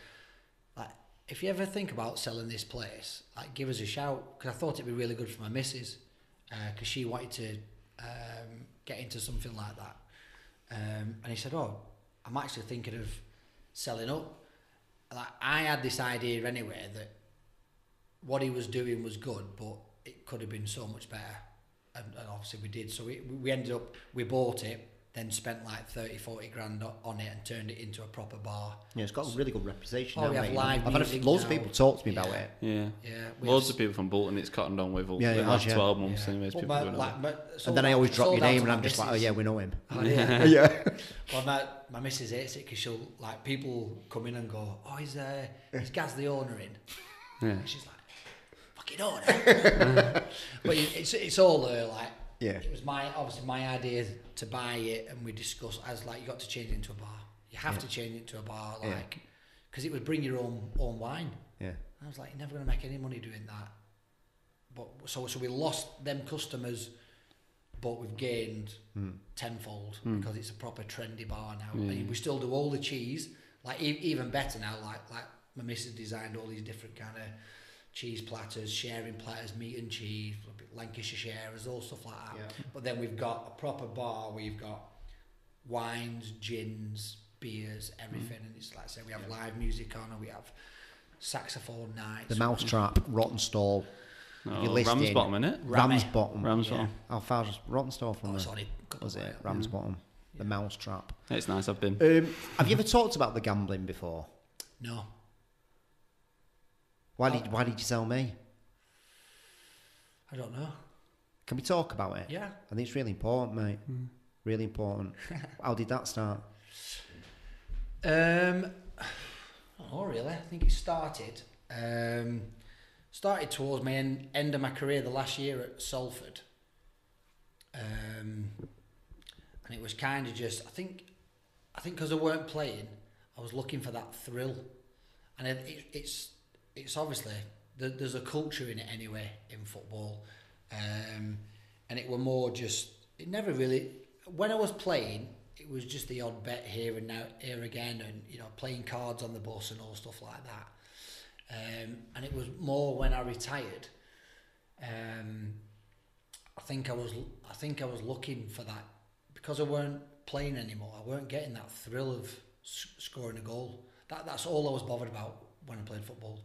like, if you ever think about selling this place, like, give us a shout, because I thought it'd be really good for my missus, because she wanted to um, get into something like that. Um, and he said, oh, I'm actually thinking of selling up like I had this idea anyway that what he was doing was good, but it could have been so much better. And, and obviously we did. So we, we ended up, we bought it, then spent like 30, 40 grand on it and turned it into a proper bar. Yeah, it's got a really good reputation. Oh, now, we have mate. live I've had a, music loads of people talk to me about it. Yeah. Yeah. Loads have of people from Bolton, it's cottoned on with all Yeah, the it last yeah. 12 months, Yeah. anyways. Well, People my, like, on. my, And then I always drop your name and I'm just like, oh yeah, we know him. Oh, [laughs] yeah. [laughs] yeah. Well, my, my missus hates it because she'll, like, people come in and go, oh, is, uh, is Gaz the owner in? Yeah. And she's like, fucking owner. [laughs] but it's, it's all there, like, Yeah. it was my, obviously my idea to buy it and we discussed, as like, you got to change it into a bar. You have to change it into a bar, like, because it would bring your own, own wine. Yeah. I was like, you're never going to make any money doing that. But so so we lost them customers, but we've gained hmm. tenfold hmm. because it's a proper trendy bar now. And we still do all the cheese, like even better now. Like like my missus designed all these different kind of cheese platters, sharing platters, meat and cheese, Lancashire sharers, all stuff like that. Yeah. But then we've got a proper bar. We've got wines, gins, beers, everything, and it's like I say we have live music on, and we have saxophone nights. The mousetrap, Rawtenstall, No, You're listing- Ramsbottom, innit? Rammy. Ramsbottom. Ramsbottom. How far's Rawtenstall from Oh, there? only a couple Was it miles. Ramsbottom? The mousetrap. It's nice, I've been. Um, have you ever talked about the gambling before? No. Why did Why did you tell me? I don't know. Can we talk about it? Yeah. I think it's really important, mate. Really important. [laughs] How did that start? Um, oh, really? I think it started. Um, started towards my end, end of my career, the last year at Salford. Um, and it was kind of just, I think, I think because I weren't playing, I was looking for that thrill, and it, it, it's it's obviously there's a culture in it anyway in football, um, and it were more just it never really when I was playing it was just the odd bet here and now here again and you know playing cards on the bus and all stuff like that, um, and it was more when I retired. Um, I think I was I think I was looking for that because I weren't playing anymore. I weren't getting that thrill of scoring a goal. That that's all I was bothered about when I played football.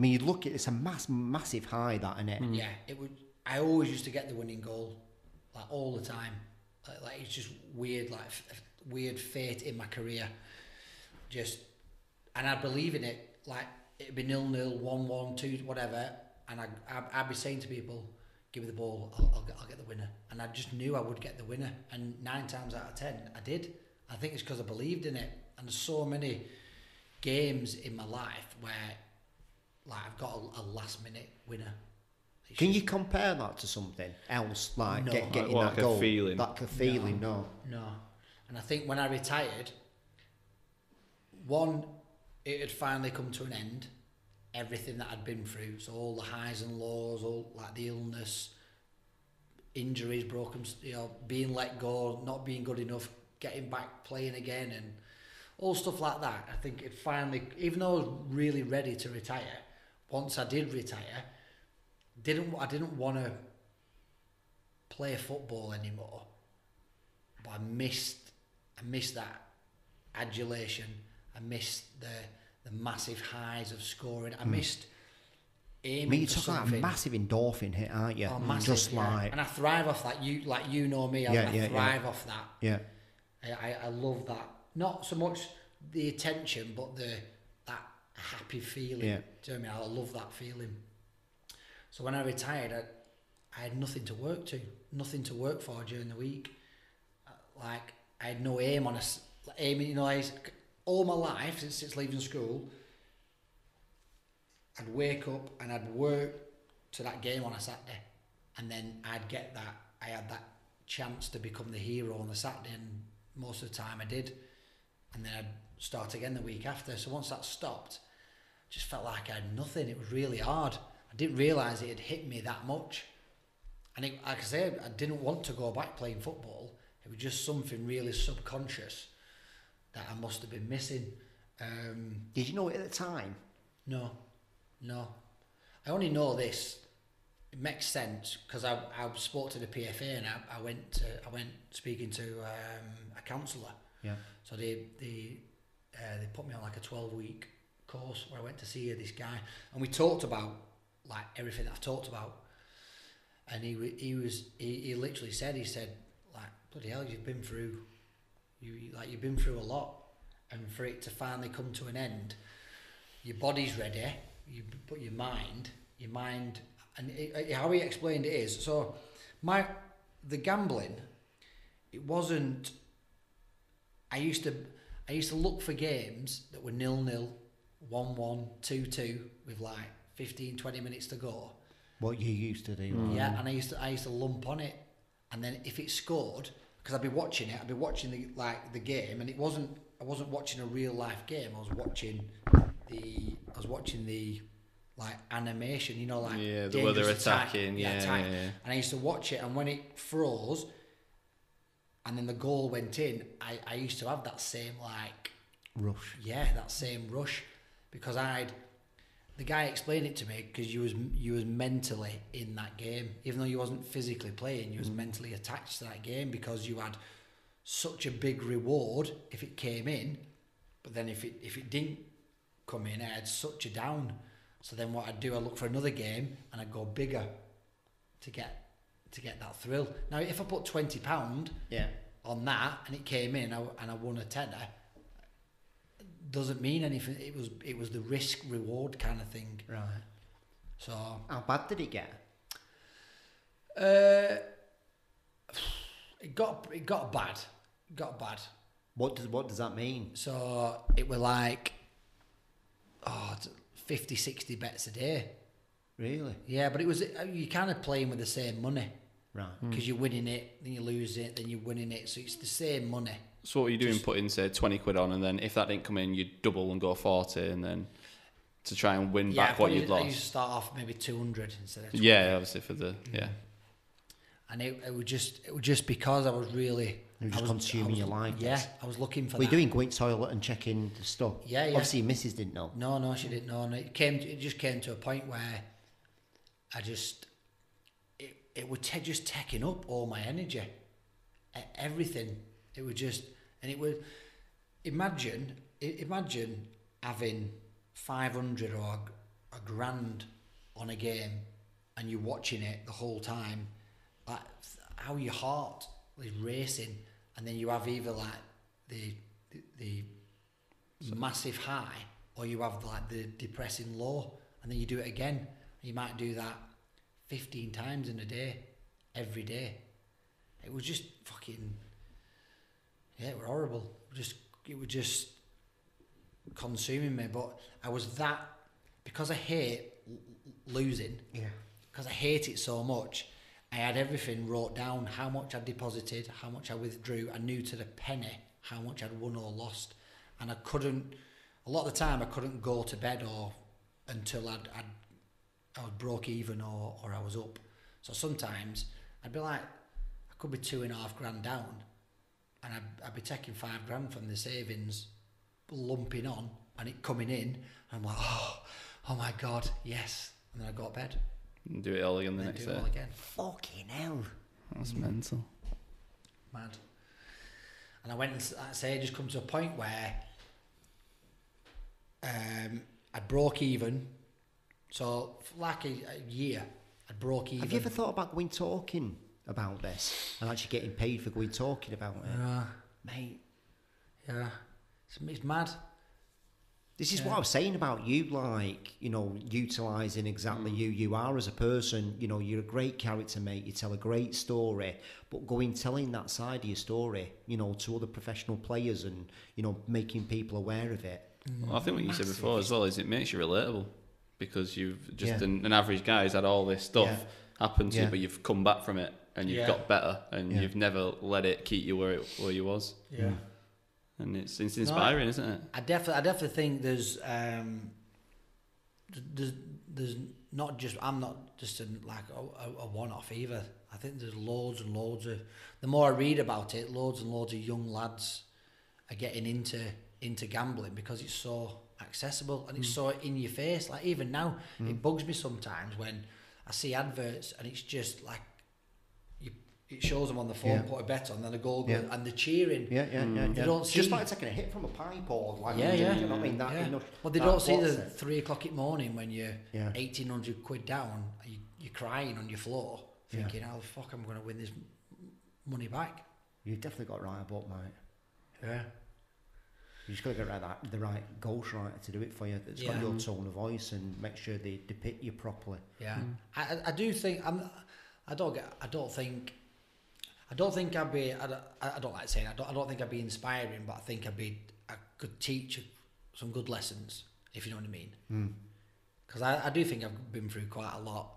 I mean, you look at it's a mass, massive high, that in it. Mm. Yeah, it would. I always used to get the winning goal, like all the time. Like, like it's just weird, like f- f- weird fate in my career. Just, and I believe in it. Like it'd be nil nil, one one, two, whatever, and I I'd, I'd be saying to people, "Give me the ball, I'll, I'll, get, I'll get the winner." And I just knew I would get the winner, and nine times out of ten, I did. I think it's because I believed in it. And there's so many games in my life where, like, I've got a, a last minute winner. It's Can you compare that to something else, like No. get, getting Like- that like a goal, feeling. like a feeling? No. No. And I think when I retired, one, it had finally come to an end. Everything that I'd been through, so all the highs and lows, all like the illness, injuries, broken, you know, being let go, not being good enough, getting back playing again, and all stuff like that. I think it finally, even though I was really ready to retire, once I did retire, didn't I didn't want to play football anymore but I missed I missed that adulation. I missed the the massive highs of scoring. I hmm. missed I mean, you're talking about a massive endorphin hit, aren't you? Oh, mm. massive, Just yeah. like, and I thrive off that. You like you know me. I, Yeah, I yeah, yeah. thrive off that. yeah, I, I, I love that. Not so much the attention, but the happy feeling. Yeah. Do you know I mean? I love that feeling. So when I retired, I, I had nothing to work to, nothing to work for during the week. Uh, Like I had no aim on a s- aim. You know, I, all my life since, since leaving school, I'd wake up and I'd work to that game on a Saturday, and then I'd get that. I had that chance to become the hero on the Saturday, and most of the time I did, and then I'd start again the week after. So once that stopped, just felt like I had nothing. It was really hard. I didn't realise it had hit me that much, and it, like I said, I didn't want to go back playing football. It was just something really subconscious that I must have been missing. Um, did you know it at the time? no, no. I only know this. It makes sense because I, I spoke to the PFA and I, I went to, I went speaking to um, a counsellor. Yeah. So they they uh, they put me on like a twelve week course where I went to see this guy and we talked about like everything that I've talked about. And he he was he, he literally said he said like bloody hell you've been through you like you've been through a lot and for it to finally come to an end your body's ready you but your mind your mind and it, it- how he explained it is so my the gambling it wasn't I used to I used to look for games that were nil nil, one one, two two with like 15, 20 minutes to go. What you used to do? Mm. Yeah, and I used to I used to lump on it, and then if it scored, because I'd be watching it, I'd be watching the like the game, and it wasn't I wasn't watching a real life game. I was watching the I was watching the like animation, you know, like Yeah, the way they're dangerous attack, attacking, yeah, attack. yeah, yeah. And I used to watch it, and when it froze, and then the goal went in, I, I used to have that same like Rush. yeah, that same rush because I'd the guy explained it to me because you was you was mentally in that game, even though you wasn't physically playing, you was mm. mentally attached to that game because you had such a big reward if it came in, but then if it if it didn't come in, I had such a down. So then what I'd do, I'd look for another game and I'd go bigger to get to get that thrill. Now if I put twenty pound Yeah. on that and it came in I- and I won a tenner doesn't mean anything it was it was the risk reward kind of thing Right. so How bad did it get? uh it got it got bad it got bad What does what does that mean? so it were like oh 50 60 bets a day Really? yeah but it was you kind of playing with the same money Right. because you're winning it then you lose it then you're winning it so it's the same money So what are you doing? Putting say twenty quid on, and then if that didn't come in, you'd double and go forty, and then to try and win yeah back what you'd lost. I used to start off maybe 200 instead of 20. Yeah, obviously for the mm. yeah. and it, it was just it would just because I was really You were just I was, consuming I was- your life, Yeah. I was looking for Were you doing going toilet and checking the stuff? Yeah, yeah. Obviously, your missus didn't know. No, no, she didn't know. And it came. It just came to a point where I just it it would ta just taking up all my energy, E- everything. It would just and it would imagine imagine having five hundred or a, a grand on a game, and you're watching it the whole time, like how your heart is racing, and then you have either like the the, the massive high, or you have like the depressing low, and then you do it again. You might do that fifteen times in a day, every day. It was just fucking. Yeah, it were horrible. Just it was just consuming me. But I was that because I hate losing. Yeah. Because I hate it so much. I had everything wrote down how much I deposited, how much I withdrew. I knew to the penny how much I'd won or lost, and I couldn't. A lot of the time, I couldn't go to bed or until I'd, I'd I was broke even or or I was up. So sometimes I'd be like, I could be two and a half grand down, and I'd, I'd be taking five grand from the savings, lumping on, and it coming in. And I'm like, oh, oh my god, yes. And then I go to bed. And do it all again the and then next do it day. all again. Fucking hell. That's mental. Mad. And I went and s- I say, just come to a point where um, I broke even. So, for like a, a year, I broke even. Have you ever thought about going talking about this and actually getting paid for going talking about it? Yeah, Mate, yeah. It's, it's mad. this is Yeah. what I was saying about you, like, you know, utilising exactly you you are as a person. You know, you're a great character, mate. You tell a great story, but going telling that side of your story, you know, to other professional players and, you know, making people aware of it. Well, I think what you said before as well is it makes you relatable because you've just Yeah. an, an average guy who's had all this stuff Yeah. happen to Yeah. you, but you've come back from it and you've Yeah. got better and Yeah. you've never let it keep you where it, where you was. Yeah. Mm. And it's it's inspiring, isn't it? I definitely, I definitely think there's, um, there's, there's not just. I'm not just a, like a, a, a one-off either. I think there's loads and loads of. The more I read about it, loads and loads of young lads are getting into into gambling because it's so accessible and it's mm. so in your face. Like even now, it mm. bugs me sometimes when I see adverts and it's just like. You, it shows them on the phone, Yeah. put a bet on, then a goal, Yeah. goes, and the cheering. Yeah, yeah, yeah. They don't It's just see- like taking a hit from a pipe or like, Yeah, yeah. you know what I mean? That, yeah. you know, but they that don't see the it? three o'clock in the morning when you're Yeah. eighteen hundred quid down, you, you're crying on your floor, thinking, "How the fuck am I going to win this money back?" You've definitely got right write a book, mate. Yeah, You just got to get right that, the right ghostwriter to do it for you. That's got your mm. tone of voice and make sure they depict you properly. yeah. Mm. I, I- I do think I'm. I don't get. I don't think. I don't think I'd be. I don't, I don't like saying. I don't. I don't think I'd be inspiring, but I think I'd be. I could teach some good lessons, if you know what I mean. Hmm. Because I, I do think I've been through quite a lot.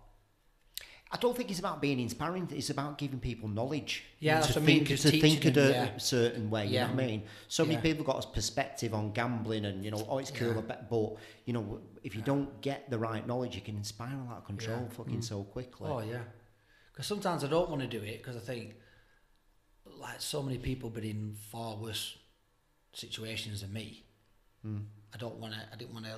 I don't think it's about being inspiring. It's about giving people knowledge. Yeah, that's to what I mean, think, to think them, a yeah. certain way. You Yeah. know what I mean? So many Yeah. people got a perspective on gambling, and you know, oh, it's cool. I but you know, if you don't get the right knowledge, you can inspire a lot of control fucking so quickly. Oh yeah, because sometimes I don't want to do it because I think like so many people been in far worse situations than me. Hmm. I don't want to. I didn't want to.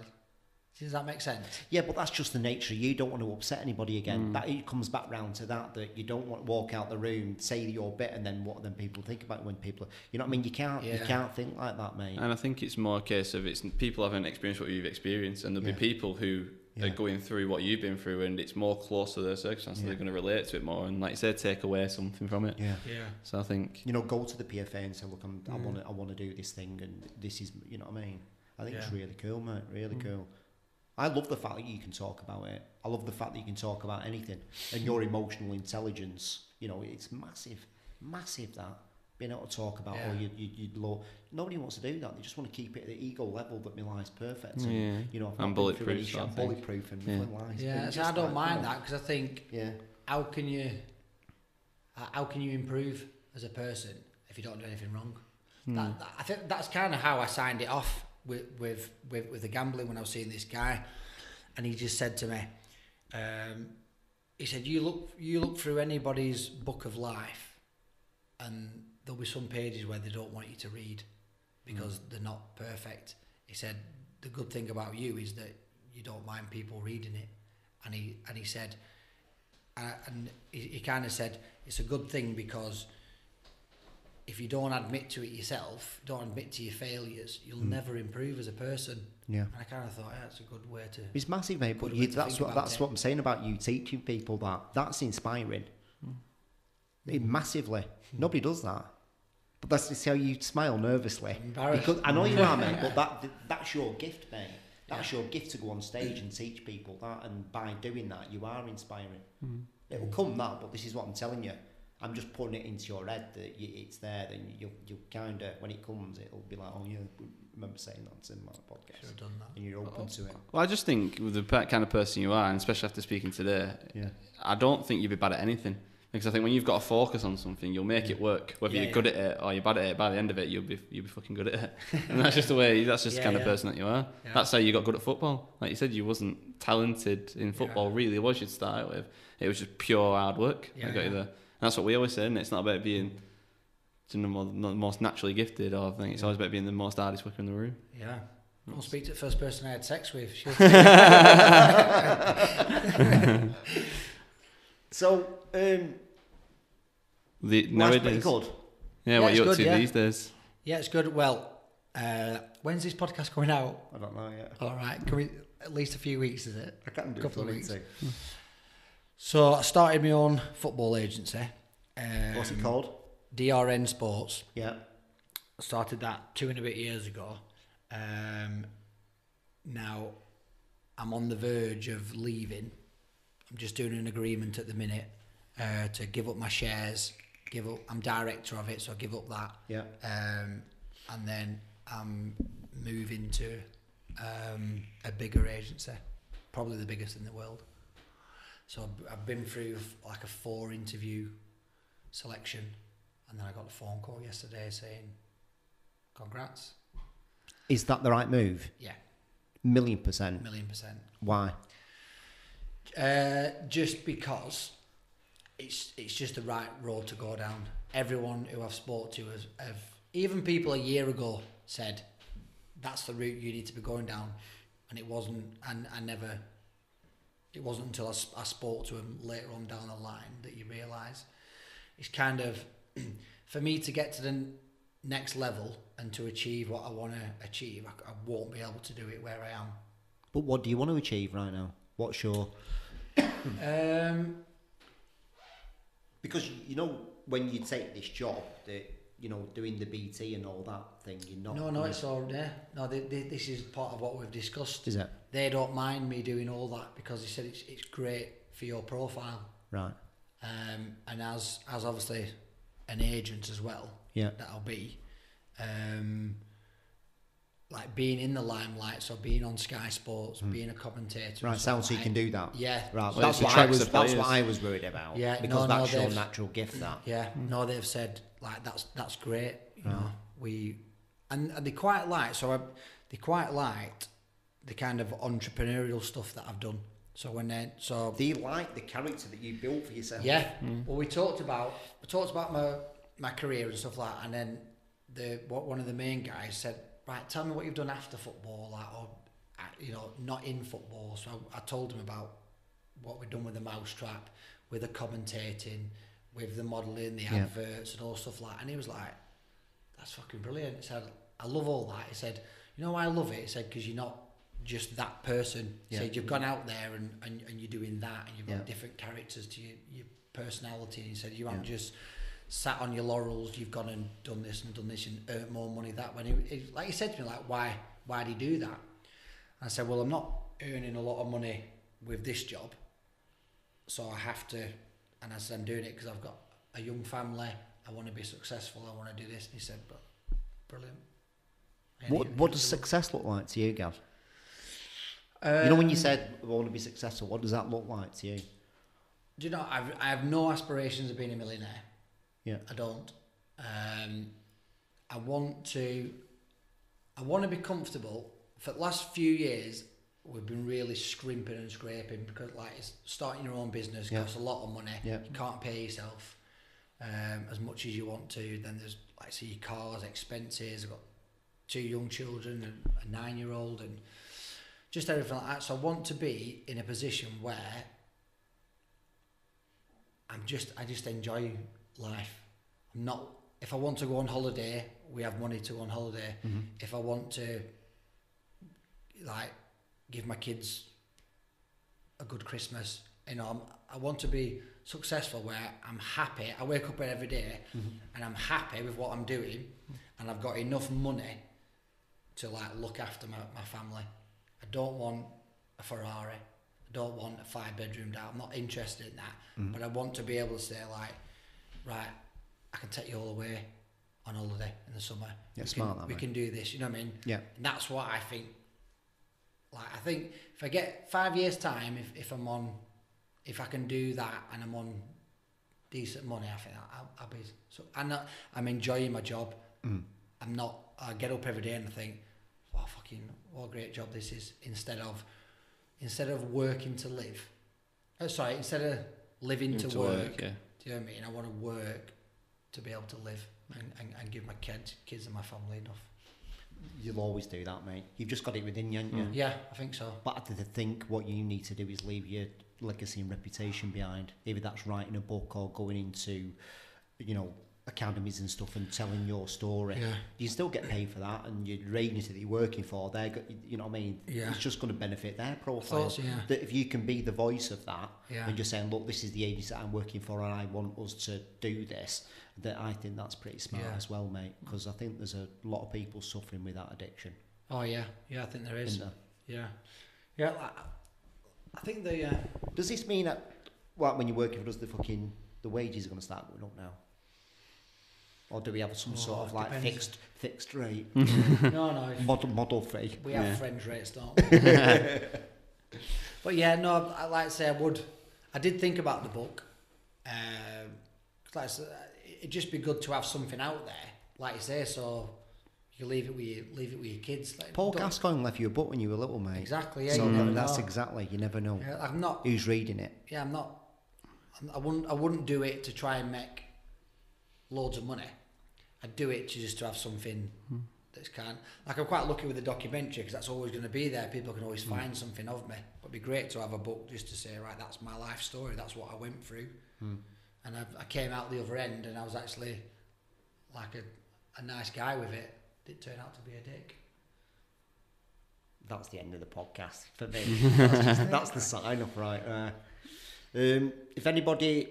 Does that make sense? Yeah, but that's just the nature. You don't want to upset anybody Mm. again. That it comes back round to that that you don't want to walk out the room, say your bit, and then what then people think about it when people. You know what I mean? You can't. You can't think like that, mate. And I think it's more a case of it's people haven't experienced what you've experienced, and there'll Yeah. be people who Yeah. are going through what you've been through, and it's more close to their circumstances. Yeah. They're going to relate to it more, and like you said, take away something from it. Yeah. Yeah. So I think You know, go to the PFA and say, look, I'm, I Mm. want to, I want to do this thing, and this is, you know what I mean? I think it's really cool, mate. Mm. Really cool. I love the fact that you can talk about it. I love the fact that you can talk about anything, and your emotional intelligence. You know, it's massive, massive that being able to talk about. Yeah. Oh, you, you, you low. Nobody wants to do that. They just want to keep it at the ego level that my life's perfect. And, Yeah. You know, I've And not been through bulletproof any shit. sort I'm bulletproof and Yeah. my life's Yeah. So I don't like mind that. that because I think Yeah. how can you how can you improve as a person if you don't do anything wrong? That, that- I think that's kind of how I signed it off with, with with with the gambling when I was seeing this guy, and he just said to me, um, he said, "You look you look through anybody's book of life, and there'll be some pages where they don't want you to read because mm. they're not perfect." He said, "The good thing about you is that you don't mind people reading it," and he and he said uh, and he, he kind of said it's a good thing because if you don't admit to it yourself, don't admit to your failures, you'll mm. never improve as a person. Yeah. And I kind of thought, yeah, that's a good way to. It's massive, mate. But you, that's what that's it. what I'm saying about you teaching people that. That's inspiring. Mm. It massively. Nobody does that. But that's just how you smile nervously. Embarrassed. Because I know you are, mate. But [laughs] that that's your gift, mate. That's your gift to go on stage and teach people that. And by doing that, you are inspiring. Mm. It will come that. But this is what I'm telling you. I'm just putting it into your head that you, it's there. Then you'll you'll kind of when it comes, it'll be like, oh yeah, we remember saying that in my podcast, Should have done that. and you're open to it. Well, I just think with the kind of person you are, and especially after speaking today, Yeah. I don't think you'd be bad at anything. Because I think when you've got a focus on something, you'll make it work. Whether Yeah, you're good at it or you're bad at it, by the end of it, you'll be you'll be fucking good at it. [laughs] and that's just the way. That's just the Yeah, kind of person that you are. Yeah. That's how you got good at football. Like you said, you wasn't talented in football. Yeah. Really, was you start with? It was just pure hard work. Yeah, that got you there. And that's what we always say. And it's not about being more, the most naturally gifted or think It's always about being the most hardest worker in the room. Yeah. I'll speak to the first person I had sex with. [laughs] [laughs] So um, The, life's pretty nowadays, good. yeah, Yeah, what it's you up good, to yeah. these days? yeah, it's good. Well, uh, when's this podcast coming out? I don't know yet. All right, can we at least a few weeks? Is it? I can't do Couple of weeks. weeks. So I started my own football agency. Um, What's it called? DRN Sports. Yeah. I started that two and a bit years ago. Um, now I'm on the verge of leaving. I'm just doing an agreement at the minute uh, to give up my shares. Give up. I'm director of it, so I give up that. Yeah. Um, and then I'm moving to um, a bigger agency, probably the biggest in the world. So I've- I've been through like a four interview selection, and then I got a phone call yesterday saying, "Congrats." Is that the right move? Yeah, Million percent. million percent. Why? Uh, just because it's it's just the right road to go down. Everyone who I've spoke to has have even people a year ago said that's the route you need to be going down, and it wasn't. And I never. It wasn't until I, I spoke to him later on down the line that you realise it's kind of [clears throat] for me to get to the next level and to achieve what I want to achieve. I, I won't be able to do it where I am. But what do you want to achieve right now? What's your [coughs] Um, because you know when you take this job that you know doing the BT and all that thing you're not No, no, it's all there. No, they, they, this is part of what we've discussed. is it They don't mind me doing all that because they said it's it's great for your profile. right Um, and as as obviously an agent as well, yeah that I'll be. Um, like being in the limelight, so being on Sky Sports, hmm. being a commentator. and right sounds so you can do that Yeah. right Well, that's what I was that's what. I was worried about Yeah, because no, no, that's your natural gift that Yeah, hmm. no, they've said like that's that's great. You know, we and, and they quite like so I, they quite liked the kind of entrepreneurial stuff that I've done. So when they so they like the character that you built for yourself yeah, hmm. well we talked about we talked about my my career and stuff like, that, and then the what one of the main guys said, right, tell me what you've done after football, like or uh, you know not in football. So I, I told him about what we've done with the mousetrap, with the commentating, with the modelling, the Yeah. adverts, and all stuff like. And he was like, "That's fucking brilliant." He said, "I love all that." He said, "You know why I love it?" He said, "Because you're not just that person." He Yeah. said, "You've gone out there and, and, and you're doing that, and you've got Yeah. different characters to your, your personality." And he said, "You aren't just." Sat on your laurels, you've gone and done this and done this and earned more money that way. He, he, like he said to me, like, why, why do you do that? I said, well, I'm not earning a lot of money with this job, so I have to. And I said, I'm doing it because I've got a young family. I want to be successful. I want to do this. And he said, but brilliant. And what what does success look like to you Gav you know when you Um, said I want to be successful what does that look like to you Do you know? I've I have no aspirations of being a millionaire. Yeah I don't. Um, I want to. I want to be comfortable. For the last few years, we've been really scrimping and scraping because, like, it's starting your own business Yeah. costs a lot of money. Yeah. You can't pay yourself um, as much as you want to. Then there's like, see your cars, expenses. I've got two young children and a nine-year-old, and just everything like that. So I want to be in a position where I'm just I just enjoy life. I'm not if I want to go on holiday, we have money to go on holiday. Mm-hmm. If I want to like give my kids a good Christmas, you know, I'm, I want to be successful where I'm happy. I wake up every day mm-hmm. and I'm happy with what I'm doing mm-hmm. and I've got enough money to like look after my, my family. I don't want a Ferrari. I don't want a five bedroom Down. I'm not interested in that. But I want to be able to say like, right, I can take you all away on holiday in the summer. Yeah, we smart can, that, We mate. can do this. You know what I mean? Yeah. And that's what I think. Like I think if I get five years time, if, if I'm on, if I can do that and I'm on decent money, I think I'll, I'll be. So I'm not. I'm enjoying my job. Mm. I'm not. I get up every day and I think, wow, fucking, what a great job this is. Instead of, instead of working to live. Oh, sorry. Instead of living to, To work. work, yeah. Do you know what I mean? I want to work to be able to live and, and, and give my kids, kids and my family enough. You'll always do that, mate. You've just got it within you, haven't you? Yeah, I think so. But I th- think what you need to do is leave your legacy and reputation behind. Either that's writing a book or going into, you know, academies and stuff and telling your story. Yeah. You still get paid for that, and your agency that you're working for, they're, go- you know what I mean? Yeah. It's just going to benefit their profile. Thoughts, yeah. That if you can be the voice of that Yeah. and just saying, look, this is the agency that I'm working for, and I want us to do this, that I think that's pretty smart Yeah. as well, mate. Because I think there's a lot of people suffering with that addiction. Oh yeah, yeah. I think there is. there? Yeah, yeah. I, I think the uh, Does this mean that, well, when you're working for us, the fucking the wages are going to start going up now? Or do we have some Oh, sort of like depends. fixed fixed rate [laughs] no, no. [laughs] [laughs] model model fee? We have Yeah. friends rates, don't we? but yeah, no. I like I say, I would. I did think about the book. Um, 'cause like I said, it'd just be good to have something out there, like you say, so you leave it with your, leave it with your kids. Like, Paul Gascoigne left you a book when you were little, mate. Exactly. Yeah. so you never that's know. exactly you never know Yeah, I'm not. who's reading it. Yeah, I'm not. I'm, I wouldn't. I wouldn't do it to try and make loads of money. I'd do it to just to have something hmm. that's kind. Like I'm quite lucky with the documentary because that's always going to be there. People can always hmm. find something of me. But it'd be great to have a book just to say, right, that's my life story. That's what I went through. Hmm. And I, I came out the other end, and I was actually like a, a nice guy with it. Didn't turn out to be a dick. That's the end of the podcast for me. [laughs] that's, that's the sign off right there. Um, if anybody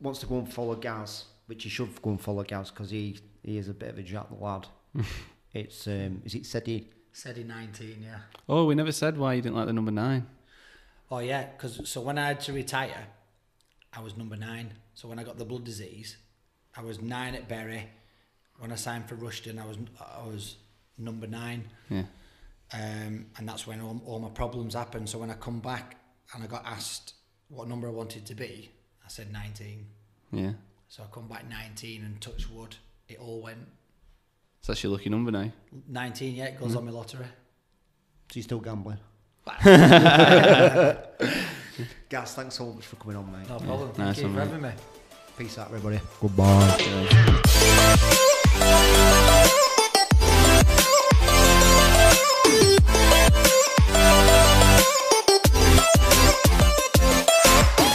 wants to go and follow Gaz, which he should go and follow Gaz because he, he is a bit of a jack the lad. [laughs] it's um, is it Sedi? Seddon 19, yeah. Oh, we never said why you didn't like the number nine. Oh yeah, because so when I had to retire, I was number nine. So when I got the blood disease, I was nine at Bury. When I signed for Rushden, I was I was number nine, Yeah. um, and that's when all, all my problems happened. So when I come back and I got asked what number I wanted to be, I said nineteen. Yeah. So I come back nineteen and touch wood, it all went So that's your lucky number now. nineteen. Yeah, it goes mm-hmm. on my lottery. So you're still gambling? [laughs] Gaz, thanks so much for coming on, mate. No problem. Thank Nice you one, for mate. having me. Peace out, everybody. Goodbye. Yeah.